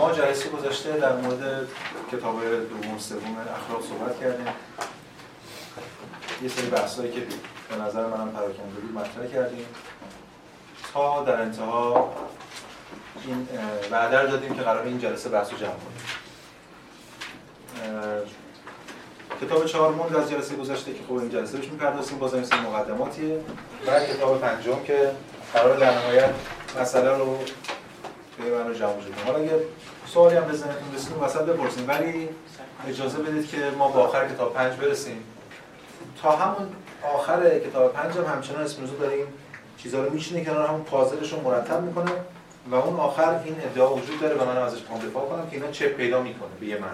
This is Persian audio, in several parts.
ما جلسه گذاشته در مورد کتاب دوم سوم اخلاق صحبت کردیم. یه سری بحثایی که به نظر منم پراکنده بود مطرح کردیم. تا در انتها این وعده دادیم که قرار این جلسه بحث رو جمع کنیم. کتاب چهار موند از جلسه گذشته که خب این جلسه بهش می‌پردازیم باز این مقدماتیه. بعد کتاب پنجم که قرار در نهایت مسئله رو به من رو جمع کنیم. حالا اگه سوالی هم بزنید رسیدیم وسط بپرسیم. ولی اجازه بدید که ما با آخر کتاب پنج برسیم. تا همون آخر کتاب پنج هم همچنان اسپینوزا داریم. چیزا رو میشینه کنار همون پازلش رو مرتب می‌کنه و اون آخر این ادعا وجود داره. و من ازش پام دفاع کنم که اینا چه پیدا می‌کنه به یه من.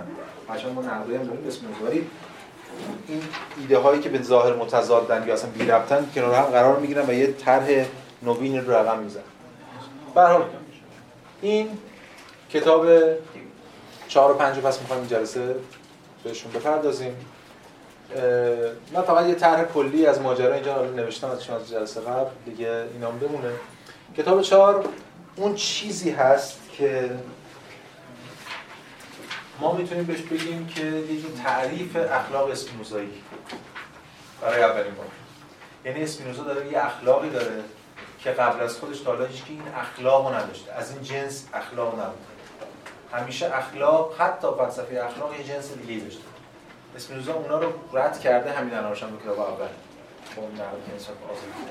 هرچند ما نقدایی هم داریم اسپینوزا این ایده هایی که به ظاهر متضادن یا اصلا بی ربطن کنار هم قرار می‌گیرن و یه طرح نوین رو رقم میزن به این کتاب چهار و پنج پس می‌خوایم این جلسه بهشون بپردازیم. من فقط یه طرح کلی از ماجرا اینجا نوشتم از از جلسه قبل دیگه اینام بمونه. کتاب چهار اون چیزی هست که ما می‌تونیم بهش بگیم که یه تعریف اخلاق اسپینوزایی. برای اولین بار. یعنی اسپینوزا داره یه اخلاقی داره که قبل از خودش تا حالا این اخلاق رو نداشته. از این جنس اخلاق نبود همیشه اخلاق حتی فلسفه اخلاق یه جنس دیگه داشته. اسپینوزا اونا رو رد کرده همین الانش هم کتاب اول اون نقد انصاف آزادی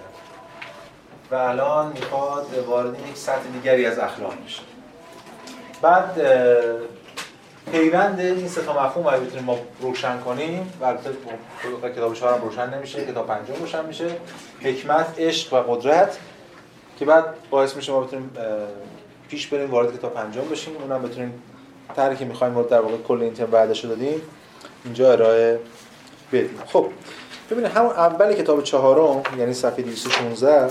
و الان می‌خواد وارد یک سطح دیگری از اخلاق بشه. بعد پیوند این سه تا مفهوم رو بتونیم ما روشن کنیم و البته کتاب چهار هم روشن نمیشه کتاب پنجم روشن میشه. حکمت عشق و قدرت که بعد باعث میشه ما بتونیم پیش بریم وارد کتاب پنجم بشیم. اونم بتونیم طرحی که می‌خوایم در واقع کل این ترم بعدش دادیم اینجا ارائه بدیم. خب ببینید همون اول کتاب چهارم یعنی صفحه 216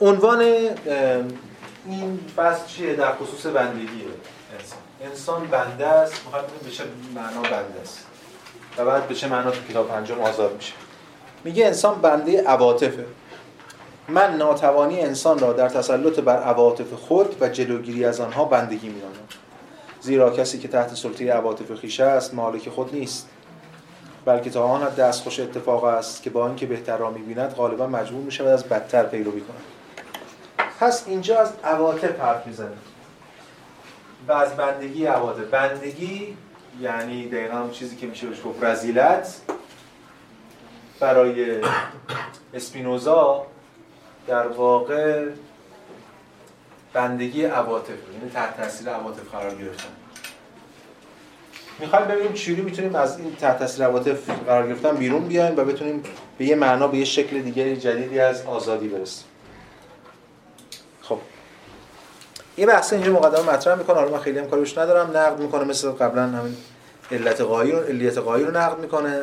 عنوان این فصل چیه؟ در خصوص بندگیه. انسان. انسان بنده است. می‌خواد به چه معنا بنده است. و بعد به چه معنا تو کتاب پنجم آزاد میشه. میگه انسان بنده عواطفه. من ناتوانی انسان را در تسلط بر عواطف خود و جلوگیری از آنها بندگی می‌دانم. زیرا کسی که تحت سلطه عواطف خیشه است مالک خود نیست. بلکه تا آن دستخوش اتفاق است که با اینکه بهتر را می‌بیند غالبا مجبور میشه از بدتر پیروی کند پس اینجا از عواطف حرف می‌زنه و از بندگی عواطف. بندگی یعنی دقیقا چیزی که میشه بهش گفت رزیلت. برای اسپینوزا در واقع بندگی عواطف یعنی تحت تاثیر عواطف قرار گرفتن. می‌خوایم ببینیم چجوری می‌تونیم از این تحت تاثیر عواطف قرار گرفتن بیرون بیایم و بتونیم به یه معنا به یه شکل دیگه جدیدی از آزادی برسیم. خب. یه بحث اینجا مقدمه مطرح می‌کنه. حالا من خیلی هم کاریش ندارم. نقد می‌کنه مثل قبلا همین علت قایی رو علیت قایی رو نقد می‌کنه.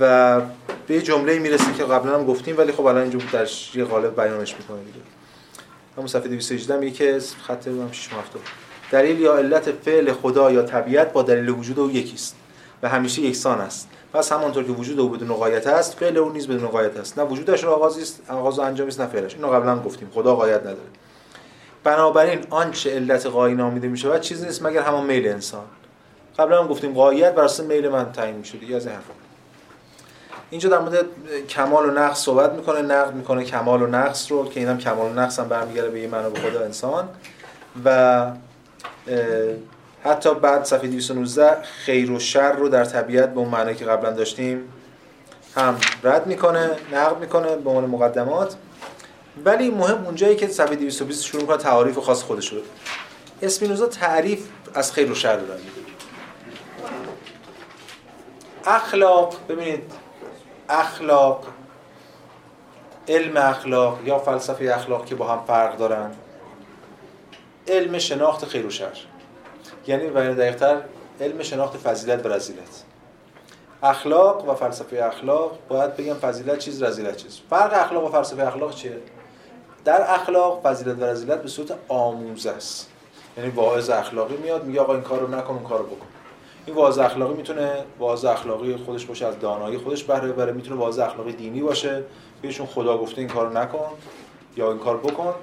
و به یه جمله می‌رسه که قبلا هم گفتیم ولی خب الان اینجا در یه قالب بیانش می‌کنه دیگه. همون صفحه 218 میگه که خط هم 6 هفته دلیل یا علت فعل خدا یا طبیعت با دلیل وجود او یکیست و همیشه یکسان است. پس همانطور که وجود او بدون غایت است فعل او نیز بدون غایت است. نه وجودش را آغازی است آغاز و انجامی است نه فعلش. اینو قبلا گفتیم. خدا غایت نداره. بنابراین آنچه علت غایی نامیده می شود چیزی نیست مگر همان میل انسان. قبلا هم گفتیم غایت بر میل من تعیین می شده از این اینجا در مورد کمال و نقص صحبت می‌کنه نقد می‌کنه کمال و نقص رو که اینم کمال و نقص هم برمیگرده به یه معنا به خدا انسان. و حتی بعد صفحه 219 خیر و شر رو در طبیعت به اون معنی که قبلا داشتیم هم رد می‌کنه نقد می‌کنه به عنوان مقدمات. ولی مهم اونجایی که صفحه 220 شروع می‌کنه تعاریف خاص خودش رو. اسپینوزا تعریف از خیر و شر رو اخلاق ببینید اخلاق علم اخلاق یا فلسفه اخلاق که با هم فرق دارن. علم شناخت خیر و شر یعنی برای دقیقتر علم شناخت فضیلت و رزیلت. اخلاق و فلسفه اخلاق باید بگم فضیلت چیز رزیلت چیز. فرق اخلاق و فلسفه اخلاق چیه؟ در اخلاق فضیلت و رزیلت به صورت آموزه است. یعنی واعظ اخلاقی میاد میگه آقا این کارو نکن اون کارو بکن. این واعظ اخلاقی می‌تونه واعظ اخلاقی خودش باشه از دانایی خودش بهره ببره. می‌تونه واعظ اخلاقی دینی باشه. بهشون خدا گفته این کارو نکن یا این کار بکن.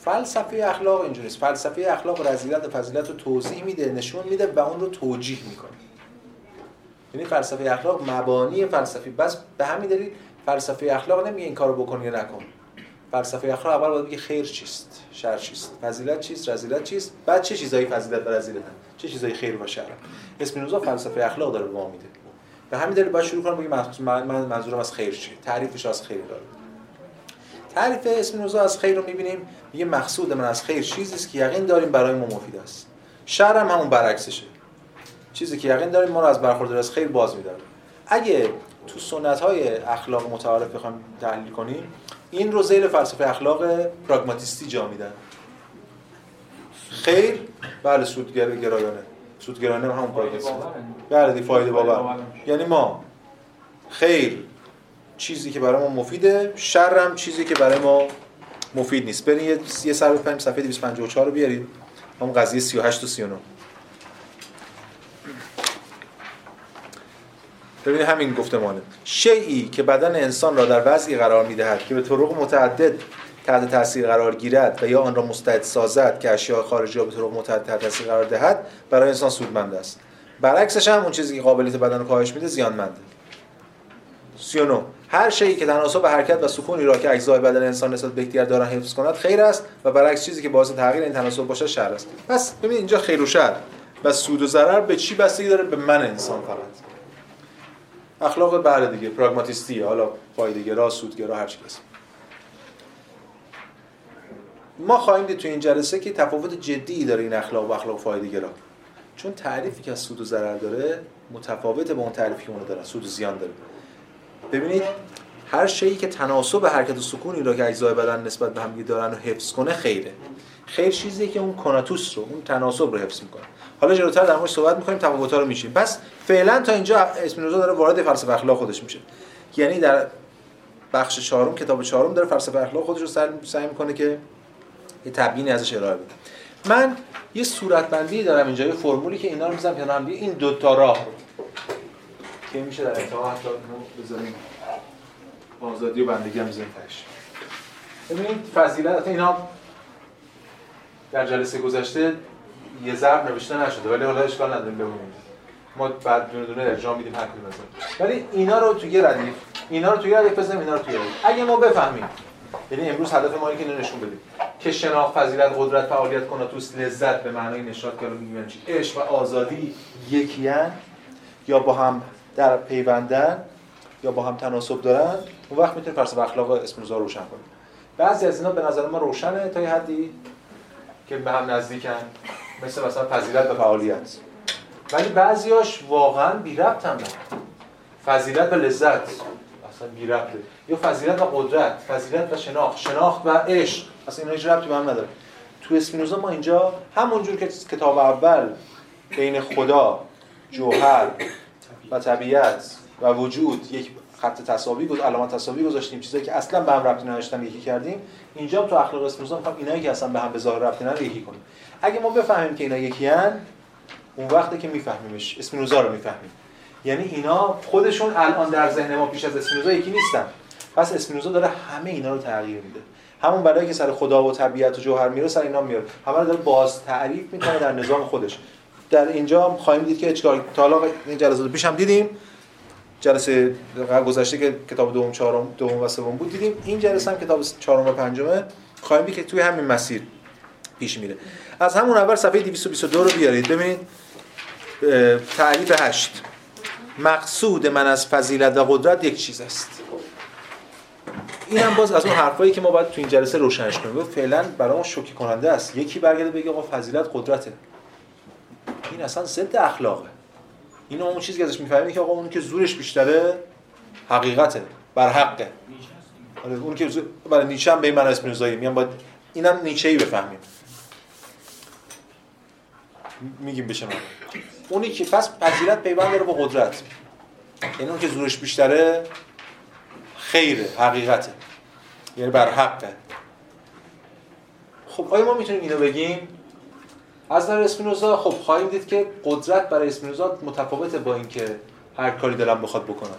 فلسفه اخلاق اینجوریست فلسفه اخلاق رذیلت و فضیلت رو توضیح میده نشون میده و اون رو توجیه می‌کنه. یعنی فلسفه اخلاق مبانی فلسفی. بس به همین دلیل فلسفه اخلاق نمیگه این کارو بکن یا نکن. فلسفه اخلاق اول باید بگه خیر چیست شر چیست. فضیلت چیست رذیلت چیست؟ بعد چه چیزایی فضیلت و رذیلت چه چیزایی خیر و شر اسپینوزا فلسفه اخلاق داره به ما میده. به همین دلیل باید شروع کنم بگم من منظورم از خیر چیه؟ تعریفش از خیر داره. تعریف اسپینوزا از خیر رو می‌بینیم میگه مقصود من از خیر چیزی است که یقین داریم برای ما مفید است. شر هم همون برعکسشه. چیزی که یقین داریم ما رو از برخورد از خیر باز میداره. اگه تو سنت های اخلاق متعارف بخوام تحلیل کنیم این رو زیر فلسفه اخلاق پراگماتیستی جا میدن. خیر بله سودگر گرایانه. سودگرانه همون پراگماتیستی بله دی فایده باور. یعنی ما خیر چیزی که برای ما مفیده شر هم چیزی که برای ما مفید نیست. بریم یه سر بپریم صفحه 254 رو بیارید همون قضیه 38 و 39 ببینید همین گفتمانه. شیعی که بدن انسان را در وضعی قرار می‌دهد که به طرق متعدد تحت تاثیر قرار گیرد و یا آن را مستعد سازد که اشیاء خارجی را به طرق متعدد تحت تاثیر قرار دهد برای انسان سودمند است. برعکسش هم اون چیزی که قابلیت بدن رو کاهش میده زیانمنده. 39 هر شیء که تناسب حرکت و سکونی را که اجزای بدن انسان نسبت به یکدیگر دارن حفظ کند خیر است و برعکس چیزی که باعث تغییر این تناسب باشه شر است. پس ببین اینجا خیر و شر و سود و ضرر به چی بستگی داره؟ به من انسان فقط. اخلاق بعد دیگه پراگماتیستی حالا فایده‌گرا سودگرا هر چی ما خواهیم دید تو این جلسه که تفاوت جدی داره این اخلاق و اخلاق فایده‌گرا. چون تعریفی که از سود و ضرر داره متفاوته با اون تعریفی که اون داره سود و زیان داره. ببینید هر شیء که تناسب حرکت و سکونی را که اجزای بدن نسبت به هم دارن رو حفظ کنه خیره. خیر چیزی که اون کاناتوس رو اون تناسب رو حفظ می‌کنه. حالا جلوتر در موردش صحبت می‌کنیم تفاوت‌ها رو میشیم. پس فعلا تا اینجا اسپینوزا داره وارد فلسفه اخلاق خودش میشه. یعنی در بخش چهارم کتاب چهارم داره فلسفه اخلاق خودش رو سعی می‌کنه که یه تبیینی ازش ارائه بده من یه صورتبندی دارم اینجا یه فرمولی که اینا رو می‌ذارم کنار هم. این دو تا راه که میشه در انتها حتی بذاریم. آزادی و بندگی هم بذاریم تاش ببینید فضیلت اینا در جلسه گذشته یه ضرب نوشته نشده ولی حالا اشکال نداریم ببینید ما بعد دونه دونه ارجاع میدیم هر کدوم ولی اینا رو توی ردیف اینا رو توی ردیف بزنیم اینا رو توی ردیف. اگه ما بفهمیم یعنی امروز هدف ما اینه که نشون بدیم که شناخت فضیلت قدرت فعالیت کناتوس لذت به معنای نشاط که میگیم چی. عشق و آزادی یکیان یا با هم در پیوندن یا با هم تناسب دارن. اون وقت می‌تونیم فلسفه اخلاق اسپینوزا روشن کنیم. بعضی از اینا به نظر ما روشنه تا یه حدی که به هم نزدیکن. مثل مثلا فضیلت و فعالیت. ولی بعضیاش واقعا بی ربط فضیلت و لذت. اصلا بی ربطه یا فضیلت و قدرت فضیلت و شناخت شناخت و عشق. اصلا اینا هیچ ربطی به هم نداره. تو اسپینوزا ما اینجا همونجور که کتاب اول بین خدا جوهر و طبیعت و وجود یک خط تصاوی گذاشت علامت تصاوی گذاشتیم. چیزایی که اصلا به هم ربطی نداشتن یکی کردیم. اینجا تو اخلاق اسپینوزا می‌خوام اینایی که اصلا به هم به ظاهر ربطی ندارن یکی کنیم. اگه ما بفهمیم که اینا یکی هن اون وقته که میفهمیمش اسپینوزا رو می‌فهمیم. یعنی اینا خودشون الان در ذهن ما پیش از اسپینوزا یکی نیستن. پس اسپینوزا داره همه اینا رو تغییر میده. همون بلایی که سر خدا و طبیعت و جوهر میره سر اینا میاره همه رو داره باز تعریف می‌کنه در نظام خودش. در اینجا خواهیم دید که چیکار تا این جلسات پیش هم دیدیم. جلسه گذشته که کتاب دوم چهارم دوم و سوم بود دیدیم. این جلسه هم کتاب چهارم و پنجمه خواهیم دید که توی همین مسیر پیش میره. از همون اول صفحه 222 رو بیارید. ببینید تعریف هشت. مقصود من از فضیلت و قدرت یک چیز است. این هم باز از اون حرفایی که ما باید تو این جلسه روشنش کنیم. فعلا برای ما شوکه کننده است. یکی برگرده بگه آقا فضیلت قدرته. این اصلا ضد اخلاقه. این اون چیزی که ازش می‌فهمیم که آقا اون که زورش بیشتره حقیقته. بر حقه. آره، اون که برای نیچه هم به این معنی اسپینوزایی میگم باید اینم نیچه‌ای بفهمیم. میگیم بشه من. اونی که پس فضیلت پیوند داره با قدرت. یعنی اون که زورش بیشتره خیره حقیقته. یعنی بر حقه. خب آیا ما می‌تونیم اینو بگیم؟ از نظر اسپینوزا خب خواهیم دید که قدرت برای اسپینوزا متفاوته با اینکه هر کاری دلم بخواد بکنم.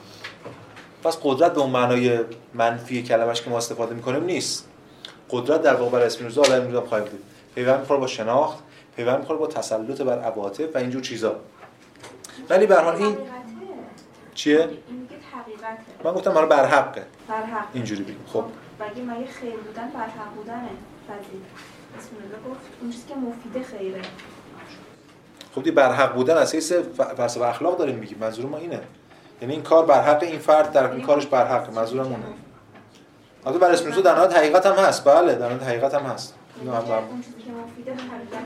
پس قدرت به اون معنای منفی کلمش که ما استفاده می‌کنیم نیست. قدرت در واقع بر اسپینوزا حالا امروز خواهیم دید. پیوند با شناخت. پیوند می‌خوره با تسلط بر عواطف و اینجور چیزا. ولی به حال این چیه؟ من گفتم حالا بر حقه. بر حق اینجوری بگیم. خب. مگه مگه خیر بودن بر حق بودنه؟ فضیل. اسم گفت اون چیزی که مفیده خیره. خب دی بر حق بودن از حیث فلسفه اخلاق داریم میگیم. منظور ما اینه. یعنی این کار بر حق این فرد در این کارش بر حق. منظورم اونه. البته بر اسپینوزا در نهایت حقیقت هم هست. بله در نهایت حقیقت هم هست. اینو هم اون چیزی که مفیده حقیقته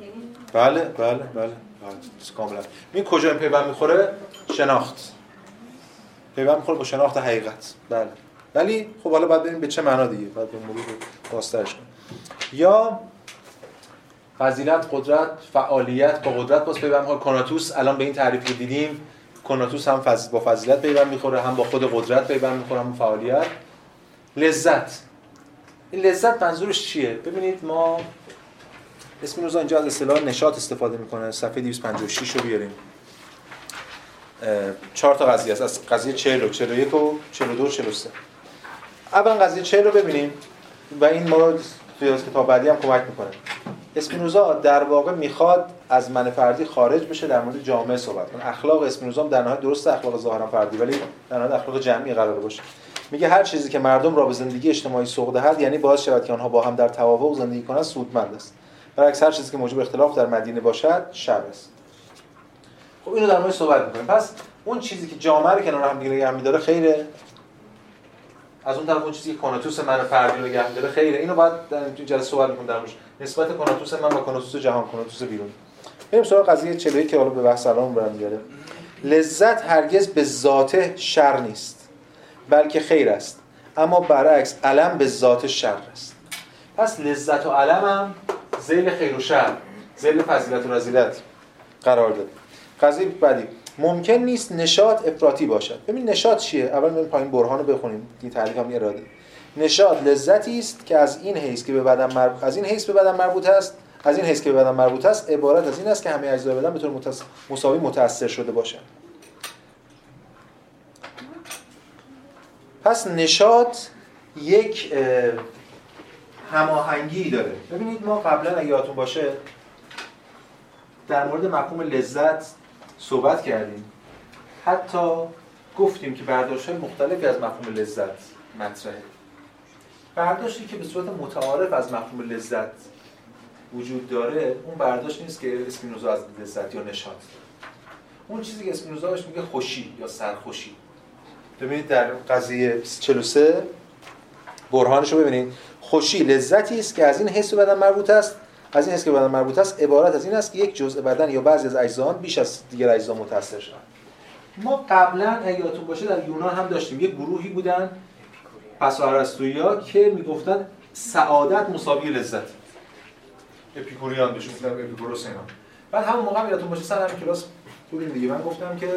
یعنی بله بله بله بله کاملا. این کجا این پیوند می‌خوره؟ شناخت. پیوند می‌خوره با شناخت حقیقت. بله. ولی خب حالا باید ببینیم به چه معنا دیگه؟ باید به مرور باسترش کنیم. یا فضیلت قدرت فعالیت با قدرت. باز پیوند می‌خوره. کناتوس الان به این تعریف که دیدیم. کناتوس هم فض... با فضیلت پیوند می‌خوره هم با خود قدرت پیوند می‌خوره هم فعالیت. لذت. این لذت منظورش چیه؟ ببینید ما اسپینوزا اینجا از اصطلاح نشاط استفاده می‌کنه. صفحه 256 رو بیاریم. چهار تا قضیه است. از قضیه 40 و 41 و 42 و 43 اول قضیه 40 رو ببینیم و این ما توی کتاب بعدی هم کمک می‌کنه. اسپینوزا در واقع می‌خواد از من فردی خارج بشه در مورد جامعه صحبت کنه. اخلاق اسپینوزا هم در نهایت درست اخلاق ظاهرا فردی ولی در نهایت اخلاق جمعی قرار باشه. میگه هر چیزی که مردم را به زندگی اجتماعی سوق دهد یعنی باعث شود که آنها با هم در توافق زندگی کنند سودمند است. برعکس هر چیزی که موجب اختلاف در مدینه باشد شر است. خب اینو در مورد صحبت می‌کنیم. پس اون چیزی که جامعه رو کنار هم دیگه نگه می‌داره خیره. از اون طرف اون چیزی که کناتوس من فردی رو نگه می‌داره خیره. اینو باید در این جلسه صحبت می‌کنیم درموش نسبت کناتوس من با کناتوس جهان کناتوس بیرون. بریم سراغ قضیه 41 که حالا به بحث الان برمیگرده لذت هرگز به ذات شر نیست بلکه خیر است. اما برعکس علم به ذات شر است. پس لذت و علم هم زیل خیر و شر. زیل فضیلت و رذیلت قرار داده قضیه بعدی. ممکن نیست نشاط افراطی باشد. ببین نشاط چیه؟ اول بریم پایین برهان رو بخونیم. این تعریف هم اراده. نشاط لذتی است که از این حیث که به بدن مربوط از این حیث به بدن مربوط است از این حیث که به بدن مربوط است عبارت از این است که همه اجزای بدن به طور متص... مساوی متاثر شده باشند پس نشاط یک هماهنگی داره. ببینید ما قبلا اگه یادتون باشه در مورد مفهوم لذت صحبت کردیم. حتی گفتیم که برداشت مختلفی از مفهوم لذت مطرحه. برداشتی که به صورت متعارف از مفهوم لذت وجود داره اون برداشت نیست که اسپینوزا از لذت یا نشاط. اون چیزی که اسپینوزا میگه خوشی یا سرخوشی. ببینید در قضیه 43 برهانش رو ببینید. خوشی لذتی است که از این حس بدن مربوط است. از این حس که بدن مربوط است عبارت از این است که یک جزء بدن یا بعضی از اجزا بیش از دیگر اجزا متاثر شوند. ما قبلا اگه یادتون باشه در یونان هم داشتیم. یک گروهی بودن پس ارسطویی که می‌گفتن سعادت مساوی لذت. اپیکوریان بهشون می‌گفتن اپیکوروس اینا. بعد همون موقع یادتون باشه سر همین کلاس بودیم دیگه. من گفتم که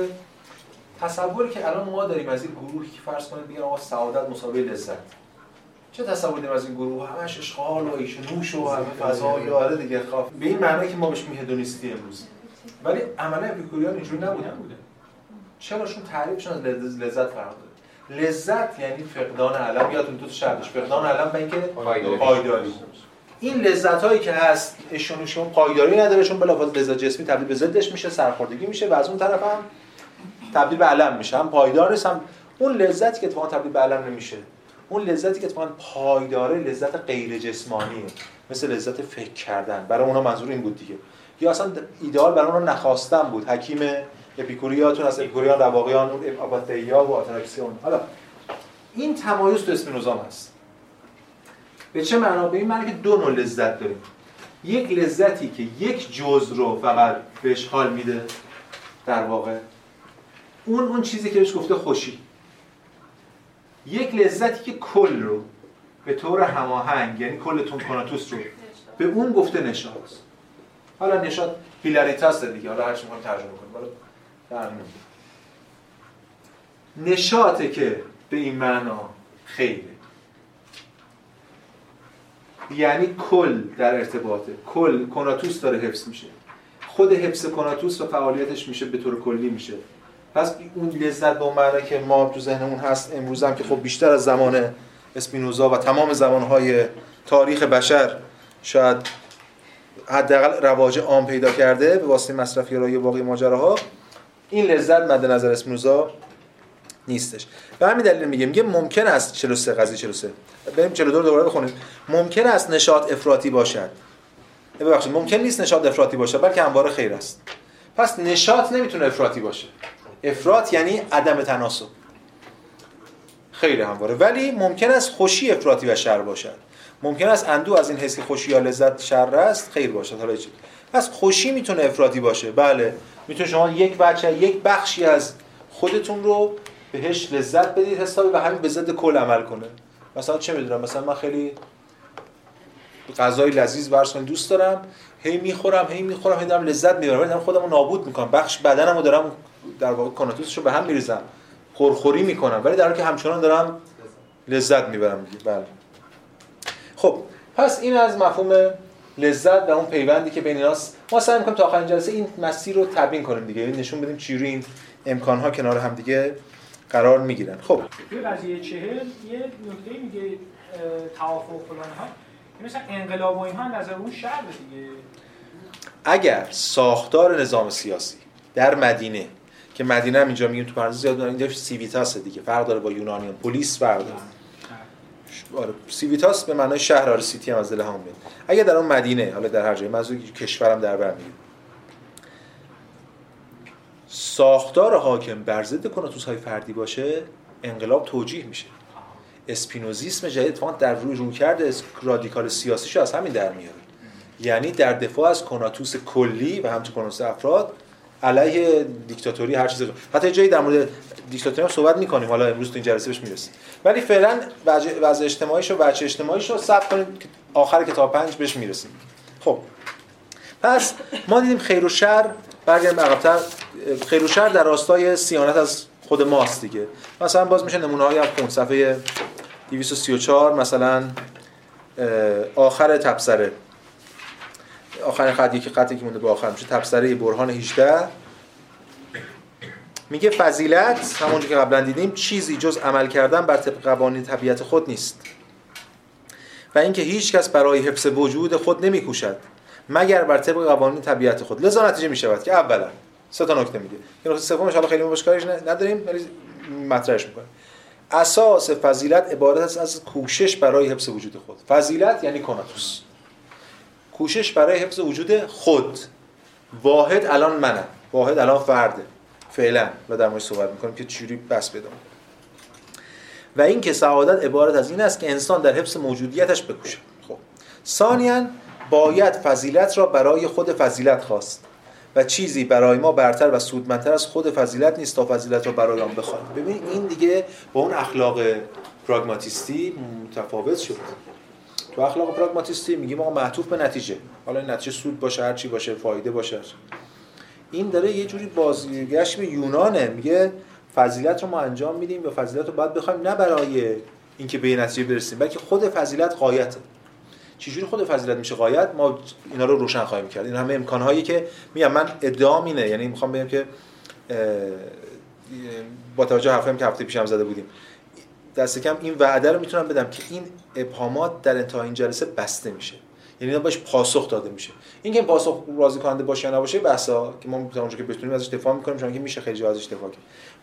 تصوری که الان ما داریم از این گروهی که فرض کنید میگن آقا سعادت مساوی لذت. چه تصور داریم از این گروه؟ همش اشغال و ایش نوش و همه فضا یا آره دیگه خواف به این معنی که ما بهش هدونیستی امروز. ولی عملا اپیکوریان اینجوری نبودن. بوده چراشون تعریفشون از لذت فرق داره. لذت یعنی فقدان علم. یادتون تو شرطش فقدان علم به اینکه پایداری. این لذت هایی که هست اشونوشون پایداری نداره چون بلافاصله لذت جسمی تبدیل به ضدش میشه سرخوردگی میشه و از اون طرف هم تبدیل به علم میشه. هم پایدار نیست هم اون لذتی که اتفاقا تبدیل به علم نمیشه. اون لذتی که اتفاقا پایداره لذت غیر جسمانیه. مثل لذت فکر کردن. برای اونا منظور این بود دیگه. یا اصلا ایدئال برای اونا نخواستن بود. حکیم اپیکوریاتون از اپیکوریان رواقیان اون آپاتیا و آتراکسیون حالا این تمایز تو اسپینوزا هست. به چه معنا؟ به این معنی که دو نوع لذت داریم. یک لذتی که یک جزء رو فقط بهش حال میده در واقع اون اون چیزی که بهش گفته خوشی. یک لذتی که کل رو به طور هماهنگ یعنی کل تون کاناتوس رو به اون گفته نشاط حالا نشاط هیلاریتاس دیگه حالا هر می‌خوایم ترجمه کنیم. حالا نشاطه که به این معنا خیره. یعنی کل در ارتباطه. کل کناتوس داره حفظ میشه. خود حفظ کناتوس و فعالیتش میشه به طور کلی میشه. پس اون لذت به اون که ما تو ذهنمون هست امروز هم که خب بیشتر از زمان اسپینوزا و تمام زمانهای تاریخ بشر شاید حداقل رواج عام پیدا کرده به واسطه مصرف گرایی باقی ماجراها این لذت مد نظر اسپینوزا نیستش. به همین دلیل میگه میگه ممکن است 43 قضیه 43 بریم 42 دوباره بخونیم. ممکن است نشاط افراطی باشد. ببخشید ممکن نیست نشاط افراطی باشه بلکه همواره خیر است. پس نشاط نمی‌تونه افراطی باشه. افراط یعنی عدم تناسب. خیر همواره. ولی ممکن است خوشی افراطی و شر باشد. ممکن است اندو از این حس خوشی یا لذت شر است خیر باشد. حالا چی؟ پس خوشی می‌تونه افراطی باشه. بله. می‌تونه شما یک بچه یک بخشی از خودتون رو بهش لذت بدید حسابی و همین به ضد کل عمل کنه. مثلا چه می‌دونم؟ مثلا من خیلی غذای لذیذ ورس دوست دارم. هی می‌خورم هی می‌خورم هی دارم لذت می‌برم. دارم خودم رو نابود می‌کنم. بخش بدنمو دارم در واقع کاناتوسشو به هم میریزم خورخوری می‌کنم ولی در حالی که همچنان دارم لذت می‌برم بله. خب پس این از مفهوم لذت و اون پیوندی که بین ایناست. ما سعی می‌کنیم تا آخرین جلسه این مسیر رو تبیین کنیم دیگه. نشون بدیم چجوری این امکان‌ها کنار هم دیگه قرار می‌گیرن. خب. توی قضیه چهل یه نکته میگه توافق فلان ها مثلا انقلاب و اینها نظر اون شهر دیگه. اگر ساختار نظام سیاسی در مدینه که مدینه هم اینجا میگیم تو پرانتز زیاد اینجا سیویتاس دیگه. فرق داره با یونانیان پلیس فرق داره. آره. سیویتاس به معنای شهر آره city هم از دل همین میاد. اگر در اون مدینه حالا در هر جای منظور کشورم در بر میاد ساختار حاکم بر ضد کناتوس های فردی باشه انقلاب توجیه میشه. اسپینوزیسم جدید فقط در رویکرد رادیکال سیاسیشو از همین در میاره. یعنی در دفاع از کناتوس کلی و همچنین کناتوس افراد علیه دیکتاتوری هر چیزی حتی جایی در مورد دیکتاتوری هم صحبت می‌کنیم. حالا امروز تو این جلسه بهش می‌رسیم. ولی فعلا وضع اجتماعیش و بچه اجتماعیش رو ثبت کنیم که آخر کتاب پنج بهش می‌رسیم. خب. پس ما دیدیم خیر و شر برگردیم عقب‌تر. خیر و شر در راستای سیانت از خود ماست دیگه. مثلا باز میشه نمونه های هم صفحه 234 مثلا آخر تبصره. آخرین خطی که خطی که مونده به آخر میشه تبصره برهان 18 میگه فضیلت همونجور که قبلا دیدیم چیزی جز عمل کردن بر طبق قوانین طبیعت خود نیست. و اینکه هیچ کس برای حفظ وجود خود نمیکوشد مگر بر طبق قوانین طبیعت خود. لذا نتیجه می‌شود که اولا سه تا نکته میگه. که نکته سومش حالا خیلی مشکلش نداریم ولی مطرحش می‌کنه. اساس فضیلت عبارت است از کوشش برای حفظ وجود خود. فضیلت یعنی کناتوس. کوشش برای حفظ وجود خود. واحد الان منم. واحد الان فرده. فعلا. و در مورد صحبت می‌کنیم که چجوری بس بدم و این که سعادت عبارت از این است که انسان در حفظ موجودیتش بکوشه. خب. ثانیا باید فضیلت را برای خود فضیلت خواست. و چیزی برای ما برتر و سودمندتر از خود فضیلت نیست تا فضیلت را برای آن بخواهیم ببین این دیگه با اون اخلاق پراگماتیستی متفاوت شد تو اخلاق پراگماتیستی میگیم آقا معطوف به نتیجه. حالا این نتیجه سود باشه هر چی باشه فایده باشه. این داره یه جوری بازگشت به یونانه. میگه فضیلت رو ما انجام میدیم و فضیلت رو باید بخوایم نه برای اینکه به نتیجه برسیم بلکه خود فضیلت قایته چجوری خود فضیلت میشه قایت ما اینا رو روشن خواهیم کرد. این همه امکانهایی که میگم من ادعام اینه یعنی می‌خوام بگم که با توجه حرفایی که هفته پیشم زده بودیم. دست کم این وعده رو می‌تونم بدم که این ابهامات در انتهای این جلسه بسته میشه. یعنی اینا باش پاسخ داده میشه. این که پاسخ راضی کننده باشه یا نباشه بحثا که ما تا اونجا که بتونیم ازش دفاع می‌کنیم چون که میشه خیلی ازش دفاع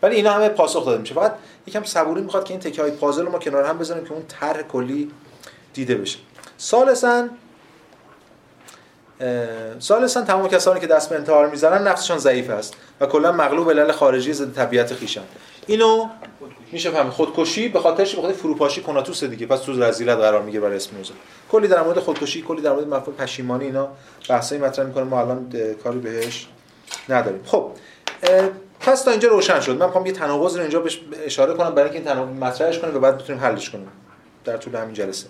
ولی اینا همه پاسخ داده میشه. فقط یکم صبوری می‌خواد که این تکه های پازل رو ما کنار هم بذاریم که اون طرح کلی دیده بشه. سالسن سالسن تمام کسانی که دست به انتحار می‌زنن نفسشان ضعیف است و کلا مغلوب علل خارجی ضد طبیعت خیشن اینو میشه فهمید. خودکشی به خاطرش به خاطر فروپاشی کناتوس دیگه. پس تو رذیلت قرار می‌گیره برای اسپینوزا کلی در مورد خودکشی کلی در مورد مفهوم پشیمانی اینا بحثایی مطرح می‌کنه. ما الان کاری بهش نداریم. خب پس تا اینجا روشن شد. من می‌خوام یه تناقض رو اینجا بهش اشاره کنم برای اینکه این تناقض مطرحش کنیم و بعد بتونیم حلش کنیم. در طول همین جلسه.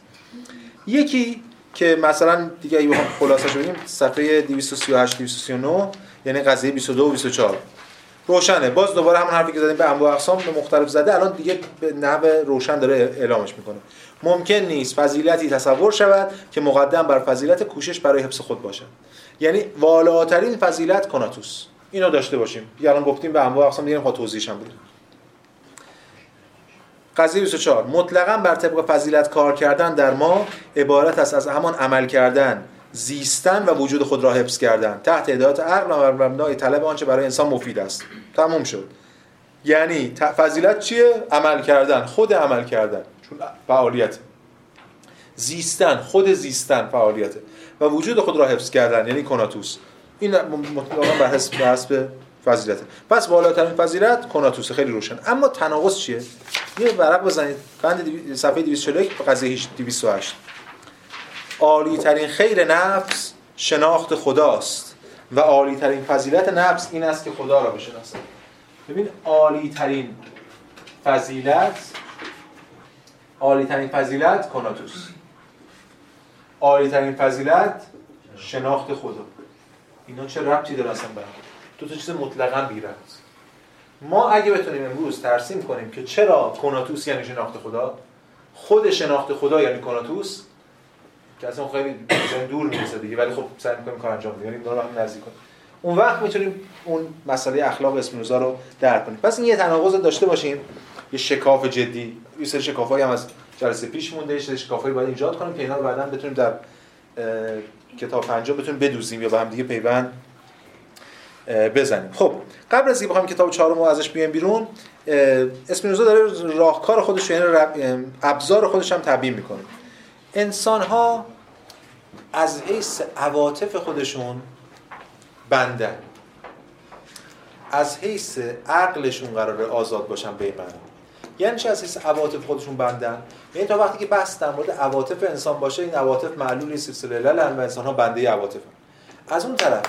یکی که مثلا دیگه اگه بخوام خلاصش بگیم صفحه 238 239 یعنی قضیه 22 و 24 روشنه. باز دوباره همون حرفی که زدیم به انواع اقسام به مختلف زده الان دیگه به نحو روشن داره اعلامش می‌کنه. ممکن نیست فضیلتی تصور شود که مقدم بر فضیلت کوشش برای حفظ خود باشد. یعنی والاترین فضیلت کناتوس. اینو داشته باشیم. الان گفتیم به انواع اقسام دیگه خود توضیحش هم قضیه 24 مطلقا بر طبق فضیلت کار کردن در ما عبارت است از همان عمل کردن. زیستن و وجود خود را حفظ کردن. تحت هدایت عقل و بر مبنای طلب آنچه برای انسان مفید است. تموم شد. یعنی فضیلت چیه؟ عمل کردن. خود عمل کردن. چون فعالیت. زیستن. خود زیستن فعالیت. و وجود خود را حفظ کردن. یعنی کناتوس. این مطلقا بحث بحث به فضیلته. پس بالاترین فضیلت کناتوس. خیلی روشن. اما تناقض چیه؟ یه ورق بزنید. بند صفحه 241 قضیه 228 عالی ترین خیر نفس شناخت خداست و عالی ترین فضیلت نفس این است که خدا را بشناسد. ببین عالی ترین فضیلت عالی ترین فضیلت کناتوس. عالی ترین فضیلت شناخت خدا. اینا چه ربطی داره اصلا به دو تا چیز مطلقاً بی ما اگه بتونیم امروز ترسیم کنیم که چرا کناتوس یعنی شناخت خدا؟ خود شناخت خدا یعنی کناتوس که اصلا خیلی دور می‌رسه دیگه ولی خب سعی می‌کنیم کار انجام بدیم. یعنی رو نزدیک کنیم. اون وقت می‌تونیم اون مسئله اخلاق اسپینوزا رو درک کنیم. پس این یه تناقض داشته باشیم یه شکاف جدی یه سری شکافایی هم از جلسه پیش مونده. یه شکافایی باید ایجاد کنیم که اینا رو بعدا بتونیم در کتاب پنجم بتونیم بدوزیم یا به هم دیگه پیوند بزنیم. خب قبل از اینکه بخوایم کتاب چهارم رو ازش بیایم بیرون اسپینوزا داره راهکار خودش یعنی ابزار خودش هم تبیین می‌کنه. انسان ها از حیث عواطف خودشون بندن. از حیث عقلشون قراره آزاد باشن من یعنی چه از حیث عواطف خودشون بندن. یعنی تا وقتی که بحث در مورد عواطف انسان باشه این عواطف معلول سلسله للن و انسان ها بنده عواطف از اون طرف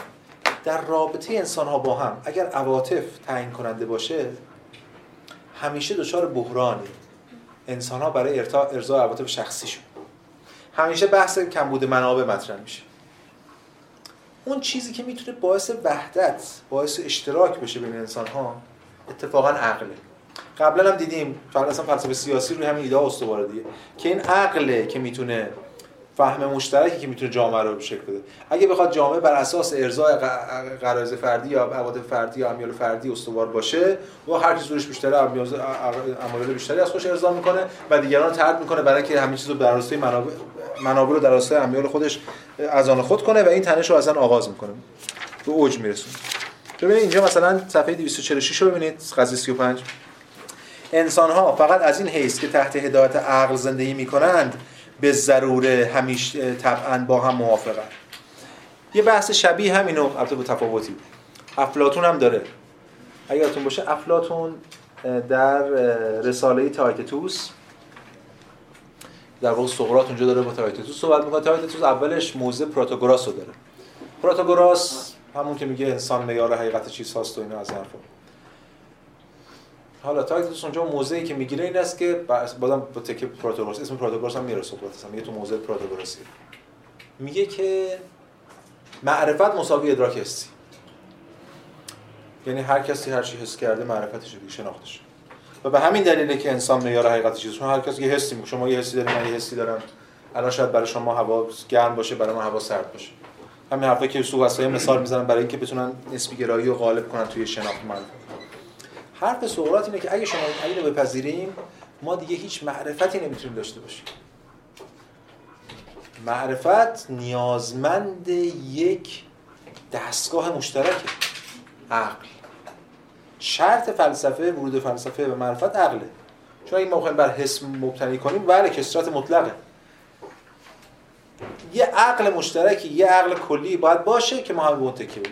در رابطه انسان ها با هم اگر عواطف تعیین کننده باشه همیشه دچار بحرانی انسان ها برای ارضای عواطف شخصیشون همیشه بحث کمبود منابع مطرح میشه. اون چیزی که می‌تونه باعث وحدت باعث اشتراک بشه بین انسان ها اتفاقا عقله. قبلا هم دیدیم اصلا فلسفه سیاسی روی همین ایده استواره دیگه که این عقله که می‌تونه فهم مشترکی که می‌تونه جامعه رو شکل بده. اگه بخواد جامعه بر اساس ارضای غرایز فردی یا عواطف فردی یا امیال فردی استوار باشه و هر کی زورش بیشتره امیال بیشتری از خودش ارضا می‌کنه و دیگران رو طرد می‌کنه برای اینکه همین چیزو در راستای منابع منابع رو در راستای امیال خودش از آن خود کنه و این تنش رو اصلا آغاز می‌کنه. به اوج میرسونه. ببینید اینجا مثلا صفحه 246 رو ببینید قضیه 35 انسان ها فقط از این حیث که تحت هدایت عقل زندگی می‌کنند به ضرور همیشه طبعا با هم موافقن. یه بحث شبیه همینو البته با تفاوتی. افلاطون هم داره. اگر یادتون باشه افلاطون در رساله تایتتوس در واقع سقراط اونجا داره با تایتتوس صحبت می‌کنه. تایتتوس اولش موضع پروتاگوراس رو داره. پروتاگوراس همون که میگه انسان معیار حقیقت چیزهاست و اینا از حرفا. حالا تایتتوس اونجا موضعی که می‌گیره این است که بازم با تکه پروتاگوراس اسم پروتاگوراس هم صحبت اصلا میگه تو موضع پروتاگوراسی میگه که معرفت مساوی ادراک حسی. یعنی هر کسی هر چی حس کرده معرفتش دیگه شناختش. و به همین دلیله که انسان معیار حقیقت چیزه چون هر کسی یه حسی میگه شما یه حسی دارید من یه حسی دارم. الان شاید برای شما هوا گرم باشه برای من هوا سرد باشه. همین حرفا که سوغسای مثال می‌زنن برای اینکه بتونن نسبی گرایی رو غالب کنن توی شناخت معرفت حرف سقراط اینه که اگه شما این رو بپذیریم ما دیگه هیچ معرفتی نمی‌تونیم داشته باشیم. معرفت نیازمند یک دستگاه مشترک عقل. شرط فلسفه ورود فلسفه به معرفت عقله. چون اگه ما بر حس مبتنی کنیم بله کسرت مطلقه. یه عقل مشترکی یه عقل کلی باید باشه که ما هم اون تکیه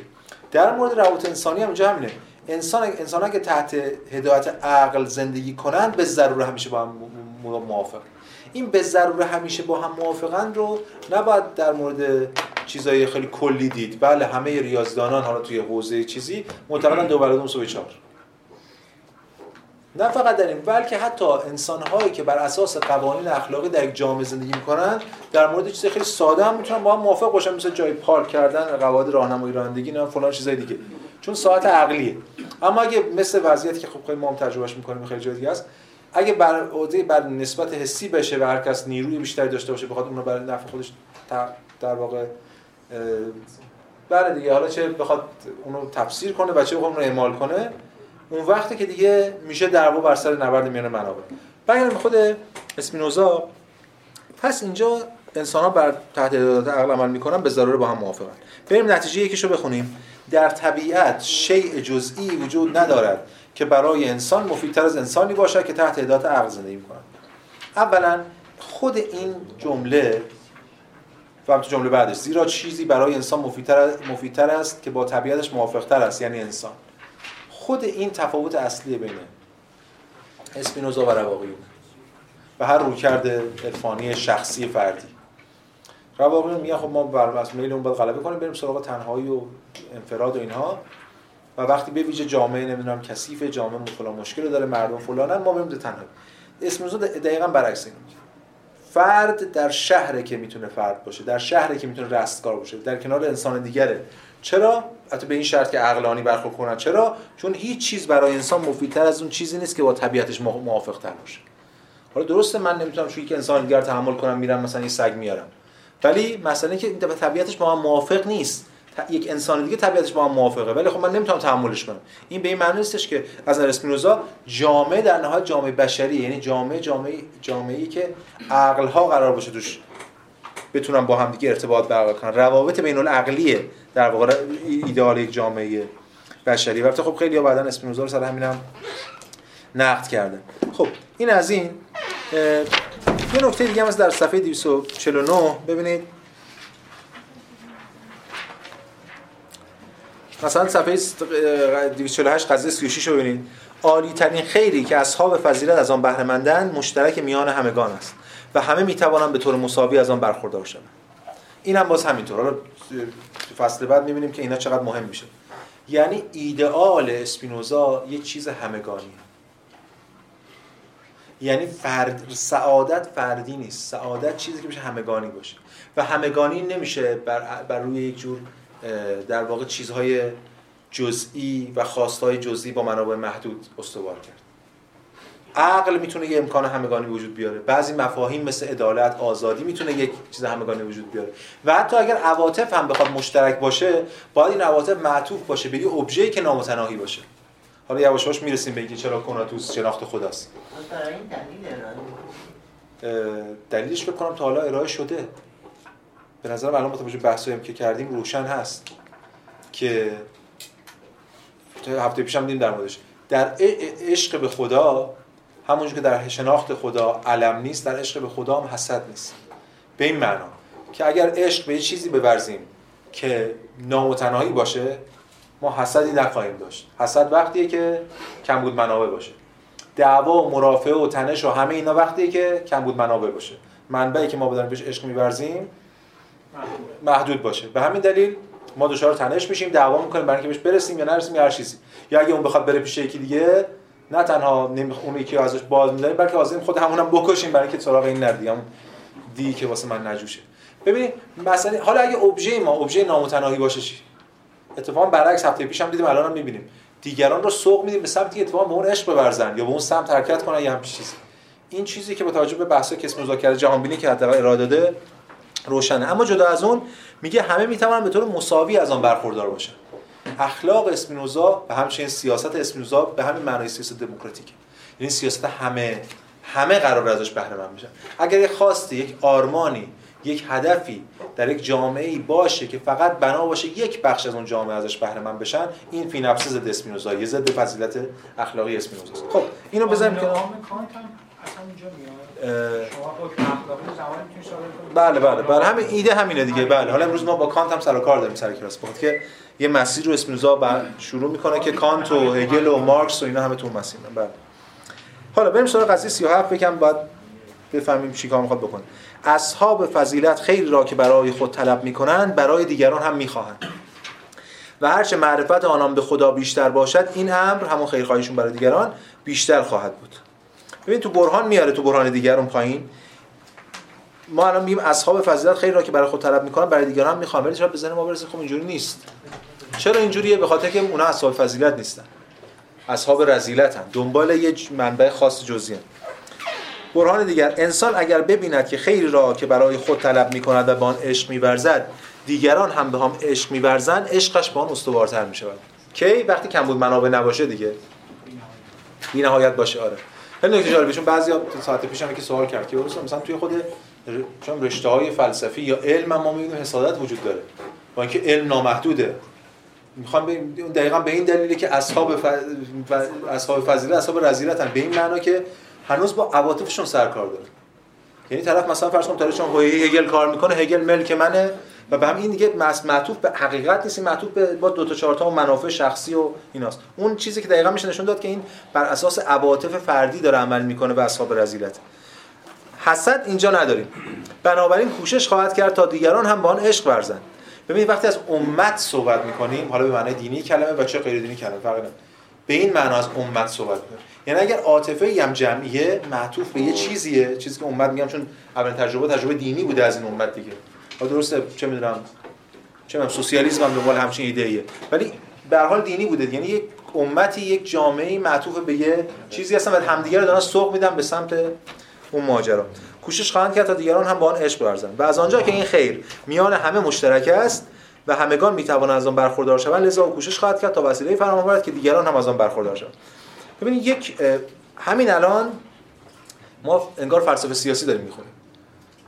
در مورد روابط انسانی هم اینجا همینه. انسان انسان که تحت هدایت عقل زندگی کنند به ضرور همیشه با هم موافق. این به ضرور همیشه با هم موافقن رو نباید در مورد چیزای خیلی کلی دید. بله همه ریاضیدانان حالا توی حوزه چیزی معتقدن دو برابر دو چهار. نه فقط در این بلکه حتی انسان هایی که بر اساس قوانین اخلاقی در یک جامعه زندگی می‌کنن در مورد چیز خیلی ساده هم می‌تونن با هم موافق باشن مثل جای پارک کردن قواعد راهنمایی رانندگی نه فلان چیزای دیگه. چون ساعت عقلیه. اما اگه مثل وضعیتی که خب خیلی ما هم تجربهش می‌کنیم خیلی دیگه است اگه بر عهده بر نسبت حسی بشه و هر کس نیروی بیشتری داشته باشه بخواد اون رو برای نفع خودش در واقع بله دیگه. حالا چه بخواد اونو تفسیر کنه و چه بخواد اونو اعمال کنه اون وقتی که دیگه میشه در واقع بر سر نبرد میان منابع. برگردیم خود اسپینوزا. پس اینجا انسان ها بر تحت هدایت عقل عمل می‌کنن به ضروره با هم موافقن. بریم نتیجه یکیشو بخونیم. در طبیعت شیء جزئی وجود ندارد که برای انسان مفیدتر از انسانی باشد که تحت هدایت عقل زندگی می‌کنن اولا خود این جمله و تو جمله بعدش زیرا چیزی برای انسان مفیدتر مفیدتر است که با طبیعتش موافقتر است یعنی انسان. خود این تفاوت اصلی بین اسپینوزا و رواقیون و هر رویکرد عرفانی شخصی فردی. رواقیون میگن خب ما بر از میل اون باید غلبه کنیم بریم سراغ تنهایی و انفراد و اینها. و وقتی به ویژه جامعه نمی‌دونم کثیف جامعه فلان مشکل داره مردم فلانن ما بریم تنهایی. اسپینوزا دقیقا برعکس اینو فرد در شهره که می‌تونه فرد باشه در شهره که می‌تونه رستگار باشه در کنار انسان دیگره. چرا؟ حتی به این شرط که عقلانی برخورد کنن. چرا؟ چون هیچ چیز برای انسان مفیدتر از اون چیزی نیست که با طبیعتش موافق تر باشه. حالا درسته من نمی‌تونم شویی که انسان دیگر تحمل کنم میرم مثلا یه سگ میارم ولی مثلا که طبیعتش با هم موافق نیست. یک انسان دیگه طبیعتش با هم موافقه. ولی خب من نمی‌تونم تحملش کنم. این به این معنی نیستش که از نظر اسپینوزا جامعه در نهایت جامعه بشری یعنی جامعه جامعه جامعه‌ای که عقل ها قرار باشه توش بتونن با هم دیگه ارتباط برقرار کنن. روابط بین العقلیه در واقع ایدئال یک جامعه بشری. وقتی خب خیلی بعدا اسپینوزا رو سر همینم نقد کردن. خب این از این یه نکته دیگه هم از در صفحه 249 ببینید. مثلا صفحه 248 قضیه 36 رو ببینید. عالی ترین خیری که اصحاب فضیلت از آن بهره مندند مشترک میان همگان است و همه می‌توانند به طور مساوی از آن برخوردار شوند. این هم باز همینطور. حالا فصل بعد می‌بینیم که اینا چقدر مهم میشه. یعنی ایدئال اسپینوزا یه چیز همگانیه. یعنی فرد سعادت فردی نیست. سعادت چیزی که میشه همگانی باشه. و همگانی نمیشه بر, بر روی یک جور در واقع چیزهای جزئی و خواستهای جزئی با منابع محدود استوار کرد. عقل می‌تونه یه امکان همگانی وجود بیاره. بعضی مفاهیم مثل عدالت آزادی می‌تونه یک چیز همگانی وجود بیاره. و حتی اگر عواطف هم بخواد مشترک باشه باید این عواطف معطوف باشه به یه ابژه‌ای که نامتناهی باشه. حالا یواش یواش می‌رسیم به اینکه چرا کناتوس شناخت خداست دلیلش فکر کنم تا حالا ارائه شده. به نظرم الان با توجه بحثایی که کردیم روشن هست که هفته پیشم دیدیم در موردش. در عشق به خدا همونجور که در شناخت خدا علم نیست در عشق به خدا هم حسد نیست. به این معنا که اگر عشق به یه چیزی بورزیم که نامتناهی باشه ما حسدی نخواهیم داشت. حسد وقتیه که بود منابع باشه. دعوا و مرافعه و تنش و همه اینا وقتیه که کم بود منابع باشه. منبعی که ما بدن بهش عشق میورزیم محدود باشه. به همین دلیل ما دچار تنش میشیم دعوا می‌کنیم برای اینکه بهش برسیم یا نرسیم یا هر چیزی. یا اگه اون بخواد بره پیش یکی دیگه نه تنها اون یکی ازش باز میداریم بلکه لازم خود همونم بکشیم برای اینکه سراغ این نردیم دی که واسه من نجوشه. ببینید مثلا حالا اگه ابژه ما ابژه نامتناهی باشه چی؟ اتفاقا برعکس هفته پیشم دیدیم الانم می‌بینیم. دیگران رو سوق میدیم به سمتی اتفاقا به اون عشق بورزن یا به اون سمت حرکت کنن یا همچین چیزی. این چیزی که با توجه به بحث کس مذاکره جهان بینی که حداقل ارائه داده روشنه. اما جدا از اون میگه همه می‌تونن به طور مساوی از آن برخوردار باشن. اخلاق اسپینوزا و همچنین سیاست اسپینوزا به همین معنای سیاست دموکراتیکه. یعنی سیاست همه همه قرار ازش بهره مند بشن. اگر یک خواسته یک آرمانی یک هدفی در یک جامعه ای باشه که فقط بنا باشه یک بخش از اون جامعه ازش بهره مند بشن این فی نفس ضد اسپینوزا یه ضد فضیلت اخلاقی اسپینوزا خب اینو بزنیم که بله بله بله. همین ایده همینه دیگه. بله حالا امروز ما با کانت هم سر و کار داریم سر کلاس. که یه مسیر رو اسپینوزا شروع می‌کنه که کانت و هگل و مارکس و اینا همه تو مسیر بله. حالا بریم سراغ قضیه 37 بگم باید بفهمیم چیکار می‌خواد بکنه. اصحاب فضیلت خیلی را که برای خود طلب می‌کنند برای دیگران هم می‌خواهند و هرچه معرفت آنان به خدا بیشتر باشد این امر همون خیرخواهیشون برای دیگران بیشتر خواهد بود. ببین تو برهان میاره تو برهان دیگران پایین. ما الان میگیم اصحاب فضیلت خیلی را که برای خود طلب می‌کنن برای دیگران هم می‌خوان. ولی چرا بزنه ما برسه خب اینجوری نیست. چرا اینجوریه؟ به خاطر که اونا اصحاب فضیلت نیستن. اصحاب رذیلتن. دنبال یه منبع خاص جزئی برهان دیگر انسان اگر ببیند که خیر را که برای خود طلب می‌کند و به آن عشق میورزد دیگران هم به هم عشق میورزند عشقش به آن استوارتر می‌شود. کی؟ وقتی کم بود منابع نباشه دیگه. بی نهایت باشه آره. خیلی نکته چون بعضیا ساعت پیش هم که سوال کرد که مثلا توی خود چون رشته های فلسفی یا علم ما می‌بینیم حسادت وجود داره. با اینکه علم نامحدوده. می‌خوام دقیقا به این دلیله که اصحاب ف... اصحاب فضیله اصحاب رذیلتن. به این معنا که هنوز با عواطفشون سرکار داره. یعنی طرف مثلا فرض کن طرف چون هگل کار می‌کنه هگل ملک منه و به هم این دیگه معطوف به حقیقت نیست معطوف به با دو تا چهار تا منافع شخصی و ایناست. اون چیزی که دقیقا میشه نشون داد که این بر اساس عواطف فردی داره عمل می‌کنه به اصحاب رذیلت حسد اینجا نداریم. بنابراین کوشش خواهد کرد تا دیگران هم با آن عشق ورزند. ببینید وقتی از امت صحبت می‌کنیم حالا به معنای دینی کلمه و چه غیر دینی کلمه فرق به این معنا از امت صحبت می‌کنیم یعنی اگر عاطفه هم جمعیه معطوف به یه چیزیه چیزی که امت میگم چون اول تجربه تجربه دینی بوده از این امت دیگه. درسته چه می‌دونم چه می‌دونم سوسیالیسم هم دنبال همچین ایده ایه ولی به هر حال دینی بوده. یعنی یک امتی یک جامعه معطوف به یه چیزی هستن و همدیگه رو دارن سوق میدن به سمت اون ماجرا. کوشش خواهند کرد تا دیگران هم با آن عشق ورزند و از آنجا که این خیر میان همه مشترک است و همگان می‌توانند از آن برخوردار شوند. لذا کوشش خواهد کرد تا وسیله فراهم آورد که دیگران هم از آن برخوردار شوند. ببینید یک همین الان ما انگار فلسفه سیاسی داریم می‌خونیم.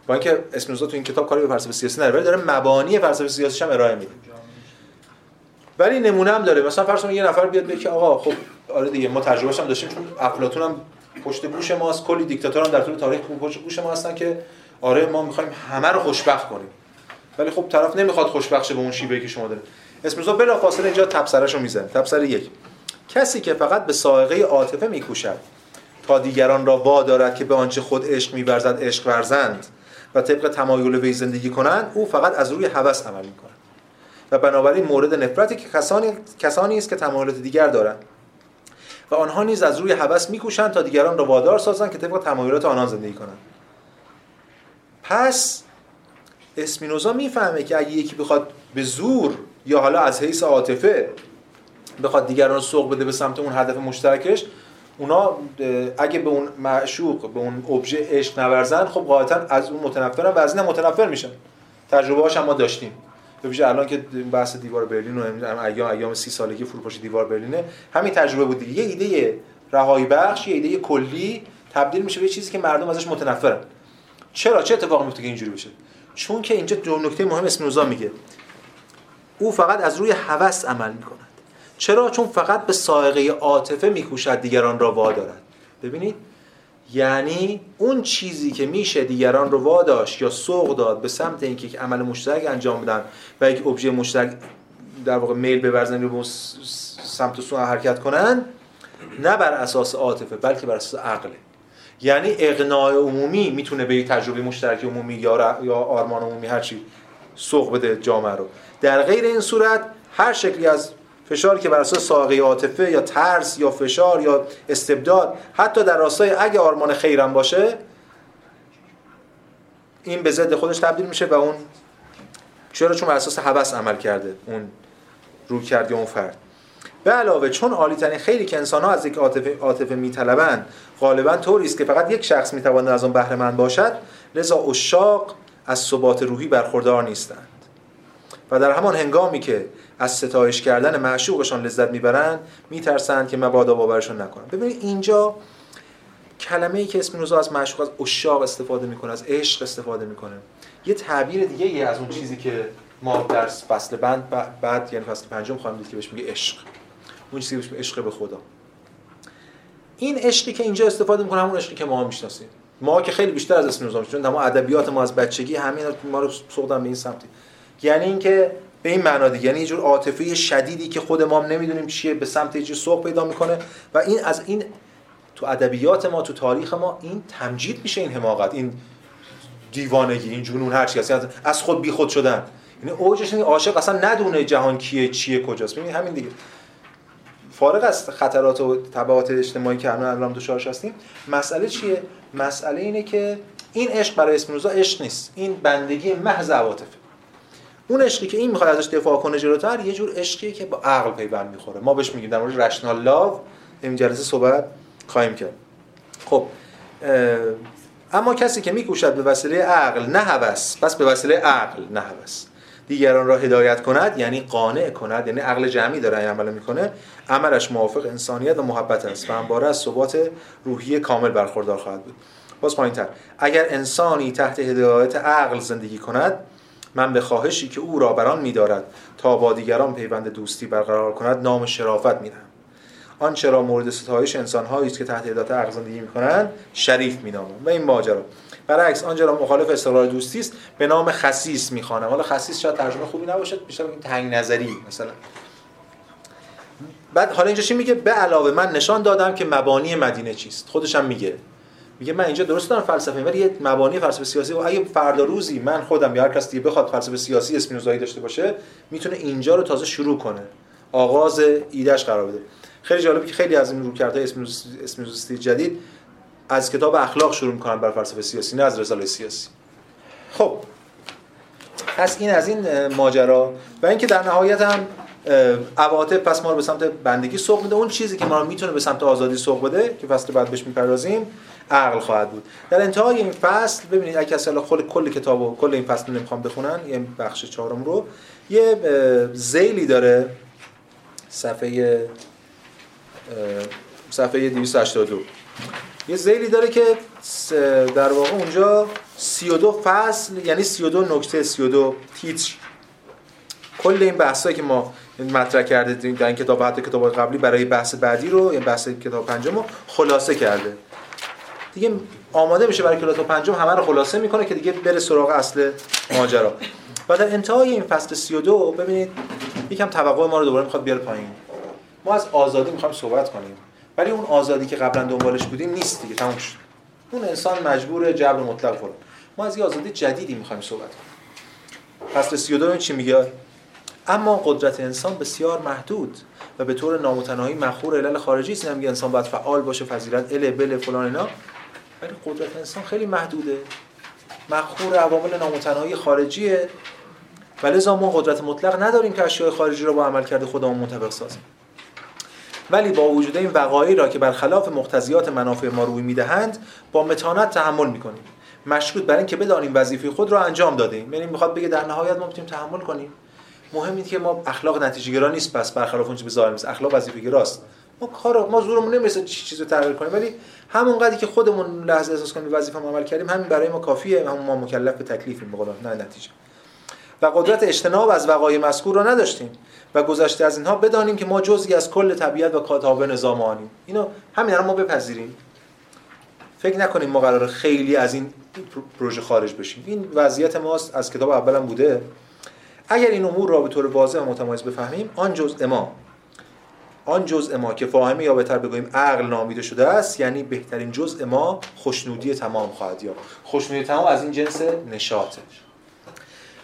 با اینکه اسپینوزا تو این کتاب کاری به فلسفه سیاسی نداره ولی داره مبانی فلسفه سیاسی هم ارائه میده. ولی نمونه هم داره. مثلا فرض یه نفر بیاد بگه آقا خب آره دیگه ما تجربهش هم داشتیم. چون افلاطون هم پشت گوش ماست. کلی دیکتاتور هم در طول تاریخ پشت گوش ما هستن که آره ما می‌خوایم همه رو خوشبخت کنیم. ولی خب طرف نمی‌خواد خوشبخت شه به اون شیوهی که شما دارید. اسپینوزا بلافاصله اینجا تبصرهشو می‌زنه. تبصره یک. کسی که فقط به سائقه عاطفه میکوشد تا دیگران را وادارد که به آنچه خود عشق میورزد عشق ورزند و طبق تمایل وی زندگی کنند او فقط از روی هوس عمل می‌کنه و بنابراین مورد نفرتی که کسانی کسانی است که تمایلات دیگر دارند. و آنها نیز از روی هوس میکوشند تا دیگران را وادار سازند که طبق تمایلات آنان زندگی کنند. پس اسمینوزا می‌فهمه که اگه یکی بخواد به زور یا حالا از حیث عاطفه بخواد دیگران رو سوق بده به سمت اون هدف مشترکش اونا اگه به اون معشوق به اون ابژه عشق نورزن خب قاعدتا از اون متنفرن و از این متنفر میشن. تجربه هاش هم ما داشتیم. ببینید الان که بحث دیوار برلین و ایام ایام سی سالگی فروپاشی دیوار برلینه همین تجربه بود یه ایده رهایی بخش یه ایده کلی تبدیل میشه به چیزی که مردم ازش متنفرن. چرا؟ چه اتفاقی میفته که اینجوری بشه؟ چون که اینجا دو نکته مهم اسپینوزا میگه. او فقط از روی هوس عمل می‌کنه چرا؟ چون فقط به سائقه عاطفه میکوشد دیگران را وادارد. ببینید یعنی اون چیزی که میشه دیگران رو واداشت یا سوق داد به سمت اینکه یک عمل مشترک انجام بدن و یک ابژه مشترک در واقع میل ببرزن رو سمت و سو حرکت کنن نه بر اساس عاطفه بلکه بر اساس عقله یعنی اقناع عمومی می‌تونه به تجربه مشترک عمومی یا یا آرمان عمومی هر چی سوق بده جامعه رو. در غیر این صورت هر شکلی از فشاری که بر اساس ساقه عاطفه یا ترس یا فشار یا استبداد حتی در راستای اگه آرمان خیرم باشه این به ضد خودش تبدیل میشه و اون چرا؟ چون بر اساس هوس عمل کرده اون رو کرد اون فرد. به علاوه چون عالی ترین خیلی که انسان ها از یک عاطفه عاطفه میطلبند غالبا طوری است که فقط یک شخص می‌تواند از آن بهره مند باشد لذا اشاق از ثبات روحی برخوردار نیستند. و در همان هنگامی که از ستایش کردن معشوقشان لذت می‌برند میترسند که مبادا باورشون نکنن ببینید اینجا کلمه ای که اسپینوزا از معشوق از اشاق استفاده می‌کنه از عشق استفاده می‌کنه. یه تعبیر دیگه ای از اون چیزی که ما در فصل بند بعد یعنی فصل پنجم خواهیم دید که بهش میگه عشق. اون چیزی بهش عشق به خدا. این عشقی که اینجا استفاده می‌کنه همون عشقی که ما می‌شناسیم. ما که خیلی بیشتر از اسپینوزا چون ما ادبیات ما از بچگی همین ما رو سوقدن به این سمتی. یعنی اینکه به این معنا دیگه یعنی یه جور عاطفه شدیدی که خود ما هم نمی‌دونیم چیه به سمت یه سوق پیدا می‌کنه و این از این تو ادبیات ما تو تاریخ ما این تمجید میشه این حماقت این دیوانگی این جنون هر چی یعنی از خود بی خود شدن. یعنی اوجش این عاشق اصلا ندونه جهان کیه چیه کجاست. ببین همین دیگه. فارغ از خطرات و تبعات اجتماعی که الان الان دچارش هستیم مسئله چیه؟ مسئله اینه که این عشق برای اسپینوزا عشق نیست. این بندگی محض عواطفه. اون عشقی که این می‌خواد ازش دفاع کنه جلوتر یه جور عشقیه که با عقل پیوند می‌خوره. ما بهش میگیم در مورد رشنال لاو این جلسه صحبت خواهیم کرد. خب اما کسی که میکوشد به وسیله عقل نه هوس پس به وسیله عقل نه هوس. دیگران را هدایت کند یعنی قانع کند یعنی عقل جمعی داره این عمل می‌کنه. عملش موافق انسانیت و محبت است و همواره از ثبات روحی کامل برخوردار خواهد بود. باز پایینتر اگر انسانی تحت هدایت عقل زندگی کند من به خواهشی که او را بران میدارد تا با دیگران پیوند دوستی برقرار کند نام شرافت می‌دهم. آنچه را مورد ستایش انسانهایی است که تحت هدایت عقل زندگی می‌کنند شریف مینامم. و این ماجرا. برعکس آنچه مخالف استقرار دوستی است. به نام خسیس می‌خوانم. حالا خسیس شاید ترجمه خوبی نباشه بیشتر تنگ نظری مثلا. بعد حالا اینجا چی میگه؟ به علاوه من نشان دادم که مبانی مدینه چیست. خودش هم میگه. میگه من اینجا درست دارم فلسفه ولی یه مبانی فلسفه سیاسی و اگه فردا روزی من خودم یا هر کس دیگه بخواد فلسفه سیاسی اسپینوزایی داشته باشه می‌تونه اینجا رو تازه شروع کنه. آغاز ایدهش قرار بده. خیلی جالبه که خیلی از این روکردهای اسپینوزیستی جدید از کتاب اخلاق شروع می‌کنن بر فلسفه سیاسی نه از رساله سیاسی. خب. پس این از این ماجرا. و اینکه در نهایت هم عواطف پس ما رو به سمت بندگی سوق میده. اون چیزی که ما رو می‌تونه به سمت آزادی سوق بده که فصل بعد بهش می‌پردازیم عقل خواهد بود. در انتهای این فصل ببینید اگه کسی کل کل کتاب و کل این فصل نمی‌خوام بخونن یه بخش چهارم رو. یه زیلی داره. صفحه صفحه 282 یه زیلی داره که در واقع اونجا 32 فصل یعنی 32 نکته 32 تیتر کل این بحثایی که ما مطرح کرده در این کتاب حتی کتاب قبلی برای بحث بعدی رو این بحث کتاب پنجم رو خلاصه کرده. دیگه آماده میشه برای کتاب پنجم همه رو خلاصه می‌کنه که دیگه بره سراغ اصل ماجرا. و در انتهای این فصل 32 ببینید یکم توقع ما رو دوباره می‌خواد بیاره پایین. ما از آزادی می‌خوایم صحبت کنیم. ولی اون آزادی که قبلا دنبالش بودیم نیست دیگه تموم شد. اون انسان مجبور جبر مطلق فلان ما از یه آزادی جدیدی می‌خوایم صحبت کنیم. فصل 32 چی میگه؟ اما قدرت انسان بسیار محدود و به طور نامتناهی مخور علل خارجی است. نمیگه انسان باید فعال باشه فضیلت ال بل فلان اینا. ولی قدرت انسان خیلی محدوده. مخور عوامل نامتناهی خارجیه. ولی ما قدرت مطلق نداریم که اشیاء خارجی رو با عمل کرده خودمون منطبق سازیم. ولی با وجود این وقایعی را که برخلاف مقتضیات منافع ما روی می‌دهند با متانت تحمل می‌کنیم. مشروط بر اینکه بدانیم وظیفه خود را انجام دادیم. یعنی می‌خواد بگه در نهایت ما می‌تونیم تحمل کنیم. مهم اینه که ما اخلاق نتیجه گرا نیست پس برخلاف اون چیز به ظاهر اخلاق وظیفه گراست ما کار ما زورمون نمی‌رسه چی چیزو تغییر کنیم ولی همون قدری که خودمون لحظه احساس کنیم وظیفه عمل کردیم همین برای ما کافیه. همون ما مکلف به تکلیفیم به نه نتیجه. و قدرت اجتناب از وقایع مذکور را نداشتیم و گذشته از اینها بدانیم که ما جزئی از کل طبیعت و کاتاب نظام آنیم. اینو همین ما بپذیریم. فکر نکنیم ما قرار خیلی از این پروژه خارج بشیم. این وضعیت ماست از کتاب اولم بوده. اگر این امور را به طور واضح و متمایز بفهمیم آن جزء ما. آن جزء ما که فاهمه یا بهتر بگوییم عقل نامیده شده است یعنی بهترین جزء ما خوشنودی تمام خواهد یا خوشنودی تمام از این جنس نشاطه.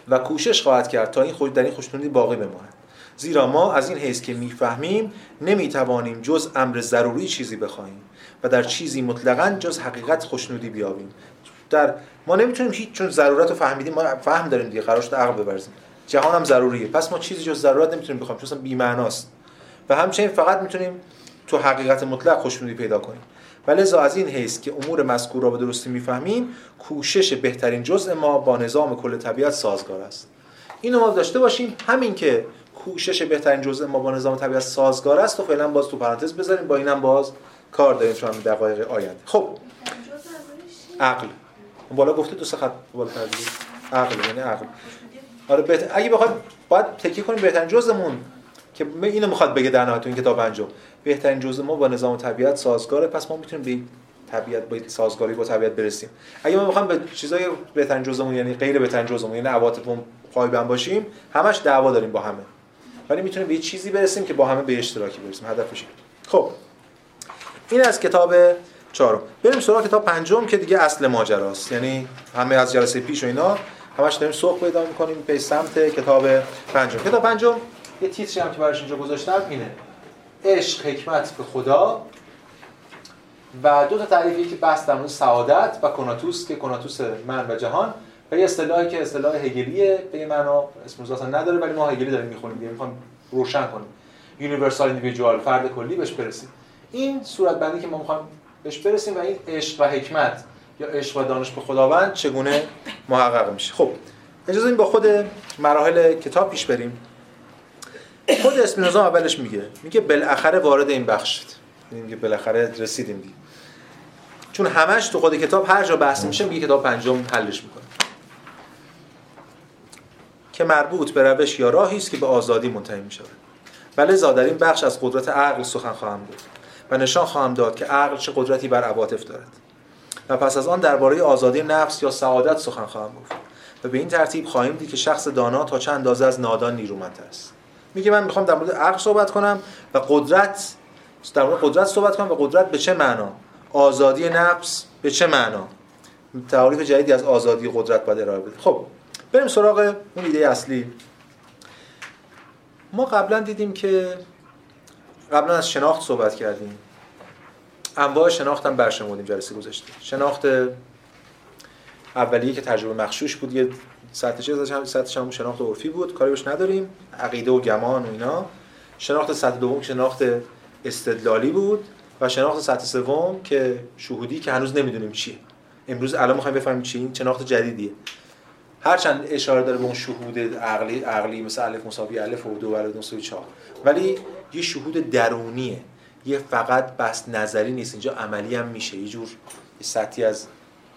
و کوشش خواهد کرد تا این خود در این خوشنودی باقی بماند. زیرا ما از این حیث که می‌فهمیم نمی‌توانیم جز امر ضروری چیزی بخواهیم و در چیزی مطلقا جز حقیقت خوشنودی بیابیم. در ما نمی‌تونیم هیچ چون ضرورت رو فهمیدیم ما فهم داریم دیگه قرار عقل ببرزیم. جهان هم ضروریه. پس ما چیزی جز ضرورت نمی‌تونیم بخوایم چون بی معناست و همچنین فقط می‌تونیم تو حقیقت مطلق خوشنودی پیدا کنیم. و لذا از این حیث که امور مذکور را به درستی می‌فهمیم کوشش بهترین جزء ما با نظام کل طبیعت سازگار است. اینو ما داشته باشیم. همین که کوشش بهترین جزء ما با نظام طبیعت سازگار است و فعلا باز تو پرانتز بذاریم. با اینم باز کار داریم چون دقایق آینده. خب. عقل. بالا گفته دو سه خط بالا عقل یعنی عقل. آره بهت... اگه بخواد باید تکیه کنیم بهترین جزءمون. که اینو می‌خواد بگه در نهایت این کتاب پنجم. بهترین جزء ما با نظام طبیعت سازگاره پس ما می‌تونیم به طبیعت با سازگاری با طبیعت برسیم. اگه ما می‌خوام به چیزای بهترین جزءمون یعنی غیر بهترین جزءمون یعنی عواطفمون پایبند باشیم همش دعوا داریم با همه. ولی می‌تونیم به یه چیزی برسیم که با همه به اشتراکی برسیم هدفش خب این از کتاب چهارم. بریم سراغ کتاب پنجم که دیگه اصل ماجراست. یعنی همه از جلسه پیش و اینا همش داریم سوق پیدا می‌کنیم به سمت کتاب پنجم. کتاب پنجم یه تیتری هم که براش اینجا گذاشتم اینه. عشق حکمت به خدا. و دو تا تعریفی که بحث در مورد سعادت و کناتوس که کناتوس من و جهان. و یه اصطلاحی که اصطلاح هگلیه به معنا اسم اصلا نداره ولی ما هگلی داریم می‌خونیم دیگه. می‌خوام روشن کنیم. یونیورسال ایندیویدوال فرد کلی بهش برسیم. این صورت بندی که ما می‌خوایم بهش برسیم و این عشق و حکمت یا عشق و دانش به خداوند چگونه محقق میشه؟ خب اجازه این با خود مراحل کتاب پیش بریم. خود اسپینوزا اولش میگه. میگه بالاخره وارد این بخش شد. یعنی میگه بالاخره رسیدیم دیگه. چون همش تو خود کتاب هر جا بحث میشه میگه کتاب پنجم حلش می‌کنه. که مربوط به روش یا راهی است که به آزادی منتهی میشه ولی در این بخش از قدرت عقل سخن خواهم بود و نشان خواهم داد که عقل چه قدرتی بر عواطف دارد. و پس از آن درباره آزادی نفس یا سعادت سخن خواهم گفت. و به این ترتیب خواهیم دید که شخص دانا تا چند اندازه از نادان نیرومند است. میگه من می‌خوام در مورد عقل صحبت کنم و قدرت در مورد قدرت صحبت کنم و قدرت به چه معنا؟ آزادی نفس به چه معنا؟ تعریف جدیدی از آزادی قدرت باید ارائه بده. خب بریم سراغ اون ایده اصلی. ما قبلا دیدیم که قبلا از شناخت صحبت کردیم. انواع شناخت هم برشمردیم جلسه گذشته. شناخت اولیه که تجربه مخشوش بود یه سطحش هم سطحش هم شناخت عرفی بود کاری بهش نداریم عقیده و گمان و اینا. شناخت سطح دوم شناخت استدلالی بود و شناخت سطح سوم که شهودی که هنوز نمی‌دونیم چیه. امروز الان می‌خوایم بفهمیم چی این شناخت جدیدیه. هرچند اشاره داره به اون شهود عقلی عقلی مثل الف مساوی الف و دو برابر مساوی 4 ولی یه شهود درونیه. یه فقط بس نظری نیست اینجا عملی هم میشه. یه جور سطحی از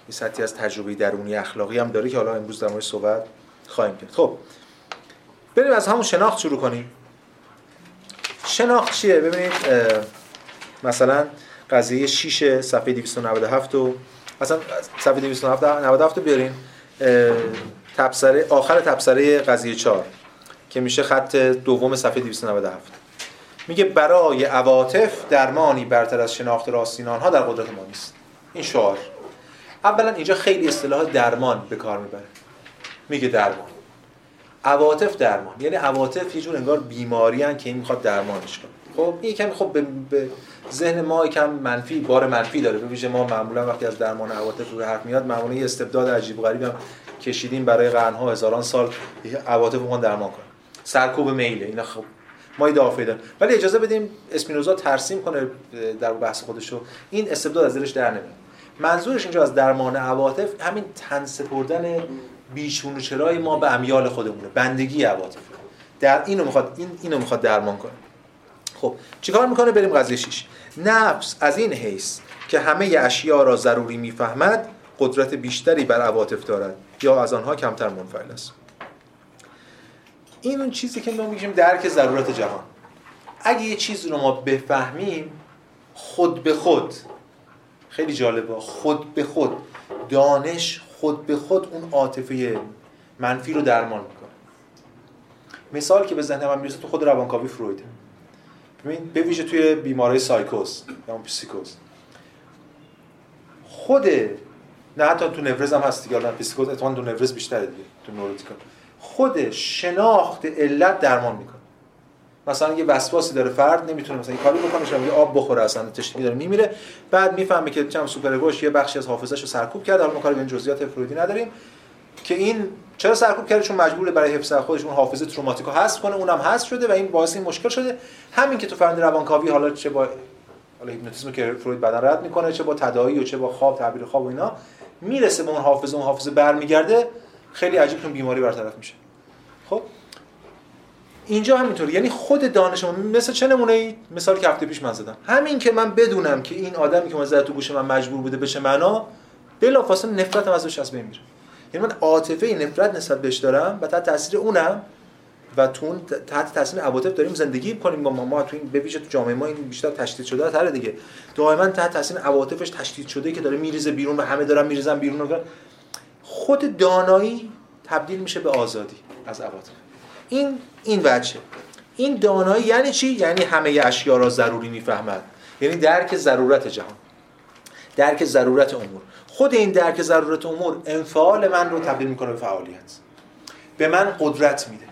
یه سطحی از تجربه درونی اخلاقی هم داره که حالا امروز در مورد صحبت خواهیم کرد. خب بریم از همون شناخت شروع کنیم. شناخت چیه؟ ببینید مثلا قضیه 6 صفحه 297 و مثلا صفحه 297 رو بیارین. تبصره آخر تبصره قضیه 4 که میشه خط دوم صفحه 297 میگه برای عواطف درمانی برتر از شناخت راستین آنها در قدرت ما نیست. این شعار. اولا اینجا خیلی اصطلاح درمان به کار می‌بره. میگه درمان. عواطف درمان. یعنی عواطف یه جور انگار بیماری هن که این می‌خواد درمانش کنه. خب این کمی خب به, ذهن ما یکم منفی بار منفی داره. به ویژه ما معمولا وقتی از درمان عواطف رو حرف میاد معمولا یه استبداد عجیب و غریب هم کشیدیم برای قرنها هزاران سال عواطف رو درمان کنه سرکوب میله اینا خب ما ایده داریم. ولی اجازه بدیم اسپینوزا ترسیم کنه در بحث خودشو این استبداد از دلش در نمیاد. منظورش اینجا از درمان عواطف همین تن سپردن بیچون و چرای ما به امیال خودمونه بندگی عواطف. در اینو می‌خواد این اینو می‌خواد درمان کنه. خب چیکار می‌کنه؟ بریم قضیه 6 نفس از این حیث که همه اشیا را ضروری می‌فهمد قدرت بیشتری بر عواطف دارد یا از آنها کمتر منفعل است. این اون چیزی که ما میگیم درک ضرورت جهان. اگه یه چیز رو ما بفهمیم خود به خود خیلی جالبه. خود به خود دانش خود به خود اون عاطفه منفی رو درمان می‌کنه. مثال که به ذهن من می‌رسه تو خود روانکاوی فرویده ببین به ویژه توی بیماری سایکوز یا پسیکوز. خود نه حتی تو نوروز هم هست دیگه الان پسیکوز اتفاقا تو نورز بیشتره دیگه تو نوروتیکال خود شناخت علت درمان می‌کنه. مثلا یه وسواسی داره فرد نمی‌تونه مثلا کاری بکنه شما یه آب بخوره اصلا تشنگی داره میمیره. بعد می‌فهمه که چم سوپر یه بخشی از حافظه‌شو سرکوب کرده حالا ما کاری به این جزئیات فرویدی نداریم که این چرا سرکوب کرده؟ چون مجبوره برای حفظ خودش اون حافظه تروماتیکو حذف کنه اونم حذف شده و این باعث این مشکل شده. همین که تو فرند روانکاوی حالا چه با حالا هیپنوتیزم که فروید بعدا رد می‌کنه چه با تداعی و چه با خواب تعبیر خواب و اینا می‌رسه به اون حافظه اون حافظه برمیگرده خیلی عجیب بیماری برطرف میشه. خب؟ اینجا همینطور یعنی خود دانش ما مثل چه نمونه ای؟ مثال که هفته پیش من زدم. همین که من بدونم که این آدمی که من تو گوش من مجبور بوده بشه معنا بلافاصله نفرتم ازش از بین میره. یعنی من عاطفه نفرت نسبت بهش دارم و تحت تاثیر اونم و تو تحت تاثیر عواطف داریم زندگی کنیم با ما, ما تو این به تو جامعه ما این بیشتر تشدید شده تره دیگه. دائما تحت تاثیر عواطفش تشدید شده که داره میریزه بیرون و همه دارن میریزن بیرون خود دانایی تبدیل میشه به آزادی از عواطف این این وجه. این دانایی یعنی چی؟ یعنی همه اشیا را ضروری می‌فهمد یعنی درک ضرورت جهان. درک ضرورت امور. خود این درک ضرورت امور انفعال من رو تبدیل می‌کنه به فعالیت. به من قدرت میده.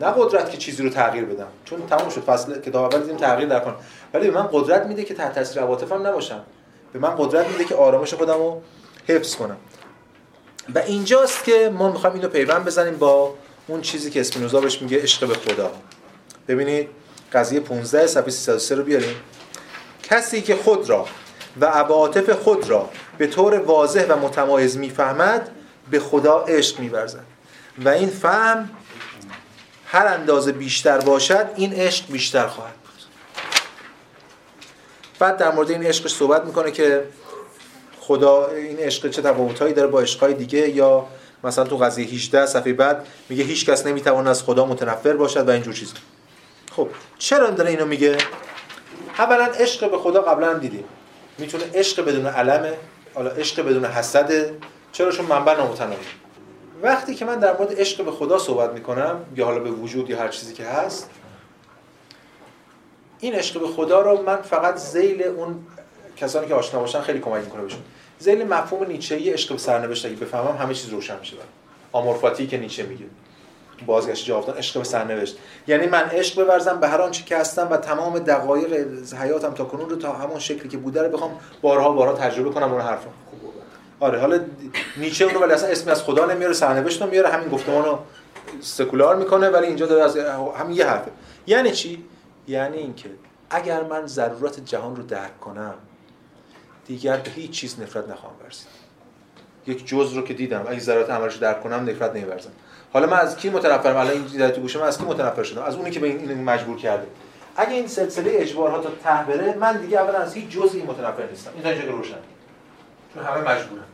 نه قدرت که چیزی رو تغییر بدم. چون تموم شد. فصل کتاب اول دیدیم تغییر در کنم ولی به من قدرت میده که تحت تاثیر عواطفم نباشم. به من قدرت میده که آرامش خودم رو حفظ کنم. و اینجاست که ما می‌خوایم اینو پیوند بزنیم با اون چیزی که اسپینوزا بهش میگه عشق به خدا. ببینید قضیه 15 صفحه 303 رو بیاریم. کسی که خود را و عواطف خود را به طور واضح و متمایز می‌فهمد به خدا عشق میورزد. و این فهم هر اندازه بیشتر باشد این عشق بیشتر خواهد بود. بعد در مورد این عشقش صحبت می‌کنه که خدا این عشق چه تفاوتایی داره با عشقهای دیگه یا مثلا تو قضیه 18 صفحه بعد میگه هیچ کس نمی‌تواند از خدا متنفر باشد و اینجور چیزا. خب چرا داره اینو میگه؟ اولا عشق به خدا قبلا هم دیدیم. می‌تونه عشق بدون علمه حالا عشق بدون حسده. چرا؟ چون منبع نامتناهی. وقتی که من در مورد عشق به خدا صحبت می‌کنم یا حالا به وجود یا هر چیزی که هست این عشق به خدا رو من فقط زیل اون کسانی که آشنا باشن خیلی کمک می‌کنه بهشون. زیل مفهوم نیچه‌ای عشق به سرنوشت اگه بفهمم همه چیز روشن میشه آمورفاتی که نیچه میگه. بازگشت جاودان عشق به سرنوشت. یعنی من عشق بورزم به هر آنچه که هستم و تمام دقایق حیاتم تا کنون رو تا همون شکلی که بوده رو بخوام بارها بارها تجربه کنم اون حرفا آره حالا نیچه اون رو ولی اصلا اسمی از خدا نمیاره سرنوشت رو میاره همین گفتمان رو سکولار می‌کنه ولی اینجا داره از همین یه حرفه. یعنی چی؟ یعنی اینکه اگر من ضرورت جهان رو درک کنم دیگر به هیچ چیز نفرت نخواهم ورزید. یک جزء رو که دیدم. اگه ضرورت عملش رو درک کنم نفرت نمیورزم. حالا من از کی متنفرم؟ الان این دیده تو گوشه من از کی متنفر شدم؟ از اونی که به این مجبور کرده. اگه این سلسله اجبارها تا ته بره من دیگه اولا از هیچ جزئی متنفر نیستم. این تا اینجا روشن. چون همه مجبورن.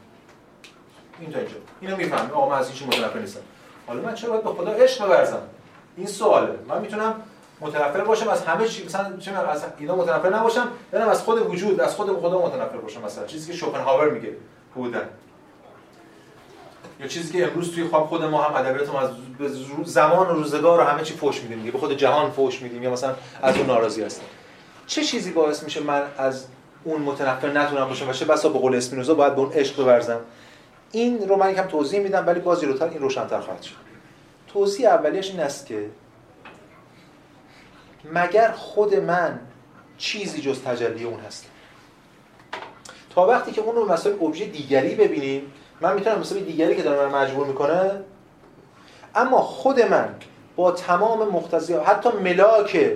این تا اینجا. اینو می‌فهمم آقا من از هیچ متنفر نیستم. حالا من چرا باید به خدا عشق بورزم این سواله. من می‌تونم متنفر باشم از همه چی مثلا چه از اینا متنفر نباشم برم از خود وجود از خود خدا متنفر باشم مثلا. چیزی که شوپنهاور میگه بودن. یا چیزی که امروز توی خواب خود ما هم ادبیات ما از زمان و روزگار و همه چی فوش میدیم دیگه به خود جهان فوش میدیم یا مثلا از اون ناراضی هستیم. چه چیزی باعث میشه من از اون متنفر نتونم باشم؟ و چه بسا به قول اسپینوزا باید به اون عشق بورزم این رو من یکم توضیح میدم ولی باز جلوتر این روشنتر خواهد شد. توضیح اولیش این است که مگر خود من چیزی جز تجلی اون هست؟ تا وقتی که اون رو مسائل ابژه دیگری ببینیم من می‌تونم مثلا دیگری که داره من مجبور می‌کنه اما خود من با تمام مقتضی حتی ملاک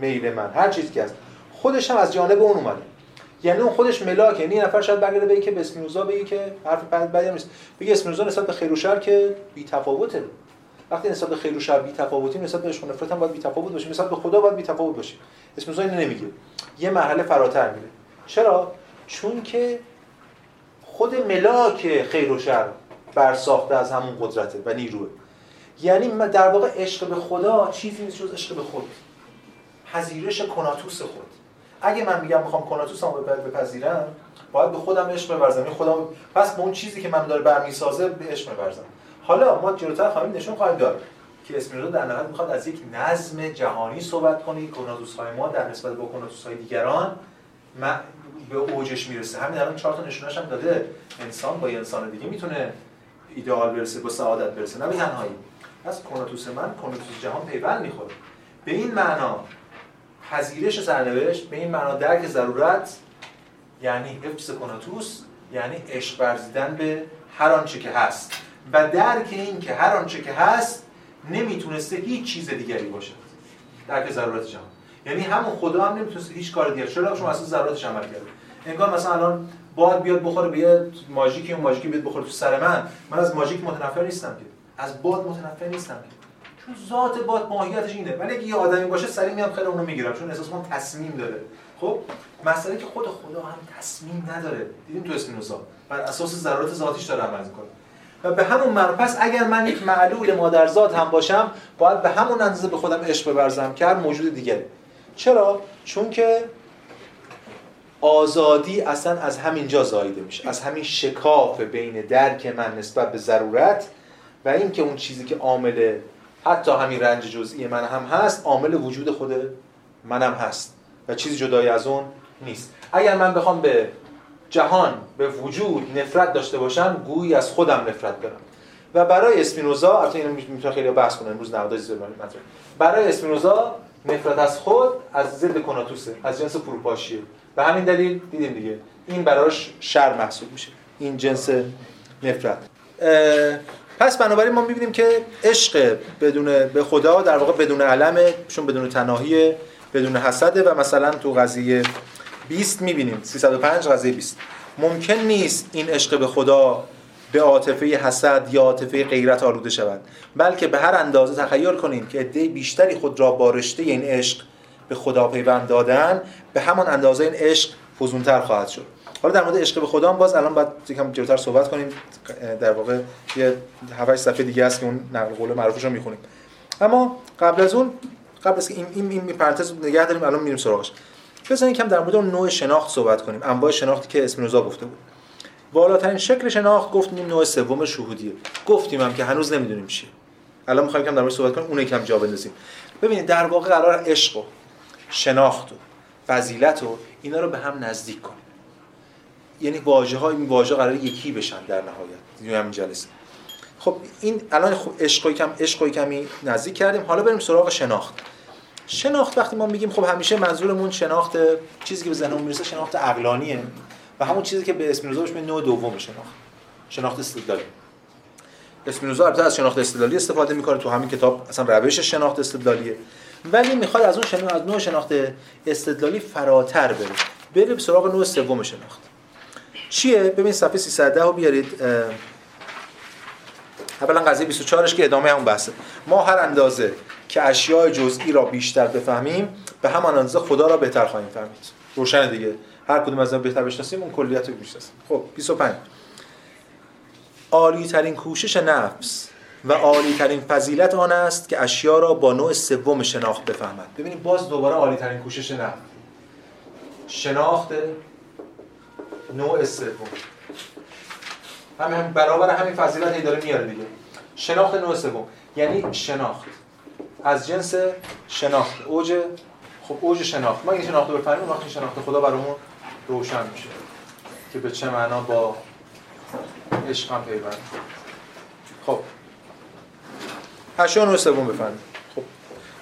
میل من هر چیزی که هست خودش هم از جانب اون اومده. یعنی اون خودش ملاکه یعنی نفر شاید برگرده به که به اسمینوزا بگه که حرف بعد بعدی نیست. بگه اسمینوزا نسبت به خیر که بی تفاوته وقتی نسبت به خیر و شر بی تفاوتی نسبت به عشق و نفرت هم باید بی تفاوت باشه نسبت به خدا باید بی تفاوت باشه اسمینوزا اینو نمیگه. یه مرحله فراتر میره. چرا؟ چون که خود ملاک خیر و شر برساخته از همون قدرته و نیروه. یعنی در واقع عشق به خدا چیزی نیست جز عشق به خود. پذیرش کناتوس خود. اگه من میگم می‌خوام کناتوس رو بپذیرم باید به خودم عشق بورزم خودم پس به اون چیزی که من داره برمیسازه به عشق بورزم حالا ما جلوتر خواهیم نشون خواهیم داد که اسپینوزا در نهایت می‌خواد از یک نظم جهانی صحبت کنه کناتوس های ما در نسبت به کناتوس های دیگران به اوجش می‌رسه. همین الان چهار تا نشونش هم داده. انسان با انسان دیگه می‌تونه ایدئال برسه با سعادت برسه. نه به تنهایی. از کناتوس من کناتوس جهان پیوند می‌خوره. به این معنا پذیرش سرنوشت به این معنا درک ضرورت یعنی حفظ کناتوس یعنی عشق ورزیدن به هر آنچه که هست. و درک این که هر آنچه که هست نمی‌تونسته هیچ چیز دیگری باشه. درک ضرورت جهان. یعنی همون خدا هم نمی‌تونسته هیچ کار دیگه. چرا؟ چون اصلا ضرورتش عمل کرده. انگار مثلا الان باد بیاد بخوره به یه ماژیکی اون ماژیکی بیاد بخوره تو سر من. من از ماژیک متنفر نیستم که. از باد متنفر نیستم که. چون ذات باد ماهیتش اینه. ولی اگه یه آدمی باشه سریع میام خیلی اونو می‌گیرم. چون احساس من تصمیم داره. خب؟ مسئله که خود خدا هم تصمیم نداره. دیدیم تو اسپینوزا. بر اساس ضرورت ذاتیش داره عمل می‌کنه. و به همون معنا پس اگر من یک معلول مادرزاد هم باشم باید به همون اندازه به خودم عشق بورزم که هر موجود دیگه چرا؟ چون که آزادی اصلا از همین جا زایده میشه. از همین شکاف بین درک من نسبت به ضرورت و اینکه اون چیزی که عامل حتی همین رنج جزئی من هم هست عامل وجود خود منم هست و چیزی جدای از اون نیست. اگر من بخوام به جهان به وجود نفرت داشته باشم گویی از خودم نفرت دارم. و برای اسپینوزا البته اینو می‌تونه خیلی بحث کنه امروز نمادهای زبانی مطرح برای اسپینوزا نفرت از خود از ضد کناتوسه از جنس فروپاشیه. به همین دلیل دیدیم دیگه این براش شر محسوب میشه. این جنس نفرت. پس بنابراین ما می‌بینیم که عشق بدون به خدا در واقع بدون علمه چون بدون تناهی بدون حسده و مثلا تو قضیه 20 می‌بینیم. 305 قضیه 20 ممکن نیست این عشق به خدا به عاطفه حسد یا عاطفه غیرت آلوده شود. بلکه به هر اندازه تخیل کنیم که عده بیشتری خود را با رشته این عشق به خدا پیوند دادن به همان اندازه این عشق فزونتر خواهد شد. حالا در مورد عشق به خدا هم باز الان باید یکم جلوتر صحبت کنیم. در واقع یه 7 صفحه دیگه است که اون نقل قول معروفش رو می‌خونیم. اما قبل از اون قبل از که این این, این پرانتز نگه داریم الان میریم سراغش. بزنین کم در مورد اون نوع شناخت صحبت کنیم. انواع شناختی که اسپینوزا گفته بود. بالاترین شکل شناخت گفتیم نوع سوم شهودیه. گفتیم هم که هنوز نمی‌دونیم چیه. الان می‌خوایم کم در مورد صحبت کنیم اون یکم جا بندازیم. ببینید در واقع قرار عشق و شناخت و فضیلت و اینا رو به هم نزدیک کنیم. یعنی واژه های این واژه قرار یکی بشن در نهایت. توی همین جلسه. خب این الان خب عشق کم عشق کمی نزدیک کردیم. حالا بریم سراغ شناخت. شناخت وقتی ما میگیم خب همیشه منظورمون شناخت چیزی که به ذهنمون می‌رسه شناخت عقلانیه. و همون چیزی که به اسپینوزا بهش نوع دوم شناخت شناخت استدلالی. اسپینوزا البته از شناخت استدلالی استفاده می‌کنه تو همین کتاب اصلا روش شناخت استدلالیه. ولی می‌خواد از اون شناخت از نوع شناخت استدلالی فراتر بره. بره به سراغ نوع سوم شناخت. چیه؟ ببین صفحه 310 رو بیارید. اولا قضیه 24 که ادامه همون بحثه. ما هر اندازه که اشیاء جزئی را بیشتر بفهمیم به همان اندازه خدا را بهتر خواهیم فهمید. روشن دیگه. هر کدوم از اون بهتر بشناسیم اون کلیت رو می‌شناسیم خب 25 عالی ترین کوشش نفس و عالی ترین فضیلت آن است که اشیا را با نوع سوم شناخت بفهمد. ببینید باز دوباره عالی ترین کوشش نفس. شناخت نوع سوم. همین هم برابر همین فضیلت هی داره میاره دیگه. شناخت نوع سوم. یعنی شناخت. از جنس شناخت. اوج خب اوج شناخت. ما این شناخت رو بفهمیم وقتی شناخت خدا برامون روشن میشه که به چه معنا با عشق هم پیوند. خب. اشیا نوع سوم بفهمیم. خب.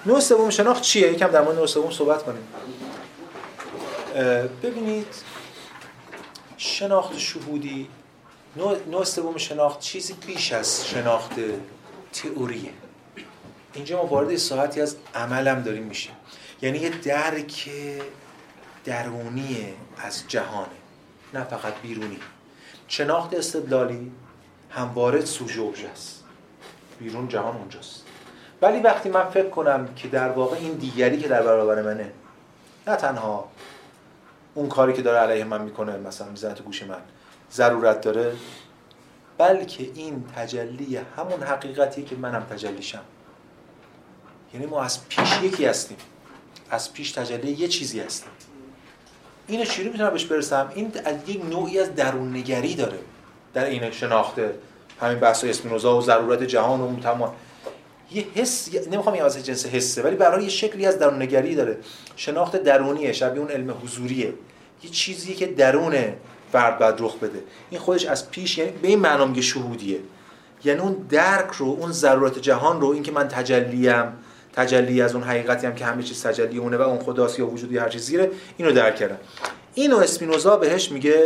نوع سوم شناخت چیه؟ یکم در مورد نوع سوم صحبت کنیم. ببینید شناخت شهودی نوع سوم شناخت چیزی بیش از شناخت تئوریه. اینجا ما وارد ساعتی از عملم داریم میشیم. یعنی یه درک درونی از جهانه نه فقط بیرونی. شناخت استدلالی همواره سوژه است. بیرون جهان اونجاست. ولی وقتی من فکر کنم که در واقع این دیگری که در برابر منه نه تنها اون کاری که داره علیه من می‌کنه مثلا می‌زنه تو گوش من ضرورت داره بلکه این تجلی همون حقیقتی که منم تجلیشم. یعنی ما از پیش یکی هستیم. از پیش تجلی یه چیزی هستیم. اینو چجوری می‌تونم بهش برسم؟ این از یک نوعی از درون نگری داره. در این شناخته همین بحث اسپینوزا و ضرورت جهان و تمام. یه حس نمی‌خوام یه از جنس حسه ولی برای یه شکلی از درون نگری داره. شناخت درونیه شبیه اون علم حضوریه. یه چیزی که درون فرد باید رخ بده. این خودش از پیش یعنی به این معنا شهودیه. یعنی اون درک رو اون ضرورت جهان رو اینکه من تجلیم تجلی از اون حقیقتی هم که همه چیز تجلی اونه و اون خداست یا وجودی هر چیز زیره اینو درک کردم اینو اسپینوزا بهش میگه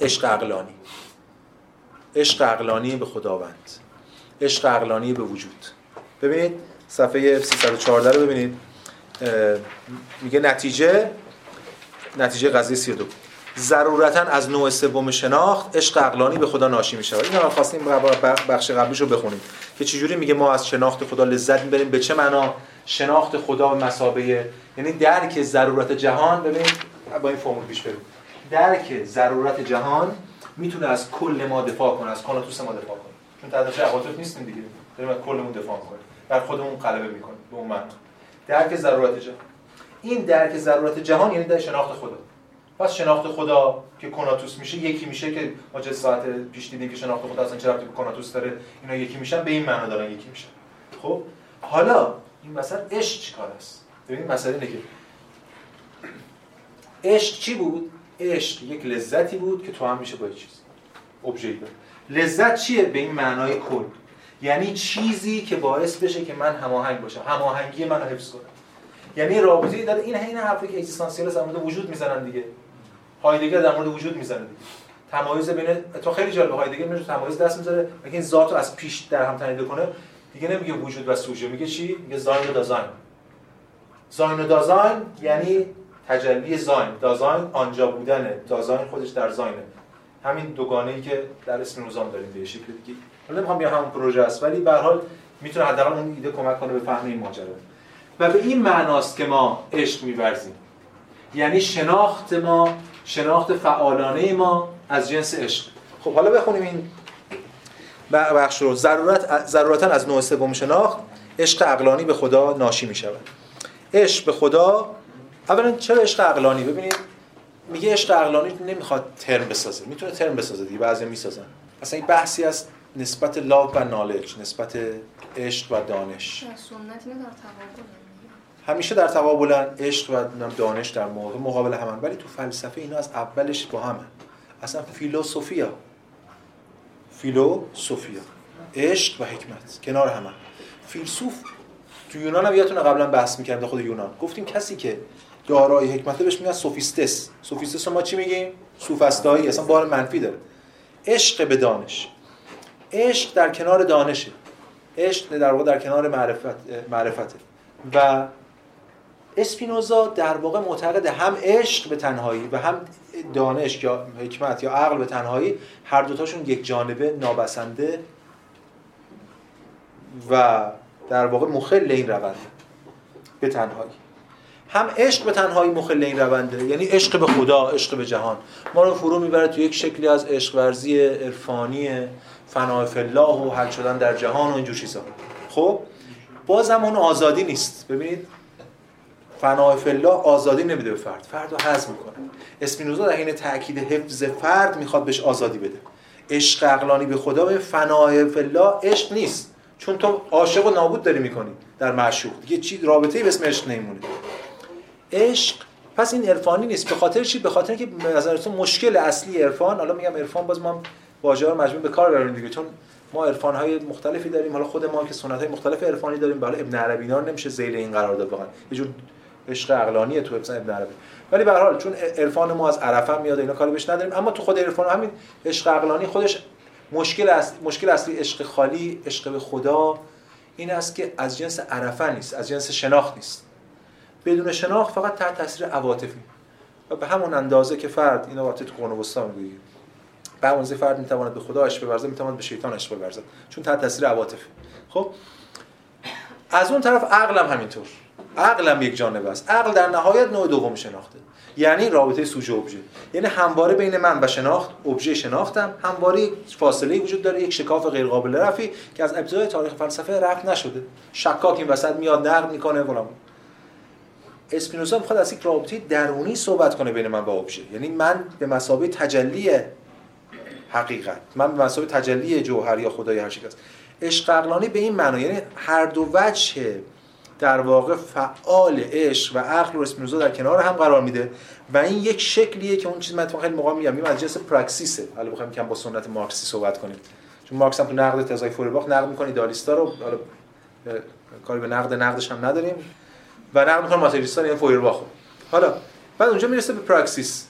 عشق عقلانی. عشق عقلانی به خداوند. عشق عقلانی به وجود. ببینید صفحه 314 رو ببینید. میگه نتیجه نتیجه قضیه 32 ضرورتا از نوع سوم شناخت عشق عقلانی به خدا ناشی میشه. این رو خواستیم بخش قبلیش رو بخونیم که چجوری میگه ما از شناخت خدا لذت می‌بریم؟ به چه معنا شناخت خدا به مسابقه؟ یعنی درک ضرورت جهان ببینید با این فرمول پیش بریم. درک ضرورت جهان می‌تونه از کل ما دفاع کنه از کاناتوس ما دفاع کنه. چون تحت عواطف نیستیم دیگه. داریم از کلمون دفاع کنیم بر خودمون غلبه می‌کنیم به اون معنا درک ضرورت جهان. این درک ضرورت جهان یعنی در شناخت خدا. پس شناخت خدا که کناتوس میشه یکی میشه که ما ساعت پیش دیدیم که شناخت خدا اصلا چه ربطی به کناتوس داره اینا یکی میشن به این معنا دارن یکی میشن. خب؟ حالا این مثلا عشق چیکار است؟ ببین مسئله اینه که عشق چی بود؟ عشق یک لذتی بود که تو هم میشه با چیز. ابژه لذت چیه؟ به این معنای کل. یعنی چیزی که باعث بشه که من هماهنگ باشم. هماهنگی منو حفظ کنم. یعنی رابطه داره. این این حرفی که اگزیستانسیال در وجود می‌زنن دیگه. هایدگر در مورد وجود دیگه. تمایز بین تو خیلی جالب هایدگر میشه تمایز دست می‌ذاره اگه این ذات از پیش در هم تنیده کنه دیگه نمیگه وجود و سوژه میگه چی؟ میگه زاین و دازاین. زاین و دازاین یعنی تجلی زاین. دازاین آنجا بودنه دازاین خودش در زاینه. همین دوگانه ای که در اسم نظام داریم به شکل دیگه. حالا نمی‌خوام بگم همون پروژه است ولی به حال می‌تونه حداقل اون ایده کمک کنه به فهم این ماجرا. و به این معناست که ما عشق می‌ورزیم. یعنی شناخت ما شناخت فعالانه ما از جنس عشق. خب حالا بخونیم این بخش رو. ضرورت ضرورتا از نوع سوم شناخت عشق عقلانی به خدا ناشی می شود عشق به خدا اولا چرا عشق عقلانی؟ ببینید میگه عشق عقلانی نمی‌خواد ترم بسازه. می‌تونه ترم بسازه دیگه بعضی می‌سازن. اصلا این بحثی از نسبت لاو و نالج نسبت عشق و دانش. همیشه در تقابلن عشق و دانش در مقابل همن ولی تو فلسفه اینا از اولش با همه اصلا فیلوسوفیا فیلوسوفیا عشق و حکمت. کنار همه فیلسوف تو یونان هم یادتونه قبلا بحث می‌کردیم خود یونان. گفتیم کسی که دارای حکمته بهش میگن سوفیستس. سوفیستس ما چی میگیم؟ سوفستایی. اصلا بار منفی داره. عشق به دانش. عشق در کنار دانشه. عشق در واقع در کنار معرفت معرفته. و اسپینوزا در واقع معتقد هم عشق به تنهایی و هم دانش یا حکمت یا عقل به تنهایی هر دوتاشون یک جانبه نابسنده و در واقع مخل این رونده به تنهایی. هم عشق به تنهایی مخل این رونده یعنی عشق به خدا عشق به جهان. ما رو فرو می‌بره تو یک شکلی از عشق ورزی عرفانی فنای الله و حل شدن در جهان و اینجور چیزا. خب بازم اون آزادی نیست. ببینید فنای الله آزادی نمیده به فرد. فرد رو حذف می‌کنه. اسپینوزا در این تاکید حفظ فرد می‌خواد بهش آزادی بده. عشق عقلانی به خدا به فنای الله عشق نیست. چون تو عاشق و نابود داری می‌کنی در معشوق. دیگه چی؟ رابطه‌ای به اسم عشق نمیمونه. عشق پس این عرفانی نیست. به خاطر چی؟ به خاطر اینکه به نظرتون مشکل اصلی عرفان. حالا میگم عرفان باز ما واژه رو مجبور به کار ببریم دیگه. چون ما عرفان های مختلفی داریم. حالا خود ما که سنت های مختلف عرفانی داریم. حالا ابن عربی نمیشه ذیل این قرار داد واقعا. یه جور عشق عقلانیه تو ابن عربی. ولی به حال چون عرفان ما از عرفه میاد اینا کاری بهش نداریم. اما تو خود عرفان همین عشق عقلانی خودش مشکل است مشکل اصلی عشق خالی عشق به خدا این است که از جنس عرفه نیست از جنس شناخت نیست. بدون شناخت فقط تحت تاثیر عواطفی. و به همون اندازه که فرد اینا وقتی تو قرن وسطا میگه به همون فرد می‌تواند به خدا عشق بورزد می‌تواند به شیطان عشق بورزد چون تحت تاثیر عواطفی. خب از اون طرف عقلم همینطور. عقلم یک جانبه است. عقل در نهایت نوع دوم شناخته. یعنی رابطه سوژه ابژه. یعنی همواره بین من و شناخت ابژه شناختم. همواره فاصله وجود داره. یک شکاف غیر قابل رفعی که از ابتدای تاریخ فلسفه رفع نشده. شکاک این وسط میاد نقد می‌کنه فلان. اسپینوزا می‌خواد از یک رابطه درونی صحبت کنه بین من و ابژه. یعنی من به مسابقه تجلی حقیقت من به مسابقه تجلی جوهر یا خدای هر است. عشق به این معنی یعنی هر دو وجه در واقع فعال عشق و عقل و اسپینوزا در کنار هم قرار میده و این یک شکلیه که اون چیز من خیلی موقع میگم. از جنس پراکسیسه. حالا بخوایم کم با سنت مارکسی صحبت کنیم. چون مارکس هم تو نقد تزای فورباخ نقد می‌کنه ایدالیستا رو حالا کاری به نقد نقدش هم نداریم. و نقد می‌کنه ماتریالیستا یعنی فورباخ حالا بعد اونجا می‌رسه به پراکسیس.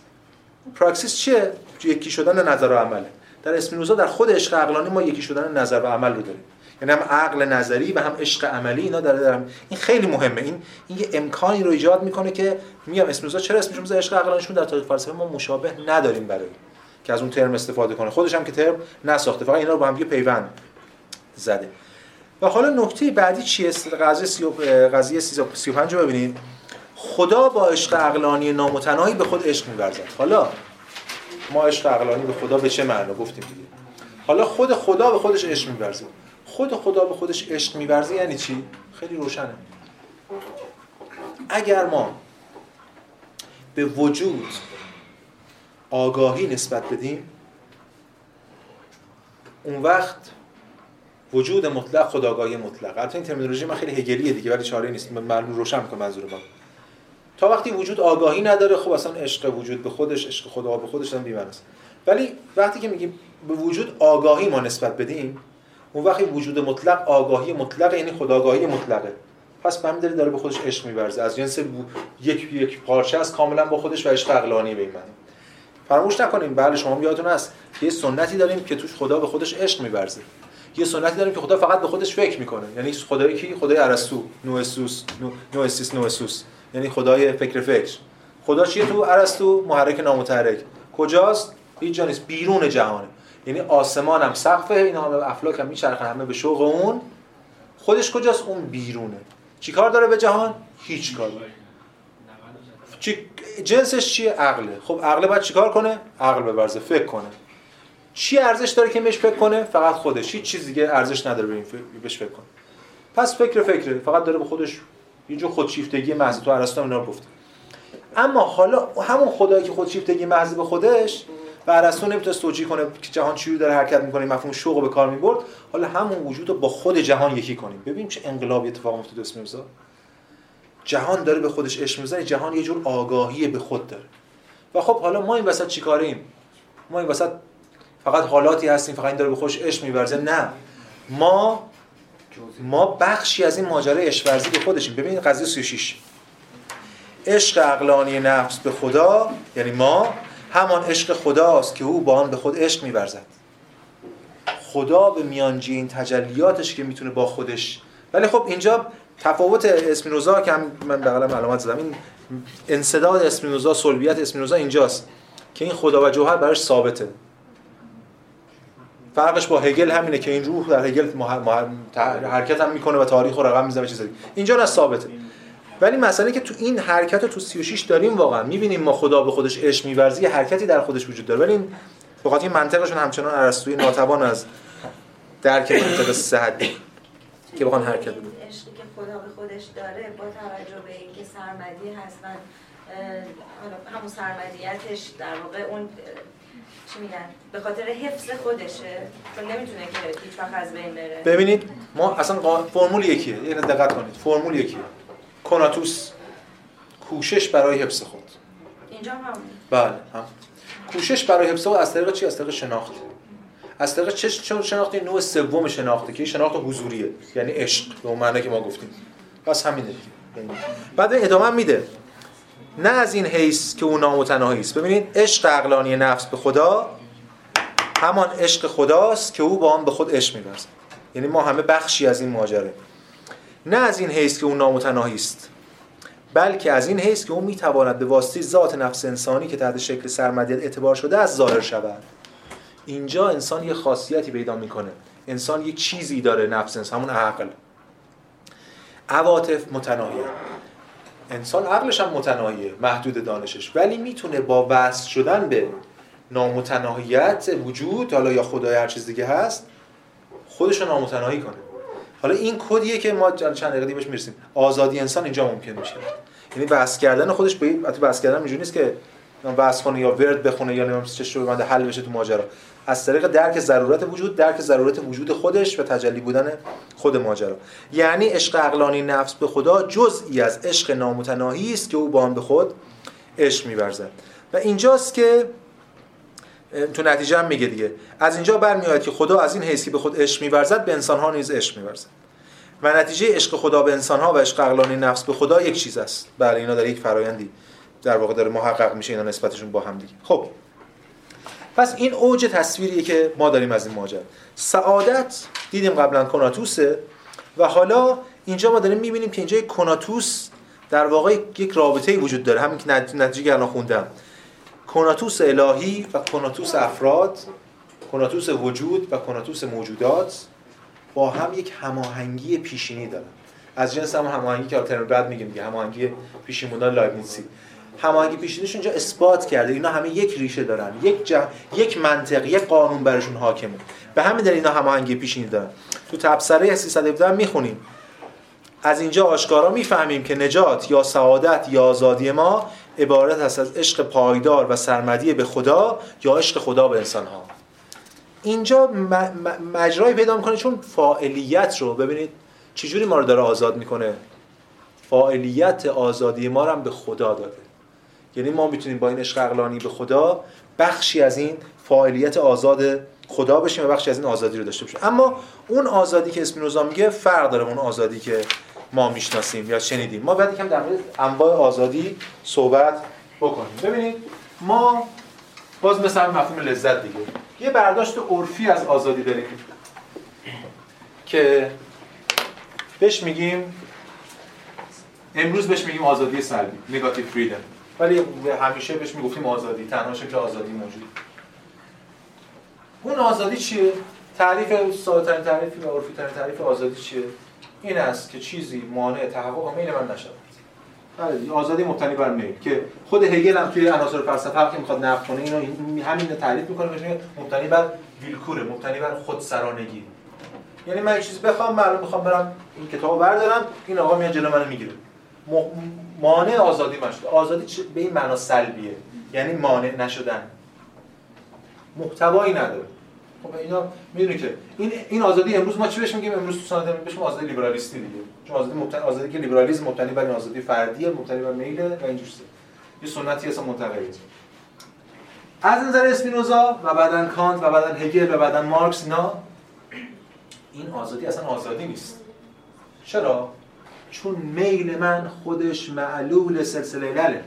پراکسیس چیه؟ یکی شدن نظر و عمله. در اسپینوزا در خود عشق عقلانی ما یکی شدن نظر و عمل رو داریم. یعنی هم عقل نظری و هم عشق عملی اینا داره دارم. این خیلی مهمه. این این یه امکانی رو ایجاد می‌کنه که میگم اسپینوزا چرا اسمش می‌ذاره؟ عشق عقلانیشون در تاریخ فلسفه ما مشابه نداریم برای که از اون ترم استفاده کنه. خودش هم که ترم نساخته. فقط اینا رو با هم پیوند زده. و حالا نکته بعدی چیه؟ قضیه سی قضیه 35 رو ببینید خدا با عشق عقلانی نامتناهی به خود عشق می‌ورزد. حالا ما عشق عقلانی به خدا به چه معنا گفتیم دیگه؟ حالا خود خدا به خودش عشق می‌ورزه. خود خدا به خودش عشق می‌ورزه یعنی چی؟ خیلی روشنه. اگر ما به وجود آگاهی نسبت بدیم اون وقت وجود مطلق خداگاهی مطلق. البته این ترمینولوژی من خیلی هگلیه دیگه ولی چاره نیست. من روشن می‌کنم منظور من. تا وقتی وجود آگاهی نداره خب اصلا عشق وجود به خودش عشق خدا به خودش هم بی‌معناست ولی وقتی که میگیم به وجود آگاهی ما نسبت بدیم اون وقتی وجود مطلق آگاهی مطلق یعنی خداگاهی مطلقه. پس به همین داره به خودش عشق می‌ورزه. از جنس یک یک پارچه است کاملا با خودش و عشق عقلانی به این فراموش نکنیم بله شما یادتون هست. یه سنتی داریم که توش خدا به خودش عشق می‌ورزه. یه سنتی داریم که خدا فقط به خودش فکر می‌کنه. یعنی خدایی کی؟ خدای ارسطو. نوئسوس نوئسیس نوئسوس یعنی خدای فکر فکر. خدا چیه تو ارسطو؟ محرک نامتحرک. کجاست؟ هیچ جا نیست. بیرون جهانه. یعنی آسمان هم سقفه این همه افلاک هم میچرخن همه به شوق اون. خودش کجاست؟ اون بیرونه. چیکار داره به جهان؟ هیچ کار. چی جنسش چیه؟ عقله. خب عقله باید چیکار کنه؟ عقل ببرزه فکر کنه. چی ارزش داره که بهش فکر کنه؟ فقط خودش. هیچ چیز دیگه ارزش نداره به بهش فکر کنه پس فکر فکره. فقط داره به خودش یه جو خودشیفتگی محض تو ارسطو اینا اما حالا همون خدایی که خودشیفتگی محض به خودش و ارسطو نمی‌تونه توجیه کنه که جهان چجوری داره حرکت می‌کنه مفهوم شوق به کار می‌برد. حالا همون وجود رو با خود جهان یکی کنیم. ببین چه انقلابی اتفاق افتاد اسم میرزا. جهان داره به خودش عشق می‌زنه جهان یه جور آگاهی به خود داره. و خب حالا ما این وسط چیکاریم ما این وسط فقط حالاتی هستیم فقط این داره به خودش عشق میورزه. نه. ما ما بخشی از این ماجرای عشق ورزی به خودشیم. ببین قضیه 36 عشق عقلانی نفس به خدا یعنی ما همان عشق خداست که او با آن به خود عشق میورزد. خدا به میانجی این تجلیاتش که می‌تونه با خودش. ولی خب اینجا تفاوت اسپینوزا که هم من بغلم علامت زدم این انصداد اسپینوزا سلبیت اسپینوزا اینجاست که این خدا و جوهر براش ثابته. فرقش با هگل همینه که این روح در هگل حرکت هم می‌کنه و تاریخ و رقم می‌زنه چیزایی اینجا نه ثابته. ولی مسئله که تو این حرکت تو 36 داریم واقعا. می‌بینیم ما خدا به خودش عشق میورزی یه حرکتی در خودش وجود داره. ولی این بخاطر این منطقشون همچنان ارسطویی ناتوان از درک منطق صحت که بخوان حرکت بدن عشقی که خدا به خودش داره با توجه به اینکه سرمدی هستن همون سرمدیتش در واقع اون چی میگن به خاطر حفظ خودشه. چون نمی‌تونه که هیچ وقت از بین بره. ببینید ما اصلا فرمول یکیه. یه دقت کنید. فرمول یکیه. کناتوس کوشش برای حفظ خود. اینجا هم بله هم. کوشش برای حفظ خود از طریق چی؟ از طریق شناخت. از طریق چه شناخت نوع سوم شناخته که شناخت حضوریه. یعنی عشق به اون معنی که ما گفتیم. بس همینه بعد ادامه میده. نه از این حیث که اون نامتناهی است. ببینید عشق عقلانی نفس به خدا همان عشق خداست که او با آن به خود عشق می‌ورزد. یعنی ما همه بخشی از این ماجره. نه از این حیث که اون نامتناهی است بلکه از این حیث که اون می‌تواند به واسطه ذات نفس انسانی که تحت شکل سرمدیت اعتبار شده از ظاهر شود. اینجا انسان یه خاصیتی پیدا می‌کنه. انسان یک چیزی داره نفس انسان همون عقل. عواطف متناهیه. انسان عقلش هم متناهیه محدود دانشش. ولی می‌تونه با وصل شدن به نامتناهیت وجود حالا یا خدای هر چیز دیگه هست خودش رو نامتناهی کنه. حالا این کدیه که ما چند دقیقه بهش می‌رسیم. آزادی انسان اینجا ممکن میشه. یعنی بحث کردن خودش به این بحث کردن اینجوری نیست که بحث کنه یا ورد بخونه یا نمی‌دونم چه شو بنده حل بشه تو ماجرا. از طریق درک ضرورت وجود درک ضرورت وجود خودش و تجلی بودن خود ماجرا. یعنی عشق عقلانی نفس به خدا جزئی از عشق نامتناهی است که او با آن به خود عشق می‌ورزد. و اینجاست که تو نتیجه هم میگه دیگه. از اینجا برمیاد که خدا از این حیثی به خود عشق می‌ورزد به انسان‌ها نیز عشق می‌ورزد. و نتیجه عشق خدا به انسان‌ها و عشق عقلانی نفس به خدا یک چیز است. بله اینا در یک فرایندی در واقع داره محقق میشه اینا نسبتشون با هم دیگه. خب. پس این اوج تصویریه که ما داریم از این ماجرا. سعادت دیدیم قبلا کناتوسه و حالا اینجا ما داریم می‌بینیم که اینجا کناتوس در واقع یک رابطه وجود داره. همین که نتیجه که خوندم. کناتوس الهی و کناتوس افراد کناتوس وجود و کناتوس موجودات با هم یک هماهنگی پیشینی دارن. از جنس هم هماهنگی که ترم بعد میگیم دیگه هماهنگی پیشینمونان لایبنیتسی. هماهنگی پیشینیش اونجا اثبات کرده اینا همه یک ریشه دارن یک جه... یک منطق یک قانون برشون حاکمه. به همین دلیل اینا هماهنگی پیشینی دارن. تو تبصره 317 می‌خونیم. از اینجا آشکارا می‌فهمیم که نجات یا سعادت یا آزادی ما عبارت است از عشق پایدار و سرمدی به خدا یا عشق خدا به انسان ها اینجا مجرای پیدا می‌کنه چون فاعلیت رو ببینید چجوری ما رو داره آزاد می‌کنه؟ فاعلیت آزادی ما رو هم به خدا داده. یعنی ما می‌تونیم با این عشق عقلانی به خدا بخشی از این فاعلیت آزاد خدا بشیم و بخشی از این آزادی رو داشته باشیم. اما اون آزادی که اسپینوزا میگه فرق داره اون آزادی که ما می‌شناسیم یا شنیدیم. ما بعد یکم در مورد انواع آزادی صحبت بکنیم. ببینید ما باز مثل مفهوم لذت دیگه. یه برداشت عرفی از آزادی داریم که بهش میگیم امروز بهش میگیم آزادی سلبی نگاتیو فریدم ولی همیشه بهش می‌گفتیم آزادی تنها شکل آزادی موجود. اون آزادی چیه؟ تعریف ساده‌ترین تعریف و عرفی‌ترین تعریف آزادی چیه؟ این است که چیزی مانع تحقق میل من نشود. بله آزادی مبتنی بر میل که خود هگل هم توی عناصر فلسفه که می‌خواد نقد کنه اینو همین تعریف می‌کنه که مبتنی بر ویلکوره مبتنی بر خودسرانگی. یعنی من یه چیزی بخوام معلوم می‌خوام برم این کتابو بردارم این آقا میاد جلو منو می‌گیره. مانع آزادی من آزادی به این معنا سلبیه یعنی مانع نشدن. محتوایی نداره. خب اینا می‌دونی که این این آزادی امروز ما چی بهش میگیم؟ امروز تو سنت بهش آزادی لیبرالیستی دیگه چون آزادی مبتنی آزادی که لیبرالیسم مبتنی بر آزادی فردیه مبتنی بر میل و اینجوریه یه سنتی اصلا منتقلیه از نظر اسپینوزا و بعدن کانت و بعدن هگل و بعدن مارکس اینا این آزادی اصلا آزادی نیست. چرا؟ چون میل من خودش معلول سلسله لله.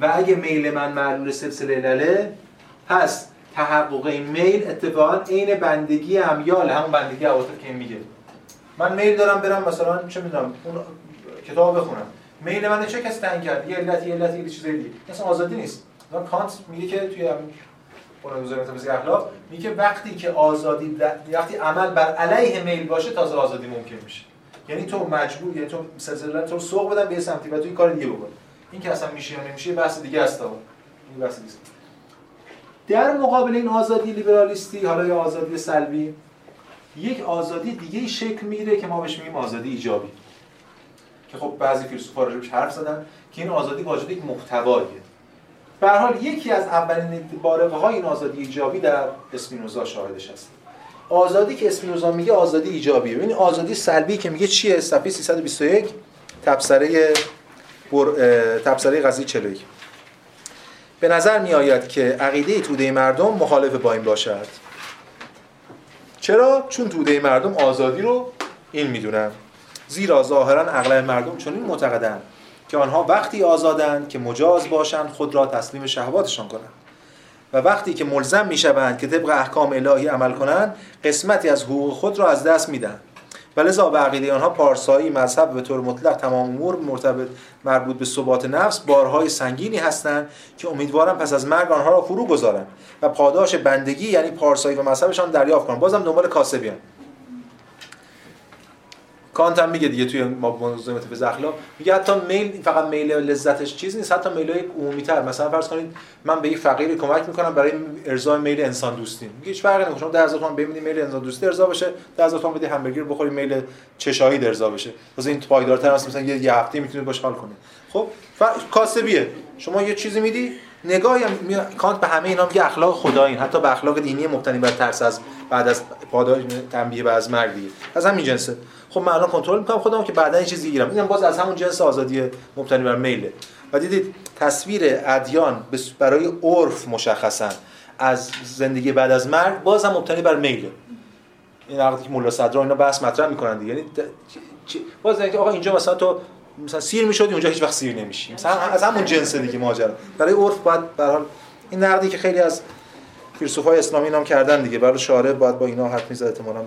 و اگه میل من معلول سلسله لله پس تحقق این میل اتفاقا عین بندگی امیال همون بندگی عواطف که این میگه. من میل دارم برم مثلا چه می‌دونم اون کتاب بخونم. میل من چه کسی تعیین کرد؟ یه علت یه علت یه چیز دیگه. اصلا آزادی نیست. کانت میگه که توی بنیاد متافیزیک اخلاق میگه که وقتی که آزادی وقتی عمل بر علیه میل باشه تازه آزادی ممکن میشه. یعنی تو مجبور یعنی تو سلسله تو سوق بدن به سمتی و تو این کار دیگه بکن. این که اصلا میشه یا نمیشه بحث دیگه است این بحث دیگه در مقابل این آزادی لیبرالیستی حالا یا آزادی سلبی یک آزادی دیگه شکل می‌گیره که ما بهش میگیم آزادی ایجابی. که خب بعضی فیلسوفا راجبش حرف زدن که این آزادی واجد یک محتواییه. به حال یکی از اولین بارقه های این آزادی ایجابی در اسپینوزا شاهدش هست. آزادی که اسپینوزا میگه آزادی ایجابیه. این آزادی سلبی که میگه چیه؟ صفحه 321 تبصره بر... تبصره قضیه 41 به نظر می آید که عقیده توده مردم مخالف با این باشد؟ چرا؟ چون توده مردم آزادی رو این می‌دونن. زیرا ظاهرا اغلب مردم چون این معتقدند که آنها وقتی آزادند که مجاز باشند خود را تسلیم شهواتشان کنند. و وقتی که ملزم می‌شوند که طبق احکام الهی عمل کنند قسمتی از حقوق خود را از دست میدن و لذا به عقیده آنها پارسایی مذهب به طور مطلق تمام امور مرتبط مربوط به ثبات نفس بارهای سنگینی هستند که امیدوارم پس از مرگ آنها را فرو گذارند و پاداش بندگی یعنی پارسایی و مذهبشان دریافت کنند. بازم دنبال کاسبیان. کانت هم میگه دیگه توی ما موضوع متافیز اخلاق میگه حتی میل فقط میل لذتش چیز نیست حتی میل عمومی تر مثلا فرض کنید من به یک فقیری کمک می‌کنم برای ارضای میل انسان دوستی. میگه هیچ فرقی نمی‌کنه. شما 10000 تومان ببینید میل انسان دوستی ارضا بشه 10000 تومان بدی همبرگر بخوری میل چشایی ارضا بشه واسه این پایدارتر است مثلا یه هفته می‌تونید باش حال کنید. خب کاسبیه. شما یه چیزی میدی نگاهی هم کانت به همه اینا میگه اخلاق خدایین. حتی به اخلاق دینی مبتنی بر ترس از بعد از پاداش تنبیه و از مرگ دیگه. از همین جنسه. خب من الان کنترل می‌کنم خودم که بعدا این چیزی گیرم. اینم باز از همون جنس آزادی مبتنی بر میله. و دیدید تصویر ادیان برای عرف مشخصا از زندگی بعد از مرگ باز هم مبتنی بر میله. این عقدی که مولا صدرا اینا بحث مطرح می‌کنن دیگه. یعنی باز اینکه آقا اینجا مثلا تو مثلا سیر می‌شدی اونجا هیچ وقت سیر نمیشی. مثلا از همون جنس دیگه ماجرا. برای عرف باید به حال این نقدی که خیلی از فیلسوفای اسلامی نام کردن دیگه. برای شارع باید با اینا حرف می‌زد احتمالاً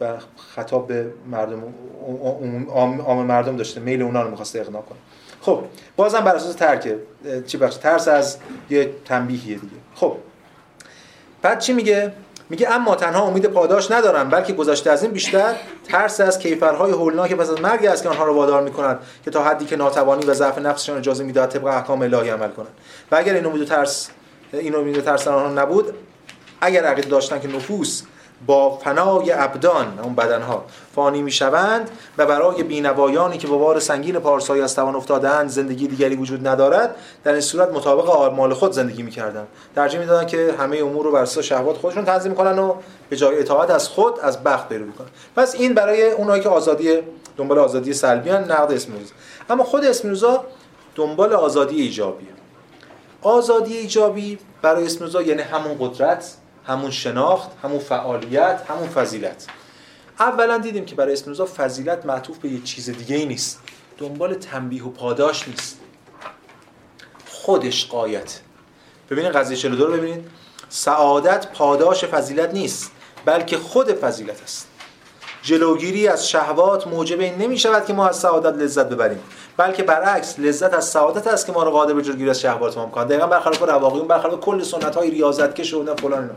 و خطاب به مردم عام مردم داشته. میل اونا رو می‌خواسته اقناع کنه. خب بازم بر اساس ترک چی بخش؟ ترس از یه تنبیهیه دیگه. خب بعد چی میگه؟ میگه اما تنها امید پاداش ندارن بلکه گذشته از این بیشتر ترس از کیفرهای هولناک پس از مرگ است که آنها رو وادار می‌کنند که تا حدی که ناتوانی و ضعف نفسشان اجازه می‌داد طبق احکام الهی عمل کنند. و اگر این امید و ترس این امید و ترس آنها نبود اگر عقیده داشتن که نفوس با فنای ابدان اون بدنها فانی می‌شوند و برای بینوایانی که با بار سنگین پارسایی از توان افتادند زندگی دیگری وجود ندارد در این صورت مطابق آرمال خود زندگی می‌کردند. ترجیح می‌دادن که همه امور رو بر اساس شهوات خودشون تنظیم کنن و به جای اطاعت از خود از بخت پیروی کنن. پس این برای اونایی که آزادی دنبال آزادی سلبیان نقد اسمینوزا اما خود اسمینوزا دنبال آزادی ایجابیه. آزادی ایجابی برای اسمینوزا یعنی همون قدرت همون شناخت همون فعالیت همون فضیلت. اولا دیدیم که برای اسپینوزا فضیلت معطوف به یه چیز دیگه ای نیست. دنبال تنبیه و پاداش نیست. خودش قایت. ببینید قضیه 42 رو ببینید. سعادت پاداش فضیلت نیست بلکه خود فضیلت است. جلوگیری از شهوات موجب این نمی شود که ما از سعادت لذت ببریم بلکه برعکس لذت از سعادت است که ما رو قادر به جلوگیری از شهوات ما می‌کنه دقیقاً برخلاف رواقیون برخلاف کل سنت های ریاضت که و فلان اینا.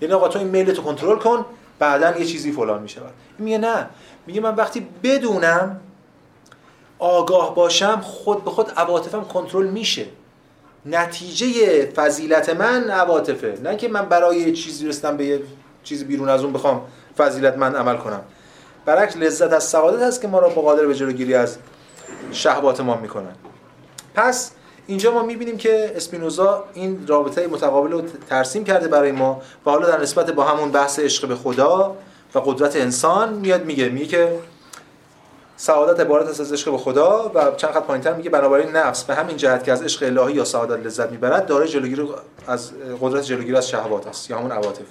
یعنی آقا تو این میل تو کنترل کن بعدا یه چیزی فلان میشه میگه نه. میگه من وقتی بدونم آگاه باشم خود به خود عواطفم کنترل میشه. نتیجه فضیلت من عواطفه. نه که من برای چیزی رسیدم به یه چیز بیرون از اون بخوام فضیلت من عمل کنم. برعکس لذت از سعادت هست که ما را با قادر به جلوگیری از شهوات ما می‌کنن. پس اینجا ما می‌بینیم که اسپینوزا این رابطه متقابل رو ترسیم کرده برای ما و حالا در نسبت با همون بحث عشق به خدا و قدرت انسان میاد میگه میگه که سعادت عبارت است از عشق به خدا و چند خط پایینتر میگه بنابراین نفس. به همین جهت که از عشق الهی یا سعادت لذت می‌برد دارای جلوگیری از قدرت جلوگیری از شهوات است یا همون عواطف.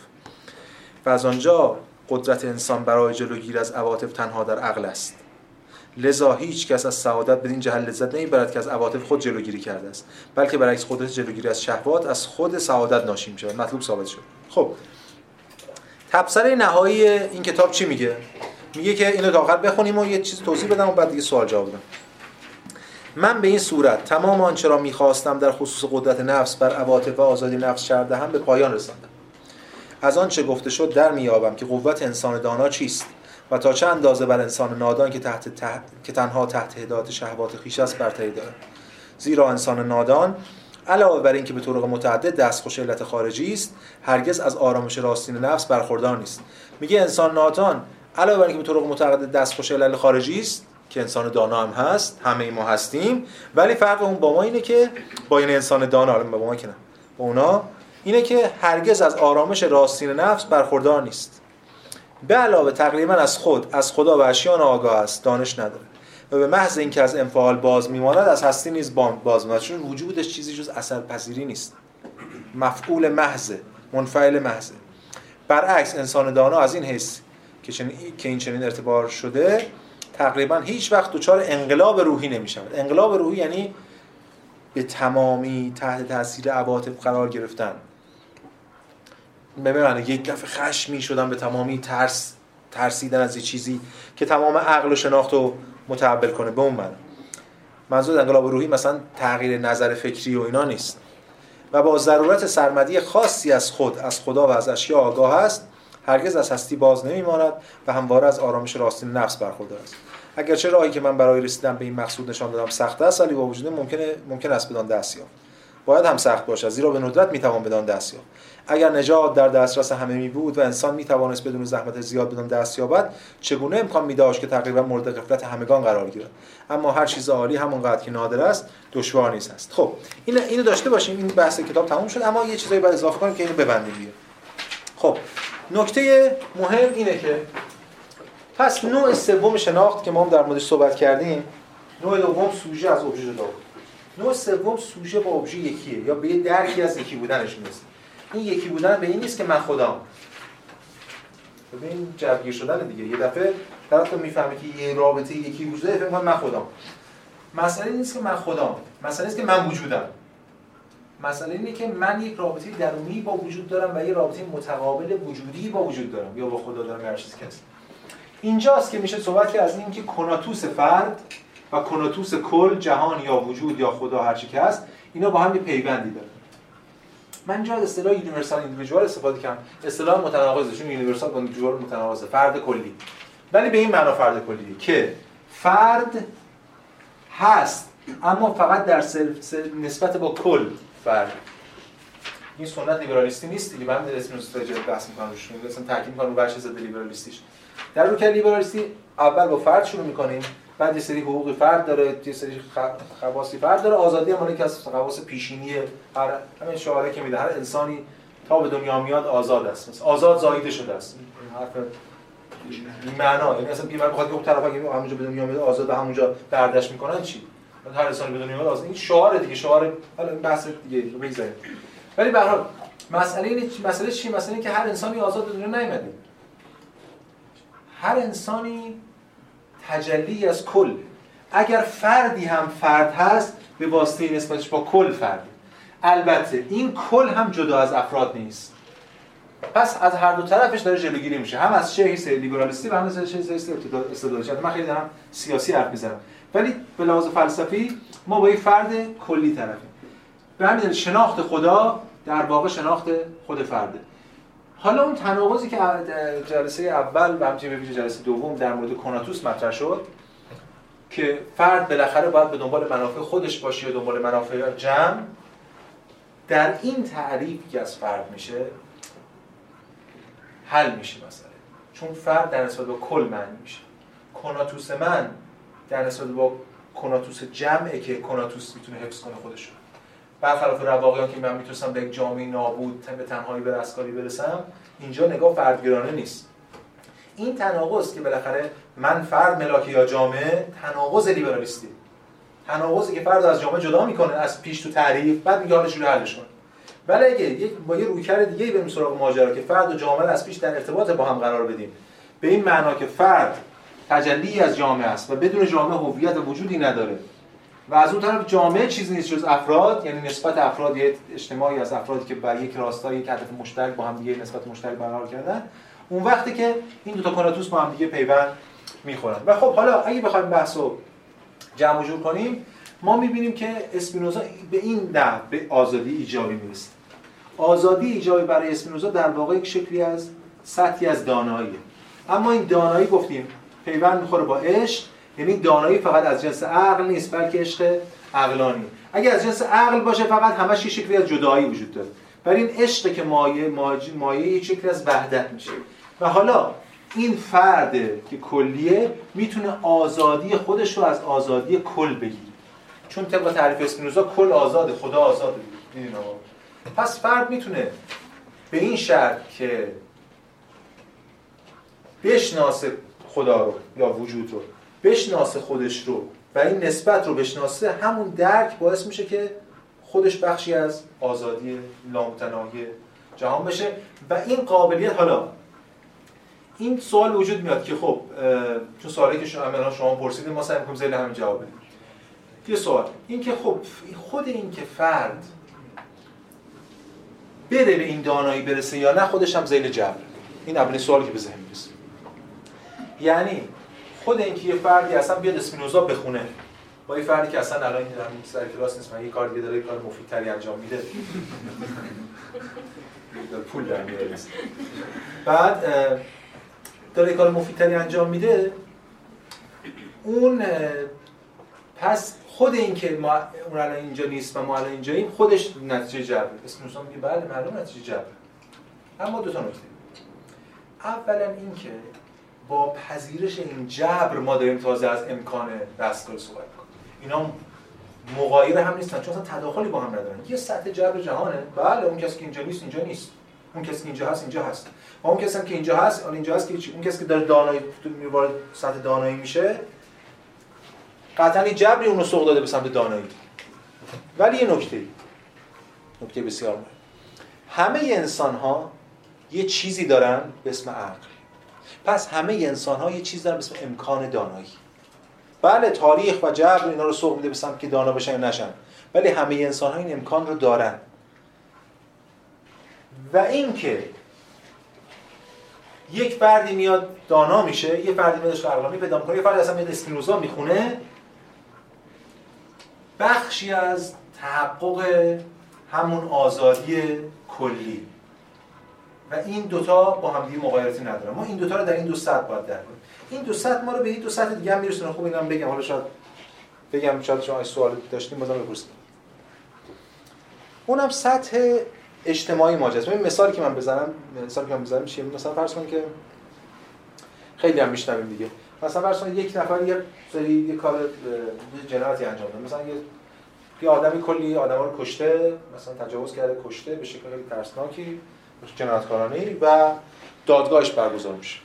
و از آنجا قدرت انسان برای جلوگیری از عواطف تنها در عقل است. لذا هیچ کس از سعادت بدین جهت لذت نمی‌برد که از عواطف خود جلوگیری کرده است. بلکه برعکس قدرت جلوگیری از شهوات از خود سعادت ناشی میشه مطلوب ثابت شد. خب. تبصره نهایی این کتاب چی میگه؟ میگه که اینو تا آخر بخونیم و یه چیز توضیح بدم و بعد دیگه سوال جواب بدم. من به این صورت تمام آنچه را می‌خواستم در خصوص قدرت نفس بر عواطف و آزادی نفس شرده هم به پایان رساندم. از آنچه گفته شد در میابم که قوت انسان دانا چیست؟ و تا چه اندازه بر انسان نادان که, تحت که تنها تحت هدایت شهوات خیش است برتری دارد. زیرا انسان نادان علاوه بر اینکه به طرق متعدد دستخوش علت خارجی است هرگز از آرامش راستین نفس برخوردار نیست. میگه انسان نادان علاوه بر اینکه به طرق متعدد دستخوش علل خارجی است که انسان دانا هم هست همه ما هستیم ولی فرق اون با ما اینه که با این انسان دانا با ما که نه. با اونا اینه که هرگز از آرامش راستین نفس برخوردار نیست. به علاوه تقریبا از خود از خدا و اشیاء آگاه است دانش نداره. و به محض اینکه از انفعال باز میماند از هستی نیز باز میماند. چون وجودش چیزی جز اثر پذیری نیست. مفعول محض منفعل محضه برعکس انسان دانا از این حس که, که این چنین ارتبار شده تقریبا هیچ وقت دچار انقلاب روحی نمی انقلاب روحی یعنی به تمامی تحت تاثیر عواطف قرار گرفتن. به معنی یک دفعه خشمی شدن به تمامی ترس ترسیدن از یه چیزی که تمام عقل و شناخت رو متحول کنه. به اون معنی. منظور انقلاب روحی مثلا تغییر نظر فکری و اینا نیست. و با ضرورت سرمدی خاصی از خود از خدا و از اشیاء آگاه است هرگز از هستی باز نمیماند و همواره از آرامش راستین نفس برخوردار است. اگرچه راهی که من برای رسیدن به این مقصود نشان دادم سخت است ولی با وجود ممکنه ممکن است بدان دست یافت. باید هم سخت باشد زیرا به ندرت می‌توان بدان دست یافت. اگر نجات در دسترس همه می بود و انسان می توانست بدون زحمت زیاد بدون دست یابد چگونه امکان می داشت که تقریبا مورد غفلت همگان قرار گیرد؟ اما هر چیز عالی همونقدر که نادر است دشوار نیست است. خب این اینو داشته باشیم. این بحث کتاب تموم شد اما یه چیزایی باید اضافه کنیم که اینو ببندیم دیگه. خب نکته مهم اینه که پس نوع سوم شناخت که ما هم در موردش صحبت کردیم نوع دوم سوژه از ابژه جدا بود. نوع سوم سوژه با ابژه یکیه یا به درکی از یکی بودنش می‌رسه. این یکی بودن به این نیست که من خدام ببین جوگیر شدن دیگه. یه دفعه طرف تو می‌فهمه که یه رابطه یکی وجوده فکر من خدام مسئله نیست که من خدام مسئله نیست که من وجودم. مسئله اینه که من یک رابطه درونی با وجود دارم و یه رابطه متقابل وجودی با وجود دارم. یا با خدا دارم هر چیزی که هست. اینجاست که میشه صحبت کرد از اینکه کناتوس فرد و کناتوس کل جهان یا وجود یا خدا هر چی که هست اینا با هم یه پیوندی دارن. من از اصطلاح universal individual استفاده کردم. اصطلاح متناقضه چون universal با individual متناقضه. فرد کلی. ولی به این معنا فرد کلی که فرد هست اما فقط در نسبت با کل فرد. این سنت لیبرالیستی نیست. دیگه من در اسم استراتژی بحث می‌کنم روش. مثلا تاکید می‌کنم رو بخش ضد لیبرالیستیش. در رو که لیبرالیستی اول با فرد شروع می‌کنیم. بعد یه سری حقوقی فرد داره یه سری خواصی فرد داره. آزادی هم که از خواص پیشینی هر همین شعاره که میده. هر انسانی تا به دنیا میاد آزاد است. مثلا آزاد زایده شده است. این حرف معنا یعنی اصلا بیمار بخواد که اون طرفا که همونجا به دنیا میاد آزاد به همونجا برداشت می‌کنن چی؟ هر انسانی به دنیا میاد آزاد. این شعار دیگه. شعار حالا این بحث دیگه بگذاریم. ولی به هر حال مسئله اینه مسئله چی؟ مسئله که هر انسانی آزاد به دنیا نیومده. هر انسانی تجلی از کل. اگر فردی هم فرد هست به واسطه نسبتش با کل فرد البته این کل هم جدا از افراد نیست. پس از هر دو طرفش داره جلوگیری میشه. هم از چه حیث لیبرالیستی و هم از چه حیث استدلالی. من خیلی دارم سیاسی حرف می‌زنم. ولی به لحاظ فلسفی ما با یک فرد کلی طرفیم. به همین شناخت خدا در واقع شناخت خود فرده. حالا اون تناقضی که جلسه اول و همچنین به جلسه دوم در مورد کناتوس مطرح شد که فرد بالاخره باید به دنبال منافع خودش باشه یا دنبال منافع جمع. در این تعریفی که از فرد میشه حل میشه مثلا چون فرد در نسبت با کل معنی میشه. کناتوس من در نسبت با کناتوس جمعه که کناتوس می‌تونه حفظ کنه خودش برخلاف رواقیان که من می‌تونستم به یک جامعه نابود به تنهایی به رستگاری برسم اینجا نگاه فردگرانه نیست. این تناقض که بالاخره من فرد ملاکی یا جامعه تناقض لیبرالیستی. تناقضی که فرد از جامعه جدا می‌کنه از پیش تو تعریف بعد میگه حالش رو حلش کن ولی اگه یک با یه رویکرد دیگه بریم سراغ ماجرا که فرد و جامعه از پیش در ارتباط با هم قرار بدیم. به این معنا که فرد تجلی از جامعه است و بدون جامعه هویت وجودی نداره. و از اون طرف جامعه چیزی نیست جز افراد یعنی نسبت افراد یه اجتماعی از افرادی که بر یک راستای یک هدف مشترک با هم دیگه نسبت مشترک برقرار کردن. اون وقتی که این دو تا کناتوس با هم دیگه پیوند می‌خورن. و خب حالا اگه بخوایم بحثو جمع جور کنیم ما می‌بینیم که اسپینوزا به این نه به آزادی ایجابی می‌رسه. آزادی ایجابی برای اسپینوزا در واقع یک شکلی از سطحی از داناییه اما این دانایی گفتیم پیوند می‌خوره با عشق یعنی دانایی فقط از جنس عقل نیست بلکه عشق عقلانی. اگه از جنس عقل باشه فقط همش یه شکلی از جدایی وجود داره. برای این عشق که مایه مایه یک شکلی از وحدت میشه. و حالا این فرد که کلیه می‌تونه آزادی خودش رو از آزادی کل بگیره. چون طبق تعریف اسپینوزا کل آزاده خدا آزاده پس فرد می‌تونه به این شرط که بشناسه خدا رو یا وجود رو. بشناسه خودش رو و این نسبت رو بشناسه همون درک باعث میشه که خودش بخشی از آزادی لامتناهی جهان بشه. و این قابلیت حالا این سوال وجود میاد که خب چون سوالی که شما شما پرسیدید ما سعی می‌کنیم زیر همین جواب بدیم. یه سوال این که خب خود این که فرد بره به این دانایی برسه یا نه خودش هم زیل جبر. این اولین سوالی که به ذهن می‌رسه. یعنی خود اینکه یه فردی اصلا بیاد اسپینوزا بخونه. با یه فردی که اصلا الان در سر کلاس نیست من یه کار دیگه داره یه کار مفیدتری انجام میده؟ پول در بعد داره کار مفیدتری انجام میده. اون پس خود این که ما اون الان اینجا نیست و ما الان اینجاییم خودش نتیجه جبر اسپینوزا میگه بله معلوم نتیجه جبر اما دو تا نکته. اولا اینکه با پذیرش این جبر ما داریم تازه از امکان دستگاه صحبت کنیم اینا مغایر هم نیستن چون اصلا تداخلی با هم ندارن. یه سطح جبر جهانه. بله اون کسی که اینجا نیست اینجا نیست. اون کسی که اینجا هست اینجا هست. و اون کسی که اینجا هست اون اینجا هست که اون کسی که داره دانایی وارد سطح دانایی میشه قطعا جبری اون رو سوق داده به سمت دانایی. ولی یه نکته نکته بسیار مهم. همه انسان ها یه چیزی دارن به اسم عقل. پس همه انسان ها یه چیز دارن به اسم امکان دانایی. بله تاریخ و جبر اینا رو سوق میده به سمت که دانا بشن یا نشن. ولی همه انسان ها این امکان رو دارن. و اینکه یک فردی میاد دانا میشه یه فردی میاد عقلانی پیدا می‌کنه یه فردی اصلا میاد اسپینوزا می‌خونه بخشی از تحقق همون آزادی کلی. و این دوتا با هم دیگه مقایرتی ندارن ما این دوتا رو در این دو سطح باید درک کنیم. این دو سطح ما رو به این دو سطح دیگه هم میرسونه خوب اینم بگم. حالا شاید بگم شاید شما سوال داشتیم بازم بپرسید. اونم سطح اجتماعی ماجراست این مثالی که من بزنم مثالی که من بزنم چیه؟ مثلا فرض کنید که خیلی هم میشنویم دیگه. مثلا فرض کنید یک نفر یه سری یه کار جنایتی انجام داده. مثلا یه یه آدمی کلی آدما رو کشته مثلا تجاوز کرده کشته به شکل ترسناکی. جنایتکارانه و دادگاهش برگزار میشه.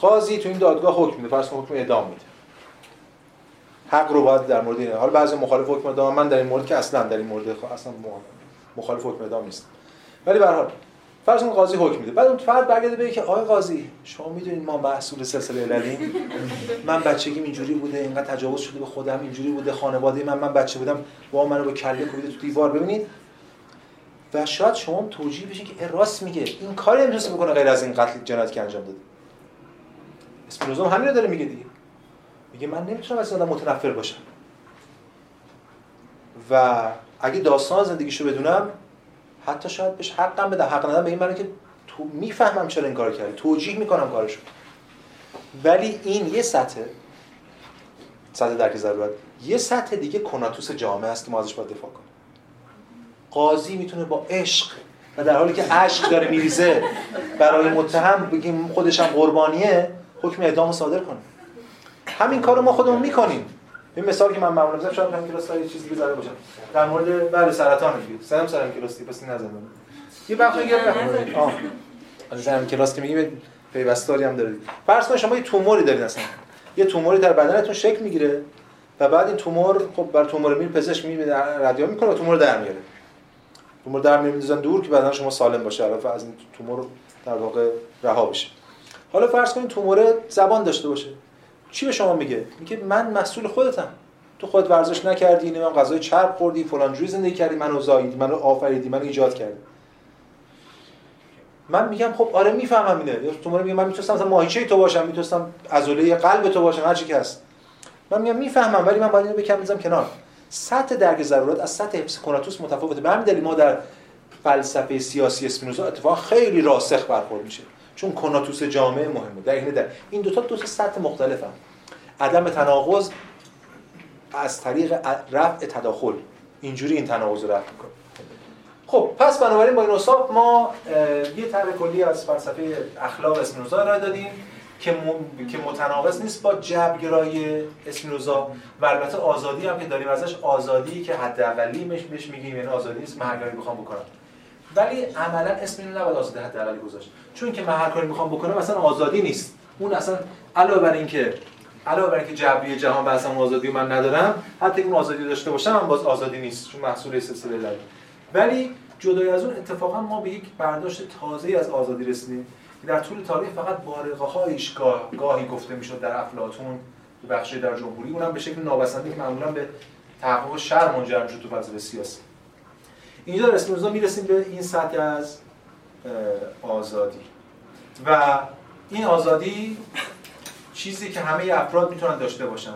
قاضی تو این دادگاه حکم میده فرض حکم اعدام میده. حق رو باید در مورد اینه حالا بعضی مخالف حکم اعدام من در این مورد که اصلا در این مورد اصلا مخالف حکم اعدام نیست ولی به هر فرض کن قاضی حکم میده. بعد اون فرد برگرده بگه که آقای قاضی شما می‌دونید ما محصول سلسله عللی من بچگیم اینجوری بوده اینقدر تجاوز شده به خودم اینجوری بوده خانواده من من بچه بودم با منو با کله کوبیده تو دیوار. ببینید و شاید شما توجیه بشین که راست میگه. این کاری نمی‌تونست بکنه غیر از این قتل جنایت که انجام داده. اسپینوزا همین رو داره میگه دیگه. میگه من نمی‌تونم از آدم متنفر باشم. و اگه داستان زندگیشو بدونم حتی شاید بهش حقم بده حق ندم به این که تو می‌فهمم چرا این کار کرده توجیه می‌کنم کارشو. ولی این یه سطح سطح درک ضرورت. یه سطح دیگه کناتوس جامعه است که ما ازش باید دفاع کنیم. قاضی می‌تونه با عشق و در حالی که عشق داره میریزه برای متهم بگیم خودش هم قربانیه حکم اعدام صادر کنه. همین کارو ما خودمون می‌کنیم. این مثال که من معمولا می‌زنم شاید هم کلاس یه چیزی بزنه باشم. در مورد بله سرطان دیگه. سرم سرم کلاس پس نزنم یه وقت میگم آه. سرم کلاس که میگیم پیوستاری هم داره فرض کنید شما یه توموری دارید اصلا. یه توموری در بدنتون شکل می‌گیره و بعد این تومور خب بر تومور میل پزشک می‌بینه رادیو می‌کنه و تومور در میاره. تومور در می‌ذارن دور که بدن شما سالم باشه البته از این تومور در واقع رها بشه. حالا فرض کنید تومور زبان داشته باشه. چی به شما میگه؟ میگه من مسئول خودتم. تو خودت ورزش نکردی من غذای چرب خوردی فلان جوری زندگی کردی منو زاییدی منو آفریدی منو ایجاد کردی. من میگم خب آره می‌فهمم اینه. یا تو میگه من می‌تونستم مثلا ماهیچه تو باشم می‌تونستم عضله قلب تو باشم هر چی که هست. من میگم می‌فهمم ولی من باید اینو بکم بزنم کنار. سطح درک ضرورت از سطح حفظ کناتوس متفاوته. به همین دلیل ما در فلسفه سیاسی اسپینوزا اتفاق خیلی راسخ برخورد میشه. چون کناتوس جامعه مهمه در این در این دو تا دو تا سطح مختلفن. عدم تناقض از طریق رفع تداخل. اینجوری این تناقض رو رفع می‌کنه. خب پس بنابراین با این اصاف ما یه طرح کلی از فلسفه اخلاق اسپینوزا ارائه دادیم. که که متناقض نیست با جبرگرایی اسپینوزا و البته آزادی هم که داریم ازش آزادی که حداقلی بهش میگیم یعنی آزادی نیست من بخوام بکنم. ولی عملا اسم نباید آزادی حداقلی گذاشت. چون که من هر کاری می‌خوام بکنم اصلا آزادی نیست. اون اصلا علاوه بر اینکه علاوه بر اینکه جبری جهان و اصلا آزادی من ندارم حتی اون آزادی داشته باشم هم باز آزادی نیست چون محصول سلسله ولی جدای از اون اتفاقا ما به یک برداشت تازه از آزادی رسیدیم. که در طول تاریخ فقط بارقه هایش گاه، گاهی گفته می‌شد در افلاطون بخشی در جمهوری اونم به شکل نابسنده که معمولا به تحقق شر منجر می‌شد تو فلسفه سیاسی. اینجا در اسپینوزا می‌رسیم به این سطح از آزادی. و این آزادی چیزی که همه افراد می‌تونن داشته باشن.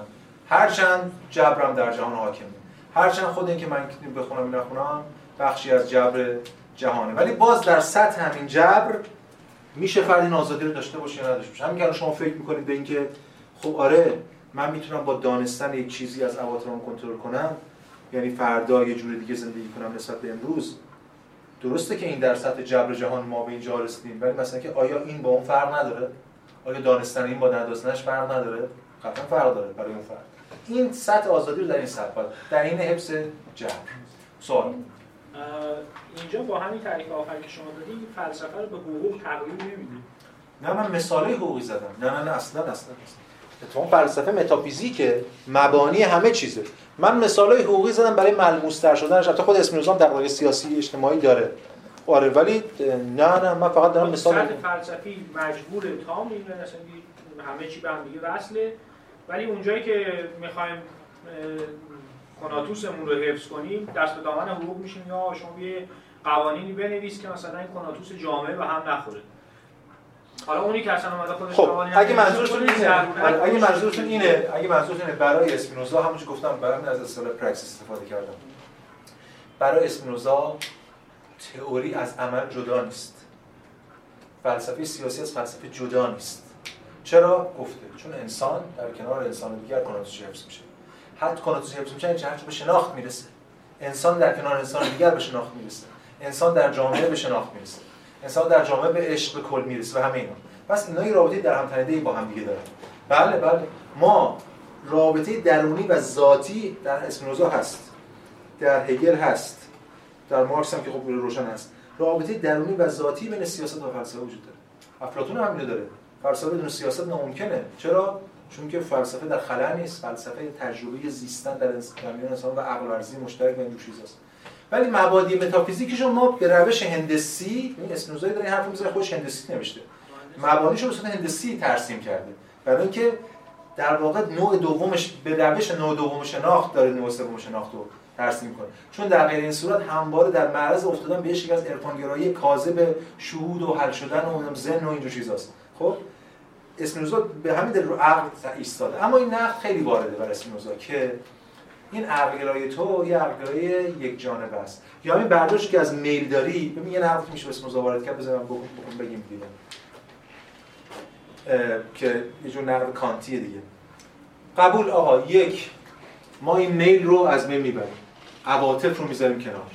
هرچند جبرم در جهان حاکمه. هرچند خود این که من بخونم این نخونم بخشی از جبر جهانه. ولی باز در سطح همین جبر میشه فرد این آزادی رو داشته باشه یا نداشته باشه؟ همین شما فکر می‌کنید به اینکه خب آره من می‌تونم با دانستن یک چیزی از اواترام کنترل کنم یعنی فردا یه جور دیگه زندگی کنم نسبت به امروز. درسته که این در سطح جبر جهان ما به اینجا رسیدیم ولی مثلا که آیا این با اون فرق نداره؟ آیا دانستن این با ندانستنش فرق نداره؟ قطعا فرق داره برای اون فرق این سطح آزادی رو در این سطح در این حفظ جبر. سوال. اینجا با همین تعریف آخری که شما دادید فلسفه رو به حقوق تغییر نمی‌دید نه من مثالی حقوقی زدم. نه نه نه اصلا اصلا اتفاقا فلسفه متافیزیک مبانی همه چیزه. من مثالای حقوقی زدم برای ملموس شدنش. البته خود اسم در واقع سیاسی اجتماعی داره. آره ولی نه نه من فقط دارم مثال فلسفی مجبور تام این همه چی به هم دیگه وصله. ولی اونجایی که می‌خوایم کناتوسمون رو حفظ کنیم دست به دامن حقوق میشیم. یا شما یه قوانینی بنویس که مثلا این کناتوس جامعه به هم نخوره. حالا اونی که اصلا اومده خودش خب اگه منظورتون اینه اگه منظورتون اینه اگه منظورتون اینه برای اسپینوزا همونش گفتم برای از اصطلاح پرکس استفاده کردم. برای اسپینوزا تئوری از عمل جدا نیست. فلسفه سیاسی از فلسفه جدا نیست. چرا؟ گفته چون انسان در کنار انسان دیگر کناتوس حفظ میشه. حتی کناتوس حفظ میشه چه به شناخت می‌رسه. انسان در کنار انسان دیگر به شناخت می‌رسه. انسان در جامعه به شناخت می‌رسه. انسان در جامعه به عشق به کل می‌رسه و همه اینا. پس اینا یه رابطه در هم تنیده با هم دیگه دارن. بله بله. ما رابطه درونی و ذاتی در اسپینوزا هست. در هگل هست. در مارکس هم که خب روشن هست. رابطه درونی و ذاتی بین سیاست و فلسفه وجود داره. افلاطون هم اینو داره. فلسفه بدون سیاست ناممکنه. چرا؟ چون که فلسفه در خلا نیست فلسفه تجربه زیستن در زمین انسان و عقل ورزی مشترک دو چیزاست ولی مبادی متافیزیکشون ما به روش هندسی این اسپینوزا داره این حرف می‌زنه خودش هندسی نوشته. مبانیشو به صورت هندسی ترسیم کرده. برای اینکه در واقع نوع دومش به روش نوع دوم شناخت داره نوع سوم شناخت رو ترسیم کنه. چون در غیر این صورت همواره در معرض افتادن به یک از عرفانگرایی کاذب شهود و حل شدن و زن و اینجور چیزاست. خب؟ اسپینوزا به همین دلیل رو عقل ایستاده. اما این نقد خیلی وارده بر اسپینوزا که این عقلگرای تو یه عقلگرای یک جانبه است. یا همین برداشت که از میل داری ببین یه نقد میشه بس مزاورت کرد بزنم بگم بگیم دیگه. که یه جور نقد کانتیه دیگه. قبول آقا یک ما این میل رو از بین می‌بریم. عواطف رو می‌ذاریم کنار.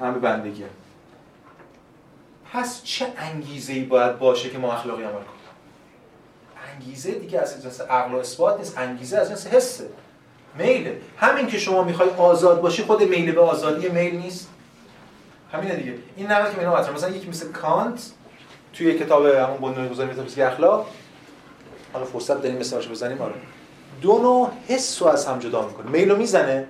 همه بندگی. هم. پس چه انگیزه ای باید باشه که ما اخلاقی عمل کنیم؟ انگیزه دیگه از جنس عقل و اثبات نیست. انگیزه از جنس حسه میله. همین که شما می‌خوای آزاد باشی خود میل به آزادی میل نیست. همینه دیگه. این نقل که مینا مثلا یکی مثل کانت توی کتاب همون بنیان گذاری متافیزیک اخلاق حالا فرصت داریم مثالش بزنیم آره. دو نوع حس رو از هم جدا می‌کنه. میلو می‌زنه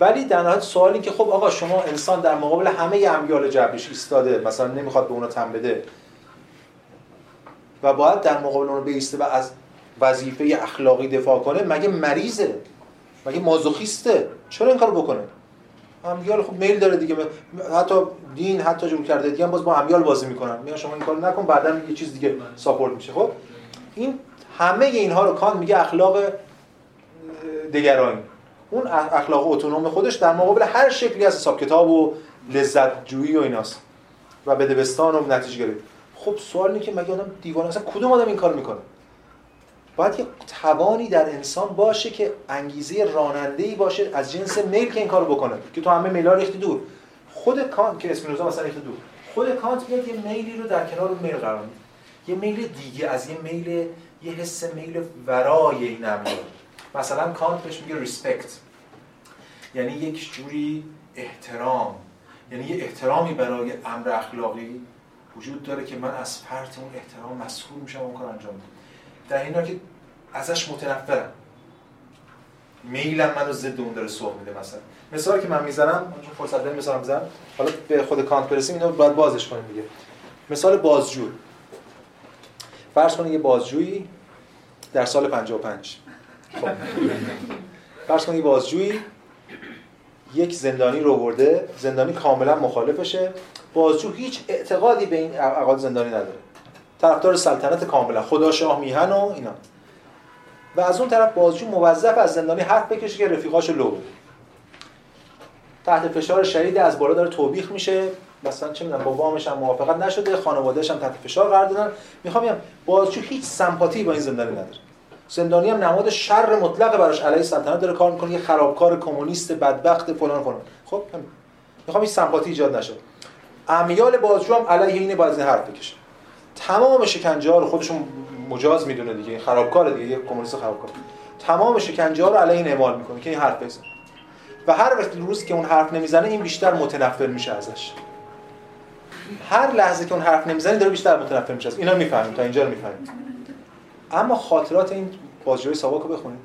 ولی در نهایت سوال این که خب آقا شما انسان در مقابل همه امیال جبریش ایستاده مثلا نمی‌خواد به اونا تن بده. و باید در مقابل اون بیسته و از وظیفه اخلاقی دفاع کنه مگه مریضه؟ مگه مازوخیسته؟ چرا این کارو بکنه؟ امیال خب میل داره دیگه حتی دین حتی جور کرده دیگه هم باز با امیال بازی می‌کنن. میگن شما این کارو نکن بعدا یه چیز دیگه ساپورت میشه. خب؟ این همه اینها رو کان میگه اخلاق دگرانی اون اخلاق اتونوم خودش در مقابل هر شکلی از حساب کتاب و لذت جویی و ایناست. و بده‌بستان و نتیجه گرفت. خب سوال اینه که مگه آدم دیوانه اصلا کدوم آدم این کار می‌کنه؟ باید یه توانی در انسان باشه که انگیزه راننده ای باشه از جنس میل که این کارو بکنه. که تو همه میلا ریختی دور. خود کانت که اسپینوزا مثلا ریخته دور. خود کانت میاد یه میلی رو در کنار میل قرار میده یه میل دیگه از یه میل یه حس میل ورای این امر مثلا کانت بهش میگه respect یعنی یک جوری احترام. یعنی یه احترامی برای امر اخلاقی. وجود داره که من از فرط اون احترام مسئول میشم اون کار انجام میدم. در این که ازش متنفرم. میلم منو ضد اون داره سوق میده مثلا. مثالی که من می‌زنم چون فرصت داریم مثلا می‌زنم حالا به خود کانت برسیم اینو باید بازش کنیم دیگه. مثال بازجو فرض کنید یه بازجویی در سال 55 خب. فرض کنید بازجویی یک زندانی رو برده زندانی کاملا مخالفشه. بازجو هیچ اعتقادی به این عقاید زندانی نداره. طرفدار سلطنت کاملا. خدا شاه میهن و اینا. و از اون طرف بازجو موظف از زندانی حرف بکشه که رفیقاشو لو بده. تحت فشار شدید از بالا داره توبیخ میشه. مثلا چه می‌دونم با وامش هم موافقت نشده خانواده‌اش هم تحت فشار قرار دادن. می‌خوام بگم بازجو هیچ سمپاتی با این زندانی نداره. زندانی هم نماد شر مطلق براش علیه سلطنت داره کار می‌کنه. یه خرابکار کمونیست بدبخت فلان فلان. خب می‌خوام این سمپاتی ایجاد نشه. امیال بازجو هم علیه اینه باید این حرف بکشه تمام شکنجه ها رو خودشون مجاز می‌دونه دیگه. خرابکار دیگه یه کمونیست خرابکار. تمام شکنجه ها رو علیه این اعمال می‌کنه که این حرف بزنه. و هر وقت روز که اون حرف نمی‌زنه این بیشتر متنفر میشه ازش. هر لحظه که اون حرف نمی‌زنه داره بیشتر متنفر میشه از اینا می‌فهمیم تا اینجا رو می‌فهمیم. اما خاطرات این بازجوی ساواک رو بخونید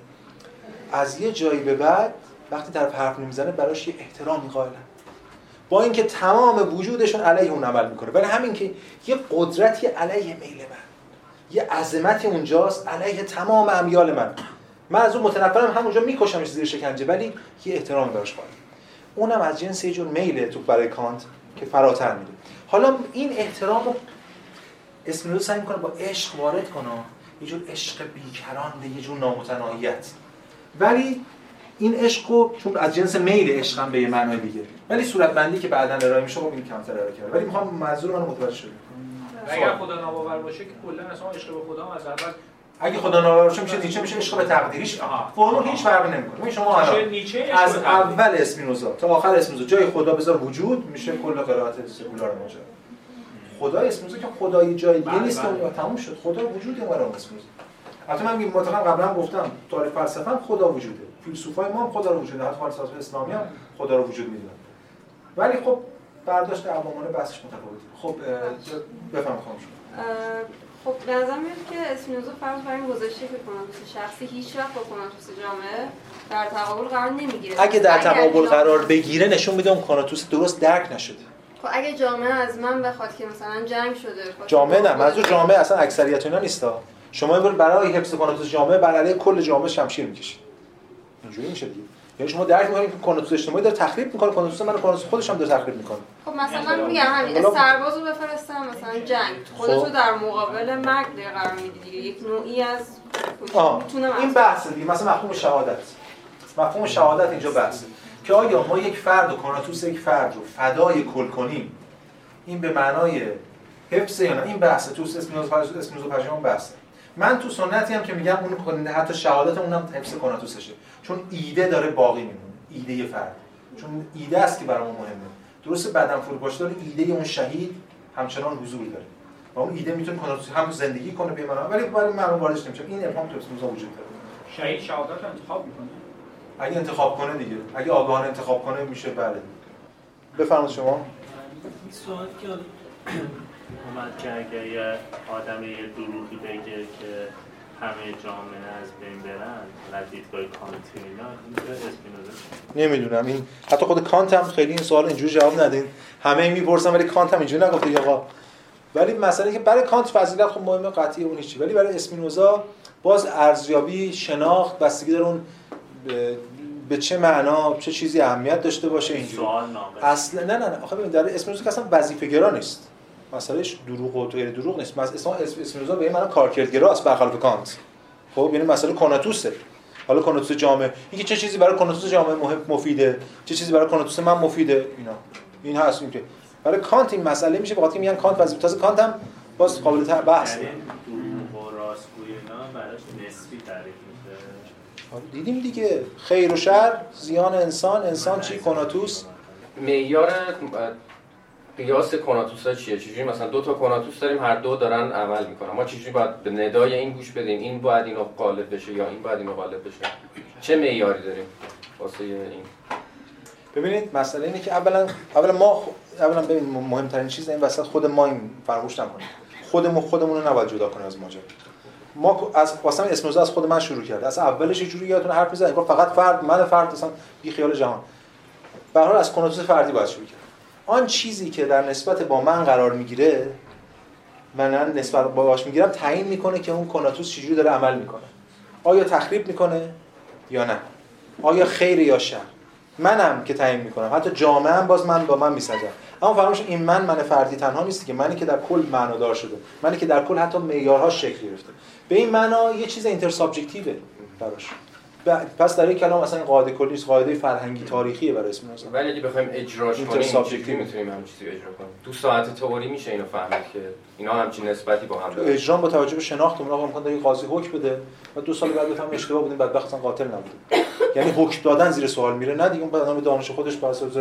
از یه جایی به بعد وقتی طرف حرف نمی‌زنه براش یه احترامی قائلن. با اینکه تمام وجودشون علیه اون عمل می‌کنه. ولی همین که یه قدرتی علیه میل من یه عظمتی اونجاست علیه تمام امیال من. من از اون متنفرم همونجا میکشمش زیر شکنجه ولی یه احترام براش قائل اونم از جنس یه جور میله تو برای کانت که فراتر میره. حالا این احترام رو اسپینوزا سعی می‌کنه با عشق وارد کنه. یه جور عشق بیکران یه جور نامتناهیت. ولی این عشق رو چون از جنس میل عشقم به یه معنای دیگه. ولی صورت بندی که بعدا ارائه میشه خب این کمتر ارائه کرده. ولی می‌خوام منظور منو متوجه شد اگر خدا ناباور باشه که کلا اصلا عشق به خدا از اول اگه خدا ناباور باشه میشه نیچه میشه عشق به تقدیریش. فرمول هیچ فرقی نمی‌کنه. شما از اول اسپینوزا تا آخر اسپینوزا جای خدا بذار وجود میشه کل قرائت سکولار ماجرا. خدا اسپینوزا که خدای جای دیگه نیست که تموم شد. خدا وجود برای اسپینوزا البته من مطلقا قبلا گفتم تاریخ فلسفه خدا وجوده. فیلسوفای ما هم خدا رو وجوده. حتی فلسفه اسلامی هم خدا رو وجود می‌دونن ولی خب برداشت عوامانه بحثش متفاوته خب بفهم خواهم شما. خب به نظر میاد که اسپینوزا فرض بر این گذاشته که کناتوس شخصی هیچ وقت با کناتوس جامعه در تقابل قرار نمی‌گیره. اگه در تقابل قرار بگیره نشون میده اون کناتوس درست درک نشده. خب اگه جامعه از من بخواد که مثلا جنگ شده جامعه نه منظور جامعه اصلا اکثریت اینا نیستا. شما برای حفظ کناتوس جامعه بر علیه کل جامعه شمشیر می‌کشید. اینجوری میشه دیگه. یعنی شما درک می‌کنید که کناتوس اجتماعی داره تخریب می‌کنه کناتوس من کناتوس خودش هم داره تخریب می‌کنه. خب مثلا میگم همین سربازو بفرستم مثلا جنگ. خودتو خب. در مقابل مرگ قرار میدی دیگه. یک نوعی از این بحث دیگه مثلا مفهوم شهادت. مفهوم شهادت اینجا بحثه که آیا ما یک فرد و کاناتوس یک فرد رو فدای کل کنیم این به معنای حفظ یا نه؟ این بحثه تو اسپینوزا اسپینوزا پژوهان بحثه. من تو سنتی هم که میگم اون حتی شهادت اونم حفظ کاناتوسشه چون ایده داره باقی میمونه ایده فرد. چون ایده است که برای ما مهمه. درست بعدم فروپاشی داره ایده اون شهید همچنان حضور داره. و اون ایده می‌تونه هم زندگی کنه به معنا ولی برای معلوم واردش نمیشه. این ابهام تو اسپینوزا وجود داره. شهید شهادت رو انتخاب می‌کنه؟ اگه انتخاب کنه دیگه. اگه آگاهانه انتخاب کنه میشه بله. بفرمایید شما. این سوال که اومد که اگه یه آدم یه دروغی بگه که همه جامعه از بین برن و دیدگاه کانتی اینا نمی‌دونم. این حتی خود کانت هم خیلی این سوال اینجوری جواب ندین. همه می‌پرسن ولی کانت هم اینجوری نگفته آقا. ولی مسئله که برای کانت فضیلت خب مهمه قطعی اون هیچی. ولی برای اسپینوزا باز ارزیابی شناخت بستگی داره اون به- چه معنا چه چیزی اهمیت داشته باشه اینجوری. اصلا نه نه نه. آخه ببین در اسپینوزا که اصلا وظیفه گرا نیست. مسئلهش دروغ و غیر دروغ نیست. مثلا اسم اسپینوزا به این معنا کارکردگرا است برخلاف کانت. خب یعنی مسئله کناتوسه. حالا کناتوس جامعه. اینکه چه چیزی برای کناتوس جامعه مهم مفیده؟ چه چیزی برای کناتوس من مفیده؟ اینا. این هست این که برای کانت این مسئله میشه بخاطر میگن کانت وظیفه. تازه کانت هم باز قابل تر بحث یعنی دروغ و راستگویی اینا براش نسبی تعریف میشه. دیدیم دیگه. خیر و شر زیان انسان. انسان چی؟ کناتوس. معیار قیاس کناتوس ها چیه؟ چجوری مثلا دو تا کناتوس داریم هر دو دارن عمل می‌کنن. ما چجوری باید به ندای این گوش بدیم؟ این باید اینو غالب بشه یا این باید اینو غالب بشه؟ چه معیاری داریم واسه این؟ ببینید مسئله اینه که اولا اولا ما اولا ببین مهمترین چیز این وسط خود ما این فراموش نکنیم خودمون خودمون رو نباید جدا کنیم از ماجرا. ما از واسه اسموزا از خود من شروع کرد از اولش یه جوری یادتون حرف می‌زنه فقط فرد من فرد اصلا بی خیال جهان. به هر حال از کناتوس فردی باید شروع کرد. آن چیزی که در نسبت با من قرار می‌گیره من نسبت باهاش می‌گیرم تعیین می‌کنه که اون کناتوس چجوری داره عمل می‌کنه. آیا تخریب می‌کنه یا نه؟ آیا خیر یا شر؟ منم که تعیین می‌کنم. حتی جامعه هم باز من با من میسنجم اما فراموش این من من فردی تنها نیست که منی که در کل معنادار شده. منی که در کل حتی معیارهاش شکل گرفته. به این معنا یه چیز اینتر براش. پس در این کلام مثلا این قاعده کلی نیست. قاعده فرهنگی تاریخیه برای اسم ولی اگه بخوایم اجراش کنیم. چجوری می‌تونیم همین چیزی اجرا کنیم؟ تو ساعت تئوری میشه اینو فهمید که اینا همچین نسبتی با هم تو دارن. اجرام با توجه به شناختمون آقا امکان داره یه قاضی حکم بده. و دو سال بعد بفهم اشتباه بودیم بدبخت اصلا قاتل نبوده یعنی حکم دادن زیر سوال میره. نه دیگه اون بعد آدم دانش خودش بر اساس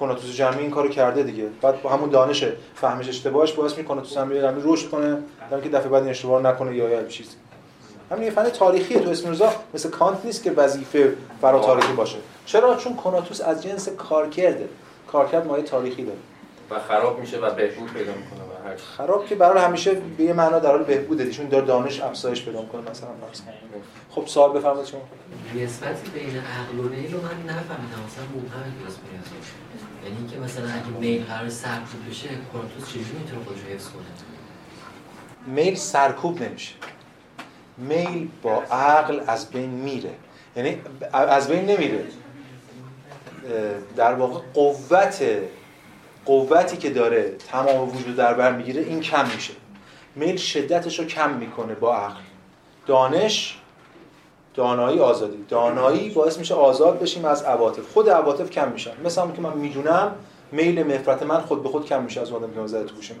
کناتوس جمعی این کارو کرده دیگه. بعد با همون دانش فهمش اشتباهش باعث می‌کنه کناتوس جمعی همین رشد کنه. در که دفعه بعد این اشتباه نکنه یا یا چیزی. همین یه فن تاریخیه تو اسپینوزا مثل کانت نیست که وظیفه فرا تاریخی باشه. چرا؟ چون کناتوس از جنس کارکرده. کارکرد مایه تاریخی داره. و خراب میشه و بهبود پیدا می‌کنه و هر. خراب که برای همیشه به یه معنا در حال بهبوده چون داره دانش افزایش پیدا می‌کنه. مثلا فرض. خب سوال بفرمایید شما. نسبتی بین عقل و میل رو من نفهمیدم. مثلا مبهم درست یعنی اینکه مثلا اگه میل قرار سرکوب بشه کناتوس چجوری می‌تونه خودش رو حفظ کنه؟ میل سرکوب نمیشه. میل با عقل از بین میره. یعنی از بین نمیره. در واقع قوت قوتی که داره تمام وجود در بر می‌گیره این کم میشه. میل شدتش رو کم می‌کنه با عقل. دانش دانایی آزادی. دانایی باعث میشه آزاد بشیم از عواطف. خود عواطف کم میشن. مثل همون که من می‌دونم میل مفرت من خود به خود کم میشه از آدم که زده تو گوش من.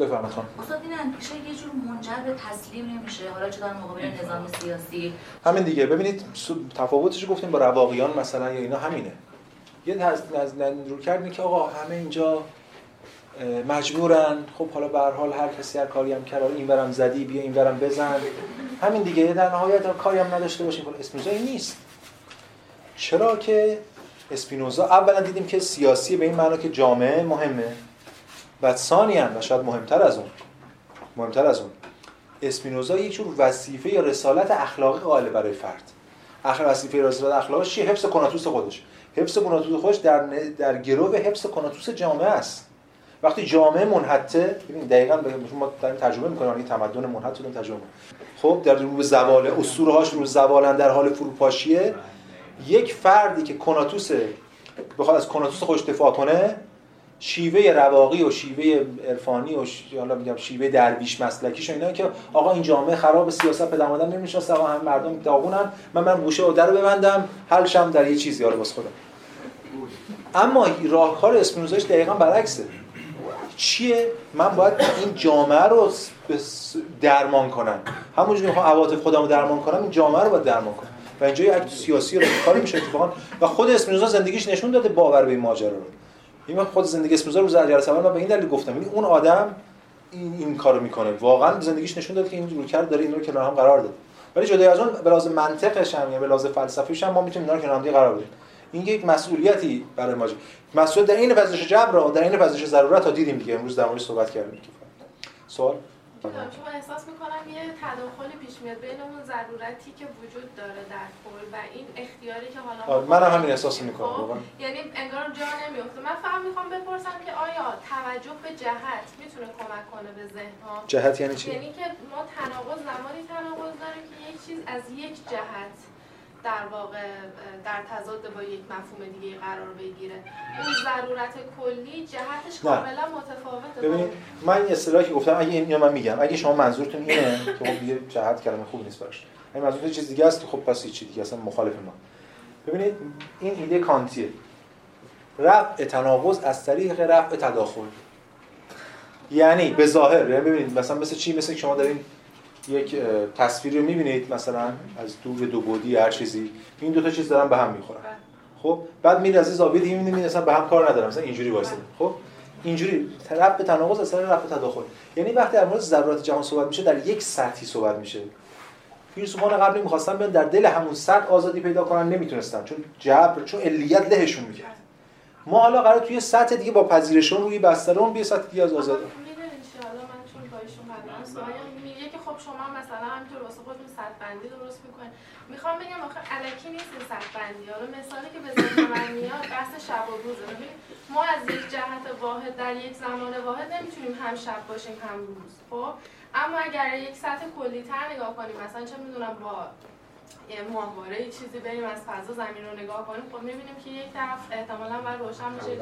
بفرمایید خانم. استاد این اندیشه یه جور منجر به تسلیم نمیشه. حالا چه در مقابل نظام سیاسی؟ همین دیگه. ببینید تفاوتش رو گفتیم با رواقیان مثلا یا اینا همینه. یه نز نز رو کردین که آقا همه اینجا مجبورن. خب حالا به حال هر کسی هر کاری هم کرد حالا اینورم زدی بیا اینورم بزن. همین دیگه. در نهایت کاری هم نداشته باشیم. حالا اسپینوزا این نیست. چرا که اسپینوزا اولا دیدیم که سیاسی به این معنا که جامعه مهمه. و ثانیا و شاید مهمتر از اون مهمتر از اون اسپینوزا یک جور وظیفه یا رسالت اخلاقی قائل برای فرد. اخلاق وظیفه رسالت اخلاقی چیه؟ حفظ کناتوس خودش. حفظ کناتوس خودش در در گرو حفظ کناتوس جامعه است. وقتی جامعه منحته ببین دقیقاً ما داریم ترجمه می‌کنیم یعنی تمدن منحت رو ترجمه. خب در رو زوال اسطوره‌هاش رو زوالن در حال فروپاشیه. یک فردی که کناتوس بخواد از کناتوس خودش دفاع کنه شیوه رواقی و شیوه عرفانی و ش... حالا میگم شیوه درویش مسلکیش و اینا که آقا این جامعه خراب سیاست پدر مادر نمی‌شناسه آقا هم مردم داغونن. من من گوشه و در رو ببندم حلشم در یه چیزی حالا باز خودم. اما راهکار اسپینوزاش دقیقا برعکسه. چیه؟ من باید این جامعه رو درمان کنم. همونجوری می‌خوام عواطف خودم رو درمان کنم این جامعه رو باید درمان کنم. و اینجا اکت سیاسی رادیکالی میشه اتفاقا و خود اسپینوزا زندگیش نشون داده باور به ماجرا رو. این من خود زندگی اسپینوزا رو در جلسه من به این دلیل گفتم. یعنی اون آدم این, این کارو می‌کنه. واقعا زندگیش نشون داد که این رویکرد داره این رو کنار هم قرار داده. ولی جدای از اون به لحاظ منطقش هم یا به لحاظ فلسفیش هم ما می‌تونیم اینا رو کنار هم قرار بدیم. این یک مسئولیتی برای ما مسئول در این پذیرش جبر را در این پذیرش ضرورت ها دیدیم دیگه. امروز در موردش صحبت کردیم. سوال؟ می‌دونم، چون احساس می‌کنم یه تداخلی پیش میاد بین اون ضرورتی که وجود داره در کل و این اختیاری که حالا آره، منم همین احساس می‌کنم خب، یعنی انگار جا نمیفته من فقط می‌خوام بپرسم که آیا توجه به جهت می‌تونه کمک کنه به ذهن ها جهت یعنی چی؟ یعنی که ما تناقض زمانی تناقض داریم که یک چیز از یک جهت در واقع در تضاد با یک مفهوم دیگه قرار بگیره. اون ضرورت کلی جهتش. کاملا متفاوته. با ببینید من این اصطلاحی گفتم اگه اینو من میگم اگه شما منظورتون اینه که خب دیگه جهت کلمه خوب نیست براش. اگه منظورتون چیز دیگه است که خب پس چیز دیگه اصلا مخالف ما. ببینید این ایده کانتیه. رفع تناقض از طریق رفع تداخل. یعنی به ظاهر یعنی ببینید مثلا مثل چی؟ مثل شما دارین یک تصویری رو می‌بینید مثلا از دور دو بعدی هر چیزی. این دو تا چیز دارن به هم می‌خورن. خب بعد میره از این زاویه دیگه می‌بینید مثلا به هم کار ندارن. مثلا اینجوری وایساده خب اینجوری رفع تناقض از طریق رفع تداخل. یعنی وقتی در مورد ضرورت جهان صحبت میشه در یک سطحی صحبت میشه. فیلسوفان قبلی می‌خواستن بیان در دل همون سطح آزادی پیدا کنن نمی‌تونستن. چون جبر چون علیت لهشون می‌کرد. ما حالا قرار توی سطح دیگه با پذیرشون روی بستر اون بیا سطح دیگه از آزادی می‌دونین چی حالا من چون با ایشون قبلا سوایم میگه که خب شما مثلا همینطور واسه خودتون سطح بندی درست می‌کنین. می‌خوام بگم آخه الکی نیست این سطح بندی. حالا مثالی که به ذهن من میاد بحث شب و روزه ببین ما از یک جهت واحد در یک زمان واحد نمی‌تونیم هم شب باشیم هم روز خب؟ اما اگر یک سطح کلی تر نگاه کنیم مثلا چه می‌دونم با ماهواره یه چیزی بریم از فضا زمین رو نگاه کنیم. خب می‌بینیم که یک طرف احتمالاً باید روشن بشه.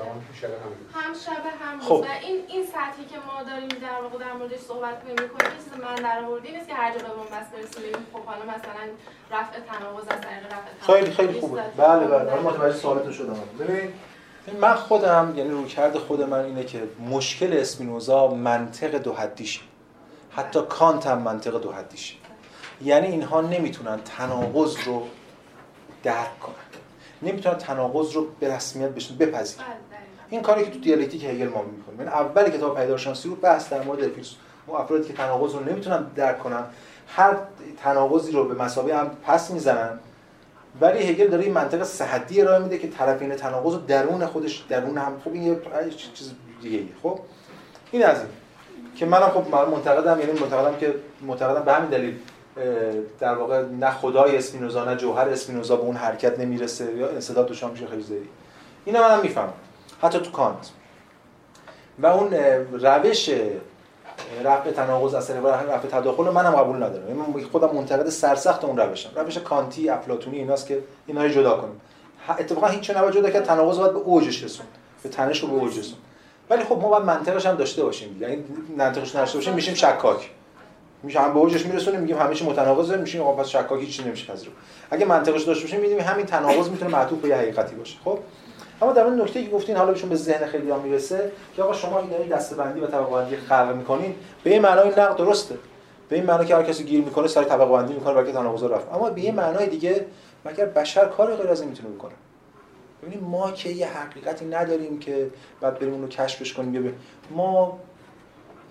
هم شب هم روز خب. و این این سطحی که ما داریم در واقع در موردش صحبت می‌کنیم یه چیز من در آوردی نیست که هر جا به بنبست برسیم خب حالا مثلا رفع تناقض از طریق رفع تناقض. خیلی خیلی یه خوبه بله بله. حالا متوجه سوالتون شدم. ببینید من خودم یعنی رویکرد خود من اینه که مشکل اسپینوزا منطق دو حدیشه. حتی کانت هم منطق دو حدیشه. یعنی اینها نمی‌تونن تناقض رو درک کنن. نمی‌تونن تناقض رو به رسمیت بشن بپذیرن. بله، دقیقاً. این کاری که تو دیالکتیک هگل ما می‌کنیم. یعنی اول کتاب پیدارشناسی رو بحث در مورد فیلسوف افرادی که تناقض رو نمی‌تونن درک کنن هر تناقضی رو به مسابقه هم پس می‌زنن. ولی هگل داره این منطق صحتی ارائه میده که طرفین تناقض رو درون خودش درون هم خب این یه چیز دیگه ایه. خب این از این. که منم خب من منتقدم یعنی منتقدم که معتقدم به همین دلیل. در واقع نه خدای اسپینوزا نه جوهر اسپینوزا به اون حرکت نمی‌رسه یا انسداد دچار میشه خیلی زیادی. اینا منم می‌فهمم. حتی تو کانت. و اون روش رفع تناقض از طریق رفع تداخل منم قبول ندارم. یعنی من خودم منتقد سرسخت اون روشم. روش کانتی افلاطونی ایناست که اینا رو جدا کنیم. اتفاقا هیچ چه نباید جدا کرد. تناقض باید به اوجش رسون. به تنش رو به اوج رسون. ولی خب ما باید منطقش هم داشته باشیم. یعنی منطقش نداشته باشیم میشیم شکاک. میشه هم به اوجش میرسونیم میگیم همه چی متناقضه میشیم آقا پس شکاک هیچ نمیشه پذیرو اگه منطقش داشته باشیم می‌دونیم همین تناقض می‌تونه معطوف به حقیقتی باشه خب؟ اما در مورد نکته که گفتین حالا بهشون به ذهن خیلی ها می‌رسه که آقا شما این دارین دسته‌بندی و طبقه بندی خلق می‌کنین به این معنای این نقد درسته. به این معنی که هر کسی گیر می‌کنه سر طبقه بندی می‌کنه برای تناقض رفت. اما به یه معنای دیگه مگر بشر کار غیر از این می‌تونه بکنه؟ ببینید ما که یه حقیقتی نداریم که بعد بریم اون رو کشفش کنیم ما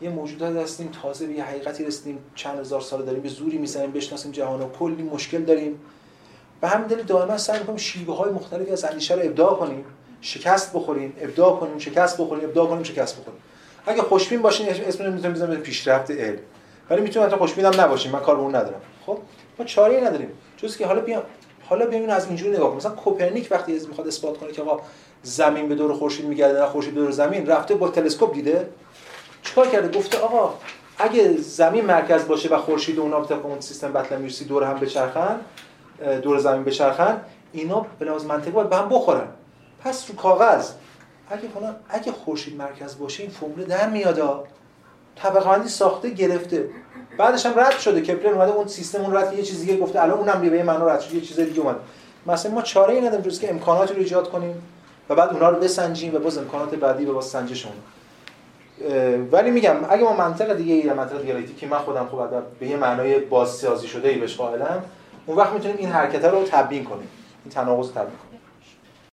یه موجودات هستیم تازه به یه حقیقتی رسیدیم چند هزار سال داریم به زوری می‌زنیم بشناسیم جهان و کلی مشکل داریم. به همین دلیل دائما سعی می‌کنیم شیوه های مختلفی از اندیشه رو ابداع کنیم. شکست بخوریم ابداع کنیم شکست بخوریم ابداع کنیم شکست بخوریم. اگه خوشبین باشین اسم می‌تونیم بزنیم پیشرفت علم. ولی می‌تونیم حتی خوشبین هم نباشیم من کار به ندارم. خب؟ ما چاره نداریم. جز که حالا بیام حالا اینو از اینجوری نگاه مثلا کوپرنیک وقتی از می‌خواد اثبات کنه که آقا زمین به دور خورشید میگرده نه خورشید به دور زمین رفته با تلسکوپ دیده. چیکار کرده؟ گفته آقا اگه زمین مرکز باشه و خورشید و اونا طبق اون سیستم بطلمیوسی دور هم بچرخن دور زمین بچرخن اینا به لحاظ منطقی باید به هم بخورن. پس رو کاغذ اگه فلان اگه خورشید مرکز باشه این فرمول در میاد طبقه بندی ساخته گرفته. بعدش هم رد شده. کپلر اومده اون سیستم اون رد یه چیز دیگه گفته. الان اونم به معنا رد شد یه چیز دیگه اومد مثلا ما چاره ای نداریم جز که امکاناتی رو ایجاد کنیم و بعد اونها رو بسنجیم و باز امکانات بعدی به واسه سنجشون ولی میگم اگه ما منطق دیگه یا منطق دیالکتیکی من خودم خوب به یه معنای بازسازی شده ای بهش قائلم اون وقت می‌تونیم این حرکت رو تبیین کنیم این تناقض رو تبیین کنیم.